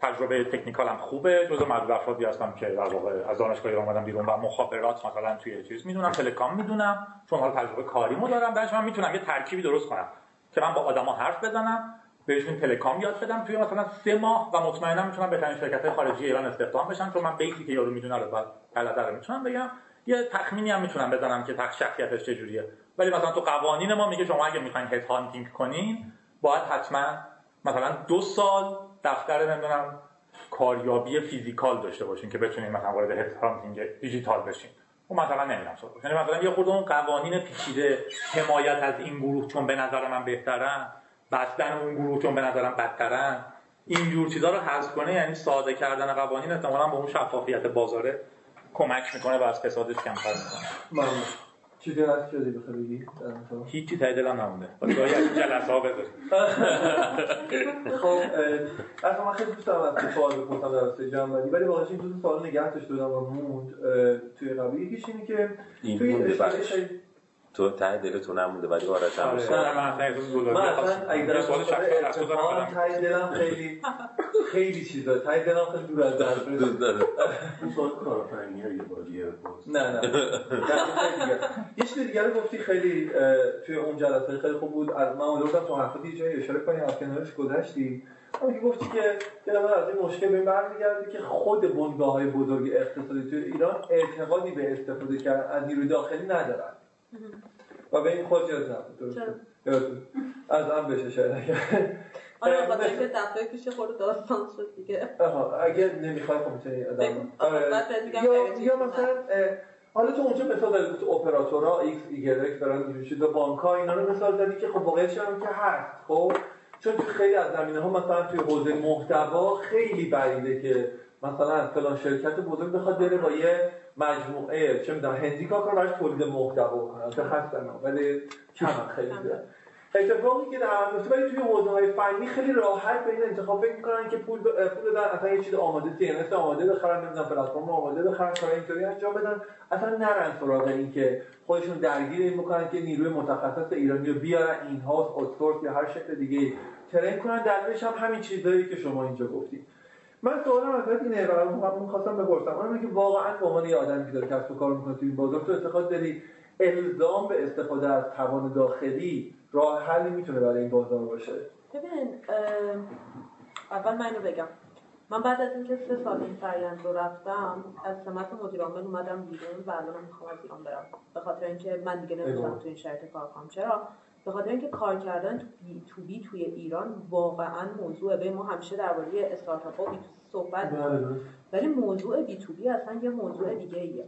تجربه technical م خوبه جزء معدود افرادی هستم که در واقع از دانشگاه ایران اومدم بیرون و مخابرات مثلا توی چیز می‌دونم telecom می‌دونم چون حالا تجربه کاریمو دارم درش من می‌تونم یه ترکیبی درست کنم که من با آدما حرف بزنم بهشون telecom یاد بدم توی مثلا سه ماه و مطمئنا می‌تونم بهترین شرکت خارجی ایران استخدام بشم چون من base ی که یارو می‌دونه رو بلده رو می‌تونم بگم. یه تخمینی هم می‌تونم بزنم که تخ شخصیتش چجوریه ولی مثلا تو قوانین ما میگه شما اگه می‌خواین head hunting کنین باید حتما مثلا دو سال دفتر نمی‌دونم کاریابی physical داشته باشین که بتونین مثلا وارد head hunting دیجیتال بشین. و مثلا نمی‌دونم سوال. یعنی مثلا یه خورده اون قوانین پیچیده حمایت از این گروه چون به نظر من بهترن بستن اون گروه چون به نظرم بدترن اینجور چیزا رو حذف کنه یعنی ساده کردن قوانین احتمالاً به اون شفافیت بازاره کمک می‌کنه و از فسادش کمتر می‌کنه. چیزی هست شدی بخوای بگی؟ هیچی ته دلم نمونده. با جایی از این جلسه ها بذاریم. خب اصلا من خیلی دوست دارم از سوال بپرسم در راسته جنبندی ولی واقعا این دو تا سوال نگه داشته بودم و موند توی قبلی یکیش اینه که این توی تو ته دل تو نمونده ولی آرش هم آره. سوال. من اصلا اگه بدم. ته دلم خیلی خیلی چیزا ته دلم خیلی دور از دست دوست داره. اون سوال کارآفرینی یه بپرس نه نه نه. یه چیز دیگه رو گفتی خیلی توی اون جلسه خیلی خوب بود. از من گفتم تو حرفات یه جایی اشاره کنی از کنارش گذشتی اون که گفتی که دلم از این مشکل به برمیگرده که خود بنگاه های بزرگ اقتصادی توی ایران اعتقادی به استفاده کردن از نیروی داخلی ندارن. و به این خود یاد نبود. از هم بشه شاید. آره بخاطر اینکه دفعه پیش خود داستان شد دیگه. آها اگه نمی‌خوای خب می‌تونی بهت میگم یا. مثلا حالا تو اونجا مثال داری تو اپراتورها ایکس ایگرک دارن اینجوری شده بانک ها اینا رو مثال زدی که خب واقعیتش هم که هست خب؟ چون تو خیلی از زمینه ها مثلا توی حوزه محتوا خیلی بعیده که مثلا فلان شرکت بزرگ بخواد بره با یه مجموعه چه می‌دونم هندی کار کنه براش تولید محتوا کنه. البته هستن ولی کم خیلی زیاد. اتفاقی که در میفته ولی توی حوزه های فنی خیلی راحت به این انتخاب فکر می‌کنن که پول ب... پول بدن اصلا یه چیز آماده سی آماده بخرن نمی‌دونم پلتفرم آماده بخرن کار اینطوری انجام بدن. اصلا نرن سراغ این که خودشون درگیر این بکنن که نیروی متخصص ایرانی رو بیارن این هاوس یا هر شکل دیگه ترین کنن دلیلش هم همین چیزایی که شما اینجا گفتید. من سوالم از اینه و می‌خواستم بپرسم اونم که واقعا به عنوان یه آدمی که داره کسب و کار می‌کنه توی این بازار تو اعتقاد داری الزام به استفاده از توان داخلی راه حلی می‌تونه برای این بازار باشه؟ ببین اول من اینو بگم. من بعد از اینکه سه سال این فرآیند رو رفتم از سمت مدیر عامل اومدم بیرون و الان می‌خوام از ایران برم. به خاطر اینکه من دیگه نمی‌تونم تو این شرایط کار کنم. چرا؟ به خاطر اینکه کار کردن تو بی تو بی توی ایران واقعا موضوعه به ما همیشه درباره استارتاپ ها B2C صحبت می‌کنیم. ولی موضوع B2B اصلا یه موضوع دیگه ایه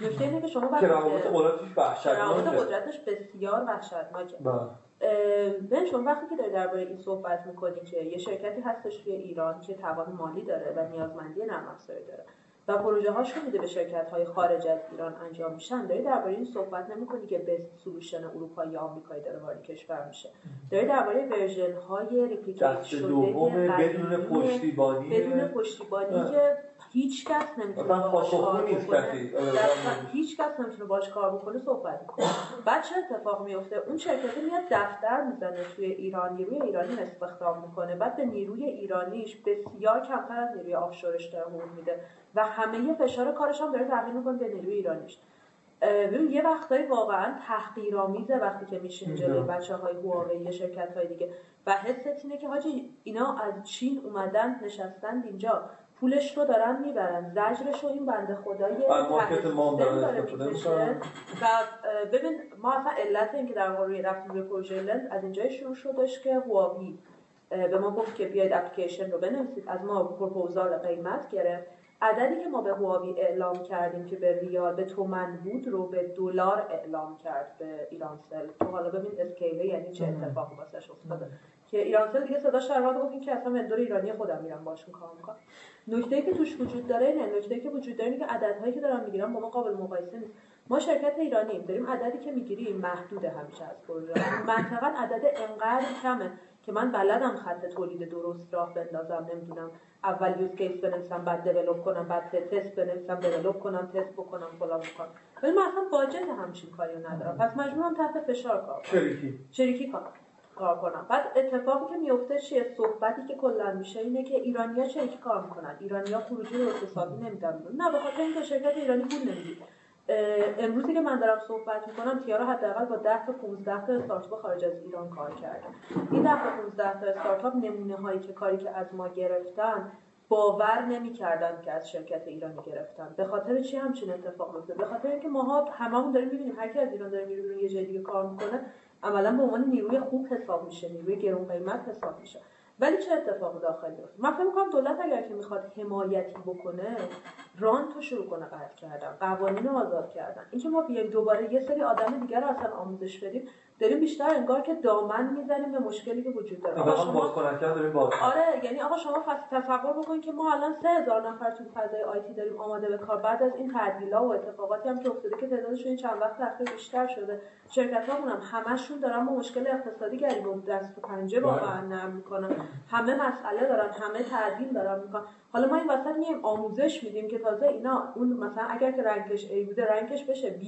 نکته اینه که شما وقتی روابط قدرتش وحشتناکه. قدرتش بسیار وحشتناکه. بله. ببین شما وقتی که داری درباره این صحبت می‌کنی که یه شرکتی هستش توی ایران که توان مالی داره و نیازمندی نرم افزاری داره. و پروژه هاش میده به شرکت های خارج از ایران انجام میشن. داری درباره این صحبت نمی‌کنی که best solution اروپایی یا آمریکایی داره وارد کشور میشه. داری درباره version های replicate شده بدون پشتیبانی. بدون پشتیبانی. که هیچ کس نمی‌تونه پاسخگو کار بکنه. هیچ کس نمی‌تونه باش کار بکنه صحبت می‌کنه. بعد چه اتفاق میفته اون شرکت میاد دفتر می‌زنه توی ایران نیروی ایرانی استخدام می‌کنه. بعد به نیروی ایرانیش بسیار کمتر از نیروی آفشورش داره حقوق میده. و همه فشار کارش هم داره تحمیل می‌کنه به نیروی ایرانیش ببین یه وقتایی واقعا تحقیرآمیزه وقتی که میشین جلوی بچه های هواوی شرکت های دیگه. و حست اینه که حاجی اینا از چین اومدن نشستن اینجا. پولش رو دارن می‌برن. زجرش رو این بنده خدای مارکت ما. و ببین ما اصلا علت این که در واقع روی رفتیم به پروژه لنز از اینجای شروع شدش که هواوی به ما گفت که بیاید اپلیکیشن رو بنویسید. از ما پروپوزال قیمت گرفت. عددی که ما به هواوی اعلام کردیم که به ریال به تومن بود رو به دلار اعلام کرد به ایرانسل تو حالا ببین اسکیله یعنی چه اتفاقی واسش افتاده. که ایرانسل دیگه صداش در اومد و گفت که اصلا وندور ایرانی خودم میرم باشون کار می‌کنم. نکته که توش وجود داره اینه نکته که وجود داره اینه که عددهایی که دارن می‌گیرن با ما قابل مقایسه نیست. ما شرکت ایرانیم داریم عددی که می‌گیریم محدوده همیشه از پروژه منطقا عدد انقدر کمه که من بلدم خط تولید درست راه بندازم نمی‌دونم. اول یوز کیس بنویسم بعد دیولپ کنم بعد تست بنویسم دیولپ کنم تست بکنم فلان بکنم. ولی من اصلا باجت همچین کاری رو ندارم. پس مجبورم تحت فشار کار کنم. شریکی شریکی کار کار کنم. بعد اتفاقی که میفته چیه؟ صحبتی که کلا میشه اینه که ایرانیا شریکی کار می‌کنن. ایرانیا خروجی رو حسابی نمیدن. نه به خاطر اینکه شرکت ایرانی پول نمی‌دید امروزی که من دارم صحبت می‌کنم تیارا حداقل با 10 تا 15 تا استارتاپ خارج از ایران کار کرده این 10 تا 15 تا استارتاپ نمونه هایی که کاری که از ما گرفتن باور نمی‌کردن که از شرکت ایرانی گرفتن. به خاطر چی همچین اتفاق میفته به خاطر اینکه ماها هممون داریم می‌بینیم هر کی از ایران داره میره یه جای دیگه کار می‌کنه عملا به عنوان نیروی خوب حساب میشه نیروی گرون قیمت حساب میشه. ولی چه اتفاقی داخل میفته من فکر می‌کنم دولت اگر که می‌خواد حمایتی بکنه رانت رو شروع کنه قطع کردن قوانین رو آزاد کردن. اینکه ما بیایم دوباره یه سری آدم دیگر رو اصلا آموزش بدیم داریم بیشتر انگار که دامن می‌زنیم به مشکلی که وجود داره. آقا شما داریم آره یعنی آقا شما تصور بکنید که ما الان سه هزار نفر تو فضای آیتی داریم آماده به کار. بعد از این تعدیلا و اتفاقاتی هم که افتاده که تعدادشون این چند وقت اخیر بیشتر شده. شرکت هم همشون دارن با مشکل اقتصادی گریب و دست و پنجه واقعا نرم می‌کنن. همه مسئله دارن همه تعدیل دارن می‌کنن. حالا ما این وسط میایم آموزش میدیم که تازه اینا اون مثلا اگر که رنگش A بوده رنگش بشه B.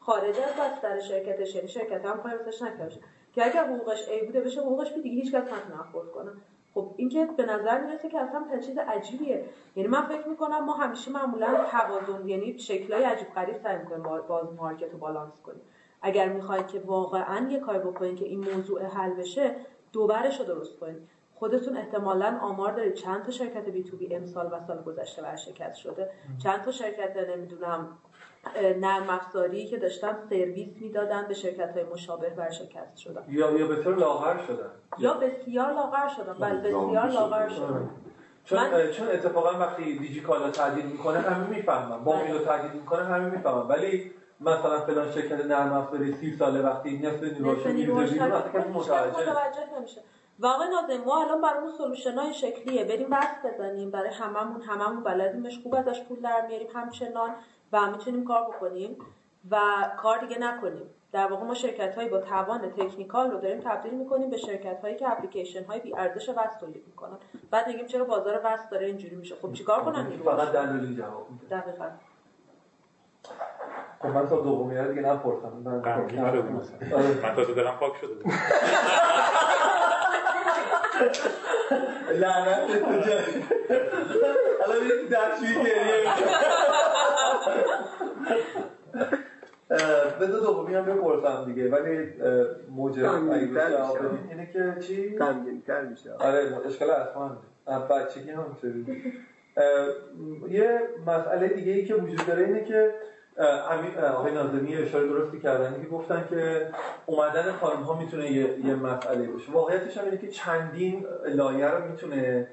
خارج از بستر شرکتش یعنی شرکت هم کاری واسش نکرده. که اگر حقوقش A بوده بشه حقوقش دیگه هیچ کس نتونه کنه. خب این که به نظر می‌رسه که اصلا چیز عجیبیه. یعنی من فکر می‌کنم ما همیشه معمولا توازن یعنی شکلای عجیب غریب سعی می‌کنیم با- باز مارکت رو بالانس کنیم. اگر می‌خواید که واقعا یه کار بکنید که این موضوع حل بشه دوبرش رو درست کنید خودتون احتمالا آمار دارید. چند تا شرکت بی تو بی امسال و سال گذشته ورشکست شده. چند تا شرکت نمی‌دونم نرم افزاری که داشتن سرویس می‌دادن به شرکت های مشابه ورشکست شدن. یا یا بسیار لاغر شدن. یا بسیار لاغر شدن. بله بسیار لاغر شدن. چون من- چون اتفاقا وقتی دیجیکالا تعدیل می‌کنه همه می‌فهمن. با بله. میلو تعدیل می‌کنه همه می‌فهمن. ولی مثلا فلان شرکت نرم افزاری سی ساله وقتی نصف هیچ کس متوجه نمیشه؟ و آقای ناظم ما الان برامون سلوشن های شکلیه. بریم بست بزنیم. برای هممون هممون بلدیمش. خوب ازش پول در میاریم. همچنان و می‌تونیم کار بکنیم و کار دیگه نکنیم. در واقع ما شرکت هایی با توان تکنیکال رو داریم تبدیل می‌کنیم به شرکت هایی که اپلیکیشن های بی ارزش وست تولید می‌کنن. بعد میگیم چرا بازار وست داره اینجوری میشه؟ خب چیکار کنن نیروهاش؟ فقط دلیلی جواب میده. دقیقاً. خب من تا دومی رو دیگه نپرسم. من مثلا. آره. من تازه دلم پاک شده بود. لعنت به تو جایی. الان یه دستشویی گریه بذار دومی هم بپرسم دیگه ولی موجب اگه تر جواب اینه که چی؟ غمگین‌تر میشه. آره اشکال اصلا بچگی هم اه، یه مسئله دیگه ای که وجود داره اینه که آقای ناظمی اشاره درستی کردن. که گفتن که اومدن خانم ها می‌تونه یه, یه مسئله باشه. واقعیتش هم اینه که چندین لایه رو می‌تونه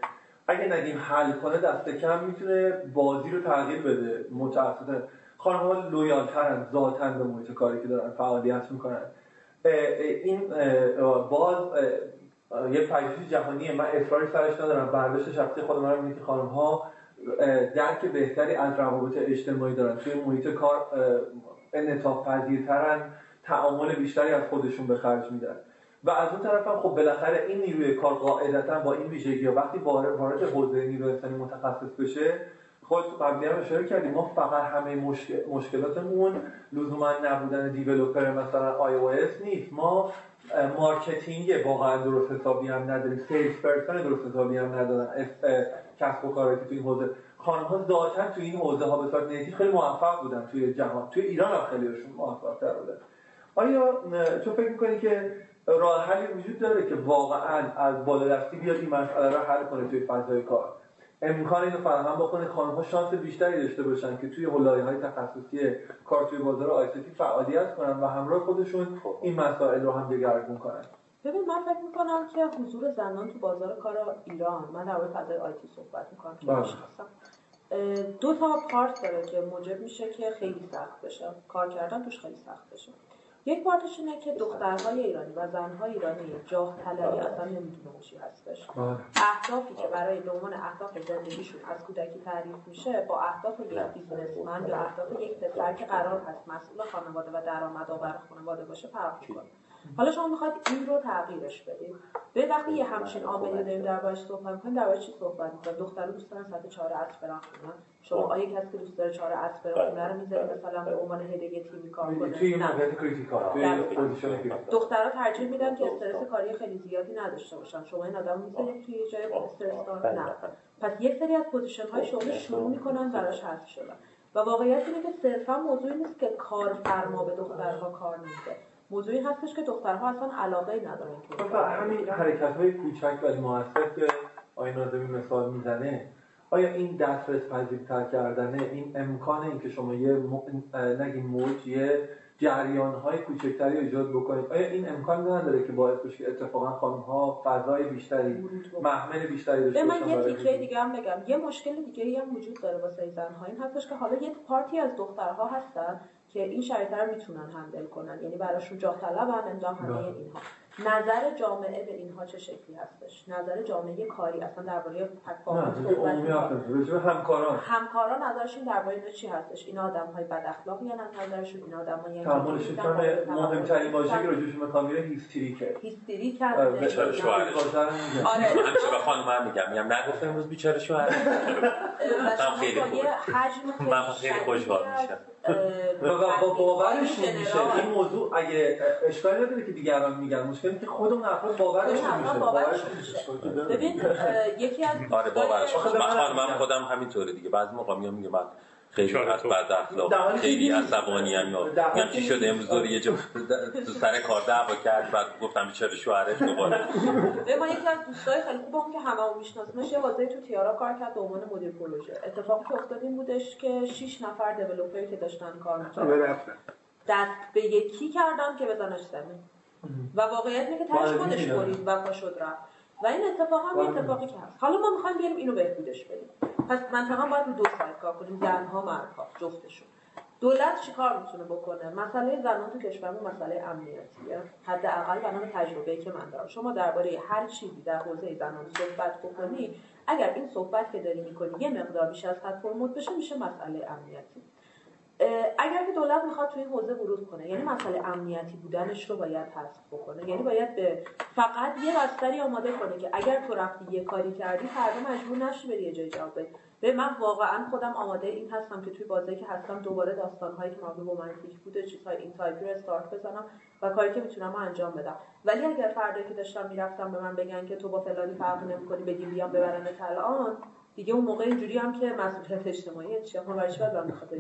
اگه نگیم حل کنه دست کم می‌تونه بازی رو تغییر بده. متاسفانه خانم ها لویالترن ذاتن به محیط کاری که دارن فعالیت می‌کنن. این باز یه پژوهش جهانیه. من اصراری سرش ندارم. برداشت شخصی خود من که خانم ها درک بهتری از روابط اجتماعی دارن. توی محیط کار انعطاف پذیرترن تعامل بیشتری از خودشون به خرج میدن. و از اون طرف هم خب بالاخره این نیروی کار قاعدتا با این ویژگی وقتی وارد حوزه نیروی انسانی متخصص بشه خود قبلی هم اشاره کردیم ما فقط همه مشکل، مشکلاتمون لزوما نبودن developer مثلا iOS نیست. ما marketing واقعا درست حسابی هم نداریم. sales person درست حسابی هم ندارن. کسب و کاری تو این حوزه. خانم ها ذاتا تو این حوزه ها به صورت خیلی موفق بودن توی جهان. توی ایران هم خیلیشون موفق تر بودن. آیا تو فکر می‌کنی که راه حلی وجود داره که واقعا از بالا دستی بیاد این مسئله رو حل کنه توی فضای کار. امکان اینو فراهم بکنه خانم ها شانس بیشتری داشته باشن که توی هلایه های تخصصی کار توی بازار آیسیتی فعالیت کنن و همراه خودشون این مسائل رو هم دگرگون کنن. ببین من فکر می‌کنم که حضور زنان تو بازار کار ایران من در فضای آیتی صحبت می‌کنم. که بله. دو تا پارت داره که موجب میشه که خیلی سخت بشه. کار کردن توش خیلی سخت بشه. یک پارتش اینه که دخترهای ایرانی و زنهای ایرانی جاه طلبی اصلا نمی‌دونه چی هستش. بله. اهدافی که برای به عنوان اهداف زندگیشون از کودکی تعریف میشه با اهداف یک بیزنسمن یا اهداف یک پسر که قرار هست مسئول خانواده و درآمدآور خانواده باشه فرق می‌کنه حالا شما می‌خواید این رو تغییرش بدید به وقتی یه همچین عاملی داریم دربارش صحبت می‌کنیم. دربارش چی صحبت می‌کنیم؟ دخترها دوست دارن ساعت 4 عصر برن خونه. شما خب. آیا کسی که دوست داره 4 عصر بره خونه رو می‌ذاری مثلا به عنوان هدیه تیمی کار کنه. توی موقعیت critical توی دخترها ترجیح میدن که استرس کاری خیلی زیادی نداشته باشن. شما این آدم می‌ذارید توی جای استرس کار نه. پس یک سری از position های شغلی شروع می‌کنن براش حذف شدن. و واقعیت اینه که صرفا موضوعی نیست که کارفرما به دخترها کار میده. موضوعی هستش که دخترها اصلا علاقه ندارن که خب، همین حرکت های کوچک و موثر که آقای ناظمی مثال می‌زنه. آیا این دسترس پذیرتر کردنه؟ این امکان این که شما یه نگیم موج یه جریان های کوچکتری ایجاد بکنید آیا این امکان نداره که باعث بشه که اتفاقا خانم ها فضای بیشتری محمل بیشتری داشته باشن من یه تیکه دیگه هم بگم. یه مشکل دیگه هم وجود داره واسه زن ها این هستش که حالا یه پارتی از دخترها هستن که این شرایط رو می‌تونن هندل کنن. یعنی براشون جاه طلب هم انجام همه بله. اینها. نظر جامعه به اینها چه شکلی هستش؟ نظر جامعه کاری اصلا درباره صحبت همکاران. همکاران نظرشون درباره چی هستش؟ این آدم های بد اخلاقی یا نظرشون این آدم های تعاملشون مهمترین واژه‌ای که راجعشون می‌خوام میره هیستریکه. هیستریک بیچاره شوهرش آره. همیشه به خانم میگم. میگم نگفتم امروز بیچاره شوهر. خیلی خوبه. من خیلی خوشحال میشم. با باورشون میشه. این موضوع اگه اشکالی نداره که دیگران میگن مشکلی که خودمون افراد باورشون میشه. باورشون میشه. ببین یکی از آره باورش من خودم همینطوره دیگه. بعضی موقع میام میگه خیلی از بعد اخلاق خیلی عصبانی هم یا میگم چی شده؟ امروز دور یه جا تو سر کار دعوا کرد بعد گفتم چرا شوهرش دوباره؟ ما یکی از دوستای خیلی خوبم که هممون میشناسیمش یه بازی تو تیارا کار کرد به عنوان مدیر پروژه. اتفاقی که افتاد این بودش که 6 نفر دیولپری که داشتن کار می‌کردن دست به یکی کردن که بزنش زمین. و واقعیت اینه که تاش خودش برید و شد رفت. و این اتفاق هم اتفاقی که هست. حالا ما می‌خوایم بیاریم اینو بهبودش بدیم. پس منطقا باید رو دو سایت کار کنیم زنها مردها جفتشون. دولت چیکار می‌تونه بکنه؟ مسئله زنان تو کشورمون مسئله امنیتیه. حداقل بنا به تجربه که من دارم. شما درباره هر چیزی در حوزه زنان صحبت بکنی اگر این صحبت که داری می‌کنی یه مقدار بیش از حد فرمود بشه میشه مسئله امنیتی. اگر که دولت می‌خواد توی این حوزه ورود کنه یعنی مسئله امنیتی بودنش رو باید حذف بکنه. یعنی باید به فقط یه بستری آماده کنه که اگر تو رفتی یه کاری کردی فردا مجبور نشی بری یه جای جواب به من واقعا خودم آماده این هستم که توی بازی که هستم دوباره داستانهایی که مربوط رومانتیک بوده چیزهای این تایپی رو استارت بزنم و کاری که می‌تونم انجام بدم. ولی اگر فردایی که داشتم می‌رفتم به من بگن که تو با فلانی فرق نمی‌کنی بگی بیام ببرن الان دیگه اون موقع اینجوری هم که مسئولیت اجتماعی خب برایش باید برم بخاطر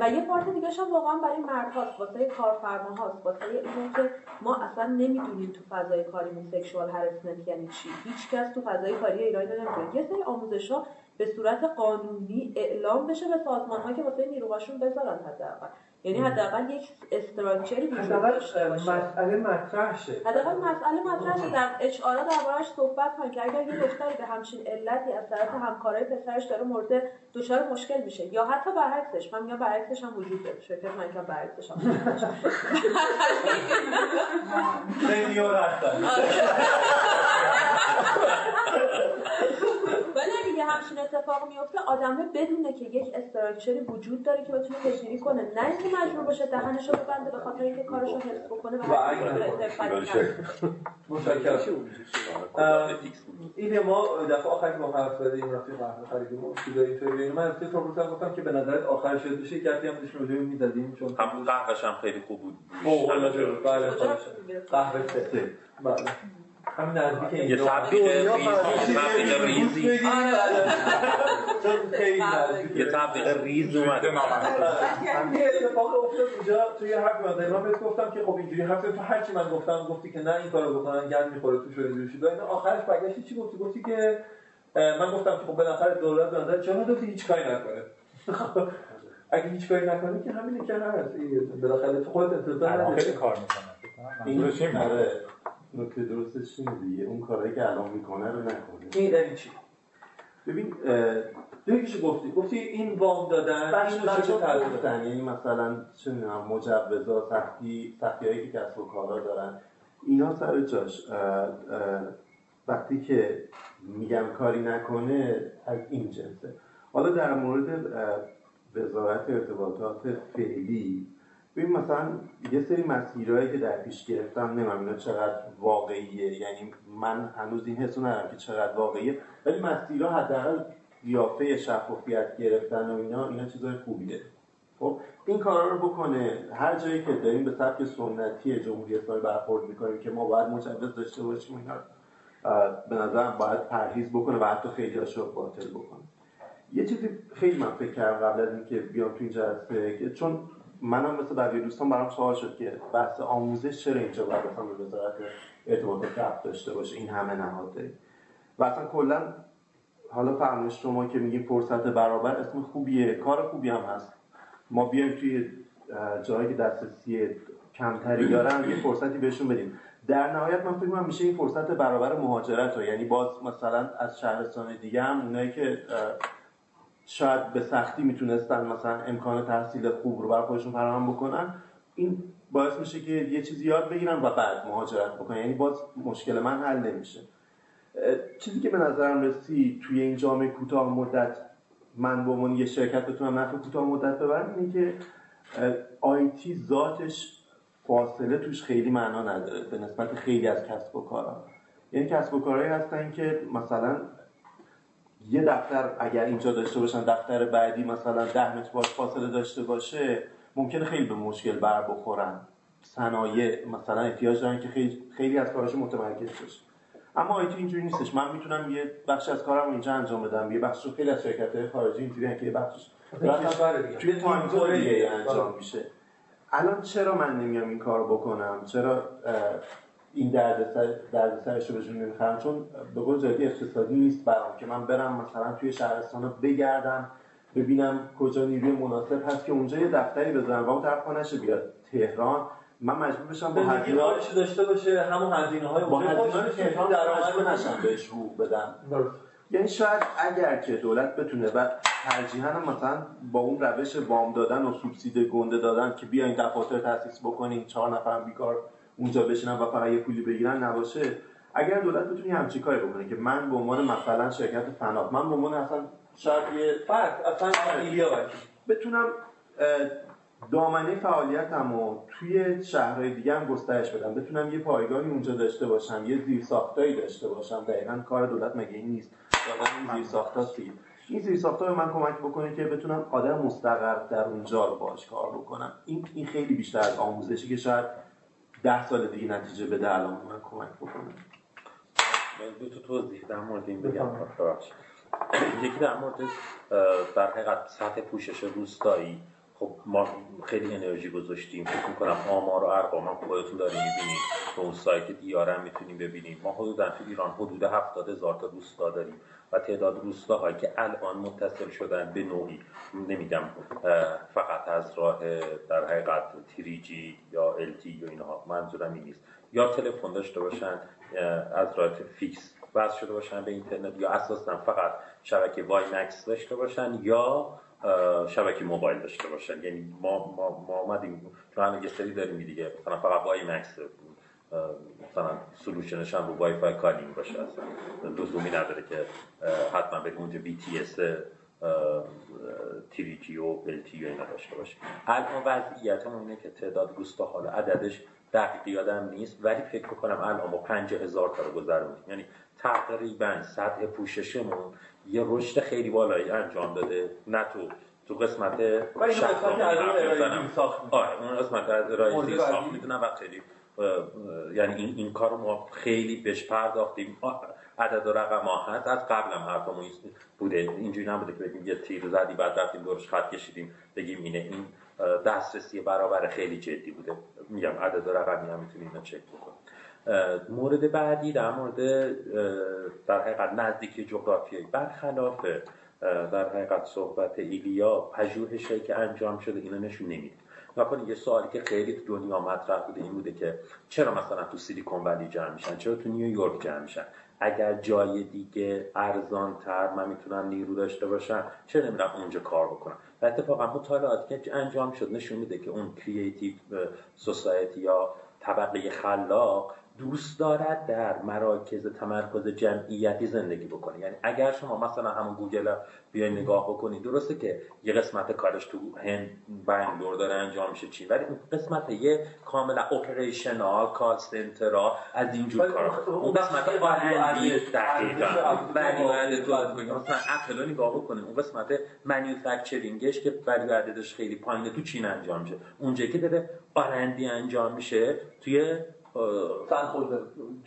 و یه پارت دیگه هم واقعا برای مرد هاست. واسه کارفرما هاست. واسه اینه که ما اصلا نمی‌دونیم تو فضای کاریمون سکشوال هرسمنت یعنی چی. هیچ کس تو فضای کاری ایرانی نمی‌دونه یه سری آموزش ها به صورت قانونی اعلام بشه به سازمان ها که واسه نیروهاشون بذارن حداقل. یعنی حداقل یک استراکچری وجود داشته باشه. مسئله مطرح شه حداقل مسئله مطرح شه در اچ آر دربارش صحبت کنن که اگر یه دختری به همچین علتی از طرف همکارای پسرش داره مورد دچار مشکل میشه یا حتی برعکسش من میگم برعکسش هم وجود داره. شرکت من که برعکسش هم سنیور هستن همچین اتفاق میفته آدمه بدونه که یک استراکچری وجود داره که بتونه پیگیری کنه. نه اینکه مجبور باشه دهنشو ببنده به خاطر اینکه کارشو حفظ بکنه و این ما دفعه آخری ما حرف زدیم رفتیم قهوه خریدیم چیزای اینطوری. من از رو گفتم که به نظرت آخر شد بشه کردیم هم داشتیم راجع می‌زدیم چون هم قهوه‌ش هم خیلی خوب بود. بله قهوه بله. همین نزدیک این یه تبلیغ ریز یه ریز؟ یه تبلیغ ریز اومده یه اتفاق افتاد اونجا توی حرف من من بهت گفتم که خب اینجوری حرف تو هر چی من گفتم گفتی که نه این کارو بکنن گند می‌خوره تو شده اینجوری شد اینا آخرش برگشتی چی گفتی؟ گفتی که من گفتم که خب بالاخره دولت به نظر چرا دفتی هیچ کاری نکنه. اگه هیچ کاری نکنه که همینه که هست بالاخره تو خودت انتظار نداری. کار می‌کنه. این آره. نکته درستش اینه دیگه اون کارهایی که الان می‌کنه رو نکنه. این یعنی چی؟ ببین یکیشو گفتی؟ گفتی این وام دادن بخش بخش گفتن یعنی مثلا چه می‌دونم مجوزا سختی سختی هایی که کسب و کارا دارن. اینا سر جاش وقتی که میگم کاری نکنه از این جنسه. حالا در مورد وزارت ارتباطات فعلی ببین مثلا یه سری مسیرهایی که در پیش گرفتم نمیم اینا چقدر واقعیه. یعنی من هنوز این حسو ندارم که چقدر واقعیه. ولی مسیرها حداقل قیافه شفافیت گرفتن و اینا اینا چیزای خوبیه. خب این کارا رو بکنه. هر جایی که داریم به سبک سنتی جمهوری اسلامی برخورد می‌کنیم که ما باید مجوز داشته باشیم اینا به نظرم باید پرهیز بکنه و حتی خیلی رو باطل بکنه. یه چیزی خیلی من فکر کردم قبل از اینکه بیام تو این جلسه چون منم مثل بقیه دوستان برام سوال شد که بحث آموزش چرا اینجا باید مثلا به وزارت ارتباطات رفت داشته باشه؟ این همه نهاد و اصلا کلا حالا فرمایش شما که میگیم فرصت برابر اسم خوبیه کار خوبی هم هست. ما بیایم توی جایی که دسترسی کمتری دارن یه فرصتی بهشون بدیم. در نهایت من فکر میشه این فرصت برابر مهاجرت رو یعنی باز مثلا از شهرستان دیگه هم اونایی که شاید به سختی می‌تونستن مثلا امکان تحصیل خوب رو برای خودشون فراهم بکنن. این باعث میشه که یه چیزی یاد بگیرن و بعد مهاجرت بکنن. یعنی باز مشکل من حل نمیشه. چیزی که به نظرم رسید توی این جامعه کوتاه مدت من به عنوان یه شرکت بتونم نفع کوتاه مدت ببرم اینه که آیتی ذاتش فاصله توش خیلی معنا نداره به نسبت خیلی از کسب و کارها یعنی کسب و کارهایی هستن که مثلا یه دفتر اگر اینجا داشته باشن دفتر بعدی مثلا ده متر باش فاصله داشته باشه ممکنه خیلی به مشکل بر بخورن. صنایع مثلا احتیاج دارن که خیلی, خیلی از کاراشو متمرکز بشه اما آیتی اینجوری نیستش. من می‌تونم یه بخش از کارم اینجا انجام بدم. یه بخش خیلی از شرکت خارجی اینجوری که یه بخشش توی تایم دیگه انجام میشه. الان چرا من نمیام این کار بکنم؟ چرا این دردسر دردسرش رو بهشون نمی‌خرم چون به قول جدی اقتصادی نیست برام که من برم مثلا توی شهرستان رو بگردم ببینم کجا نیروی مناسب هست که اونجا یه دفتری بذارم و اون طرف نشه بیاد تهران. من مجبور بشم با هزینه داشته باشه همون هزینه های با هزینه تهران مجبور نشم بهش رو بدم. یعنی شاید اگر که دولت بتونه و ترجیحاً مثلا با اون روش وام دادن و سوبسید گنده دادن که بیاین دفاتر تاسیس بکنین چهار نفر بیکار اونجا بشینن و فقط یه پولی بگیرن نباشه. اگر دولت بتونه همچین کاری بکنه که من به عنوان مثلا شرکت فناف من به عنوان اصلا شاید یه فرد اصلا بتونم دامنه فعالیتم و توی شهرهای دیگه هم گسترش بدم. بتونم یه پایگاهی اونجا داشته باشم یه زیر ساختایی داشته باشم. دقیقا کار دولت مگه این نیست؟ دادن این زیر ساختاست این زیر ساختا به من کمک بکنه که بتونم آدم مستقر در اونجا رو باش کار بکنم. این این خیلی بیشتر از آموزشی که شاید ده سال دیگه نتیجه بده الان. من کمک بکنم. من دو تا توضیح در مورد این بگم. یکی در مورد در حقیقت سطح پوشش روستایی. خب ما خیلی انرژی گذاشتیم. فکر می‌کنم آمار و ارقام هم خودتون داریم می‌بینید. تو اون سایت دیارم می‌تونیم ببینیم ما حدودا تو ایران حدود هفتاد هزار تا روستا داریم. و تعداد روستاهایی که الان متصل شدن به نوعی نمیگم فقط از راه در حقیقت تریجی یا التی یا اینها منظورم این نیست. یا تلفن داشته باشن از راه fix وصل شده باشن به اینترنت یا اساسا فقط شبکه WiMAX داشته باشن یا شبکه موبایل داشته باشن. یعنی ما ما ما اومدیم همه یه سری داریم دیگه. فقط WiMAX مثلا solution ش هم رو WiFi calling باشه. اصلا لزومی نداره که حتما بریم اونجا BTS 3G و LTE و اینا داشته باشه الان وضعیتمون اینه که تعداد روستا حالا عددش دقیق یادم نیست ولی فکر کنم الان با پنج هزار تا رو گذروندیم. یعنی تقریبا سطح پوششمون یه رشد خیلی بالایی انجام داده. نه تو تو قسمت آره اون قسمت از ارائه ساخت می‌دونم و خیلی یعنی این, این کار رو ما خیلی بهش پرداختیم. عدد و رقم ها از قبل هم حرفمون بوده. اینجوری نبوده که بگیم یه تیر زدی بعد رفتیم دورش خط کشیدیم. بگیم اینه این دسترسی برابر خیلی جدی بوده. میگم عدد و رقمی هم می‌تونیم اینو چک بکنیم. مورد بعدی در مورد در حقیقت نزدیکی جغرافیایی برخلاف در حقیقت صحبت ایلیا پژوهشی که انجام شده اینو نشون نمیده. نکنید یه سوالی که خیلی تو دنیا مطرح بوده این بوده که چرا مثلا تو سیلیکون ولی جمع میشن؟ چرا تو نیویورک جمع میشن؟ اگر جای دیگه ارزان تر من می‌تونم نیرو داشته باشم چرا نمیرم اونجا کار بکنم؟ و اتفاقا مطالعاتی که انجام شد نشون میده که اون creative society یا طبقه خلاق دوست دارد در مراکز تمرکز جمعیتی زندگی بکنه. یعنی اگر شما مثلا همون گوگل بیاین نگاه بکنید درسته که یه قسمت کارش تو هند بنگلور داره انجام میشه چی ولی اون قسمت یه کاملا operational call center ا از اینجور کار اون قسمت R&D دقیقا. ولی تو مثلا اپل نگاه بکنید اون قسمت مانیفکتچرینگش که ولی عددش خیلی پایینه تو چین انجام میشه. اونجا که داره آرندی انجام میشه توی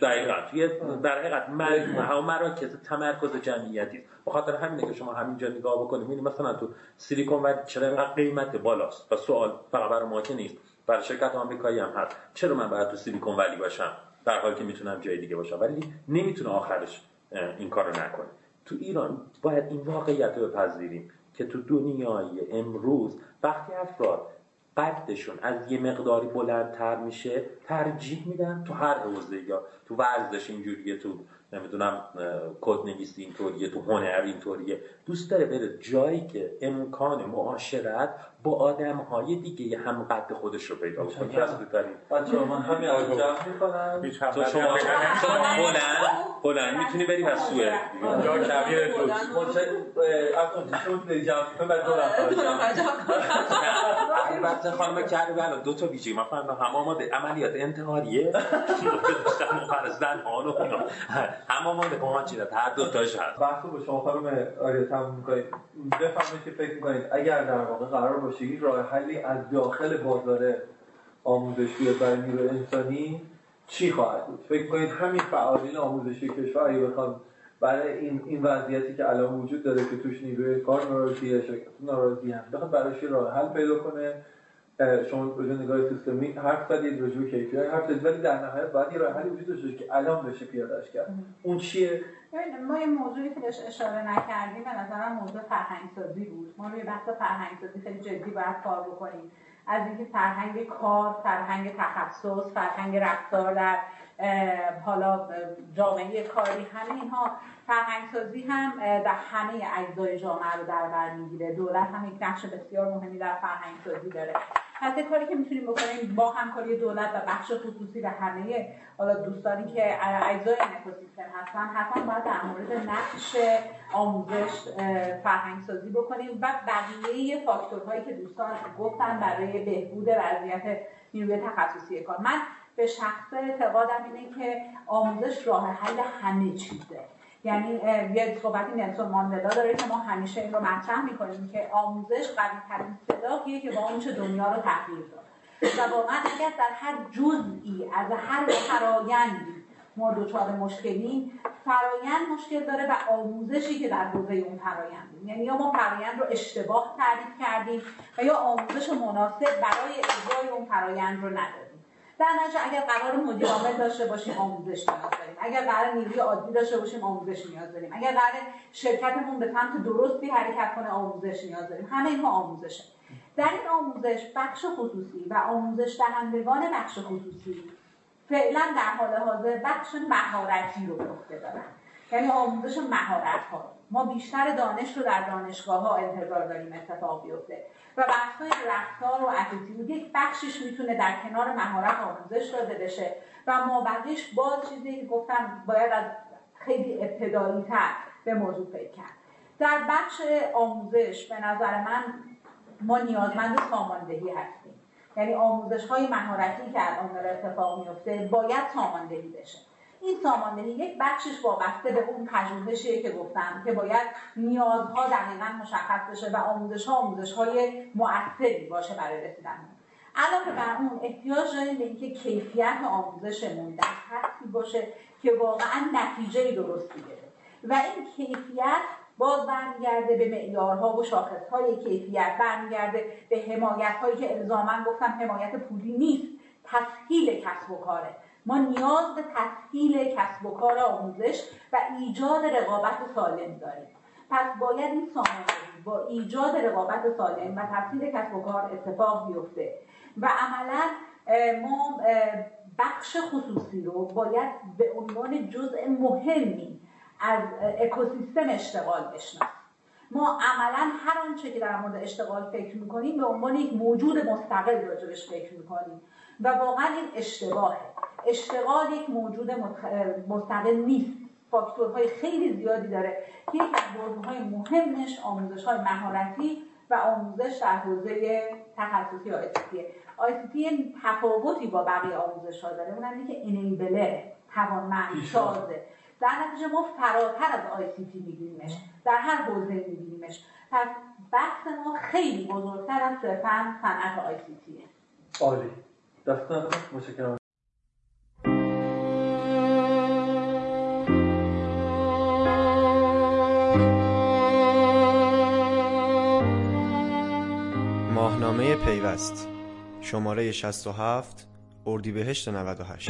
دقیقا. توی در حقیقت همون مراکز تمرکز جمعیتی به خاطر همینه که شما همینجا نگاه بکنید می‌بینید مثلا تو سیلیکون ولی چرا اینقدر قیمت بالاست؟ و سوال فقط برای ما که نیست. برای شرکت آمریکایی هم هست. چرا من باید تو سیلیکون ولی باشم؟ در حالی که می‌تونم جای دیگه باشم. ولی نمی‌تونه آخرش این کارو نکنه. تو ایران باید این واقعیت رو بپذیریم که تو دنیای امروز وقتی افراد قدشون از یه مقداری بلندتر میشه ترجیح میدن تو هر حوزه یا تو ورزش اینجوریه تو نمی‌دونم کد نویسی اینطوریه تو هنر اینطوریه. دوست داره بره جایی که امکان معاشرت با آدم های دیگه هم قد خودش رو پیدا بکنه بچه من همین از جمع می‌کنم. تو شما بلند بلند. می‌تونی بری و سوه یا کبیر دوست افغان شما بری جمع کنم بعد دو نفر البته خانم کرده بله دو تا ویژگی. من فهمیدم همه عملیات انتحاریه. داشتن زن ها و اینا. همه ما مهاجرت هر دو تاش هست. بحث با شما خانم آریا تموم می‌کنید. بفهمید که فکر می‌کنید اگر در واقع قرار باشه این راه حلی از داخل بازار آموزش بیاد برای نیروی انسانی چی خواهد بود؟ فکر کنید همین فعالین آموزشی کشور اگه بخوان برای این این وضعیتی که الان وجود داره که توش نیروی کار ناراضیه شرکت ناراضی هم بخواد براش راه حل پیدا کنه؟ شما به نگاه سیستمی حرف زدید راجع به KPI حرف زدید ولی در نهایت باید یه راه حلی وجود داشته که الان بشه پیادهش کرد. اون چیه؟ ما یه موضوعی که بهش اشاره نکردیم به نظرم موضوع فرهنگ سازی بود. ما روی بحث فرهنگ سازی خیلی جدی باید کار بکنیم. از اینکه فرهنگ کار فرهنگ تخصص فرهنگ رفتار در حالا جامعه کاری همه اینها فرهنگ سازی هم در همه اجزای جامعه رو در بر می‌گیره. دولت هم یک نقش بسیار مهمی در فرهنگ سازی داره حتی کاری که می‌تونیم بکنیم با همکاری دولت و بخش خصوصی و همه حالا دوستانی که اجزای اکوسیستم هستن حتما باید در مورد نقش آموزش فرهنگ سازی بکنیم و بقیه فاکتورهایی که دوستان گفتن برای بهبود وضعیت نیروی تخصصی کار. من به شخص اعتقادم اینه که آموزش راه حل همه چیزه. یعنی یه صحبتی نلسون ماندلا داره که ما همیشه این رو مطرح می‌کنیم که آموزش قوی ترین سلاحیه که با اون دنیا رو تغییر داد. و واقعا اگر در هر جزئی از هر فرایندی ما دچار مشکلی فرایند مشکل داره و آموزشی که در حوزه اون فرایند. یعنی یا ما فرایند رو اشتباه تعریف کردیم و یا آموزش مناسب برای اجرای اون فرایند رو نداریم. در نتیجه اگر قرار مدیر عامل داشته باشیم آموزش نیاز داریم. اگر قرار نیروی عادی داشته باشیم آموزش نیاز داریم. اگر قرار شرکتمون به سمت درستی حرکت کنه آموزش نیاز داریم. همه اینها آموزشه در این آموزش بخش خصوصی و آموزش دهندگان بخش خصوصی فعلا در حال حاضر بخش مهارتی رو عهده دارن. یعنی آموزش مهارت ها ما بیشتر دانش رو در دانشگاه ها انتظار داریم اتفاق بیفته. و بحث رفتار و اتیتود یک بخشش می‌تونه در کنار مهارت آموزش داده بشه و ما بقیش باز چیزی که گفتم باید از خیلی ابتدایی تر به موضوع فکر کرد. در بخش آموزش به نظر من ما نیازمند ساماندهی هستیم. یعنی آموزش های مهارتی که الان داره اتفاق میفته باید ساماندهی بشه. این ساماندهی یک بخشش وابسته به اون پژوهشیه که گفتم که باید نیازها دقیقا مشخص بشه و آموزش ها آموزش های مؤثری باشه برای رسیدن علاوه بر اون احتیاج داریم به اینکه کیفیت آموزشمون در حدی باشه که واقعا نتیجه درستی بده و این کیفیت باز برمیگرده به معیارها و شاخصهای کیفیت برمیگرده به حمایت هایی که الزاما گفتم حمایت پولی نیست تسهیل کسب و کاره. ما نیاز به تسهیل کسب و کار آموزش و ایجاد رقابت سالم داریم. پس باید این سامانه با ایجاد رقابت سالم و تسهیل کسب و کار اتفاق بیفته و عملا ما بخش خصوصی رو باید به عنوان جزء مهمی از اکوسیستم اشتغال بشناسیم. ما عملا هر آنچه که در مورد اشتغال فکر می‌کنیم به عنوان یک موجود مستقل راجبش فکر می‌کنیم و واقعا این اشتباهه. اشتغال یک موجود مستقل نیست. فاکتورهای خیلی زیادی داره که یک از های مهمش آموزش های مهارتی و آموزش در حوزه تخصصی ICT ه ICT تفاوتی با بقیه آموزش ها داره اونم که enabler توانمند سازه در نتیجه ما فراتر از ICT میگیریمش در هر حوزه میگیریمش پس بحث ما خیلی بزرگتر از صرفا صنعت ICT ه عالی. دستان متشکرم پیوست شماره 67 اردیبهشت 98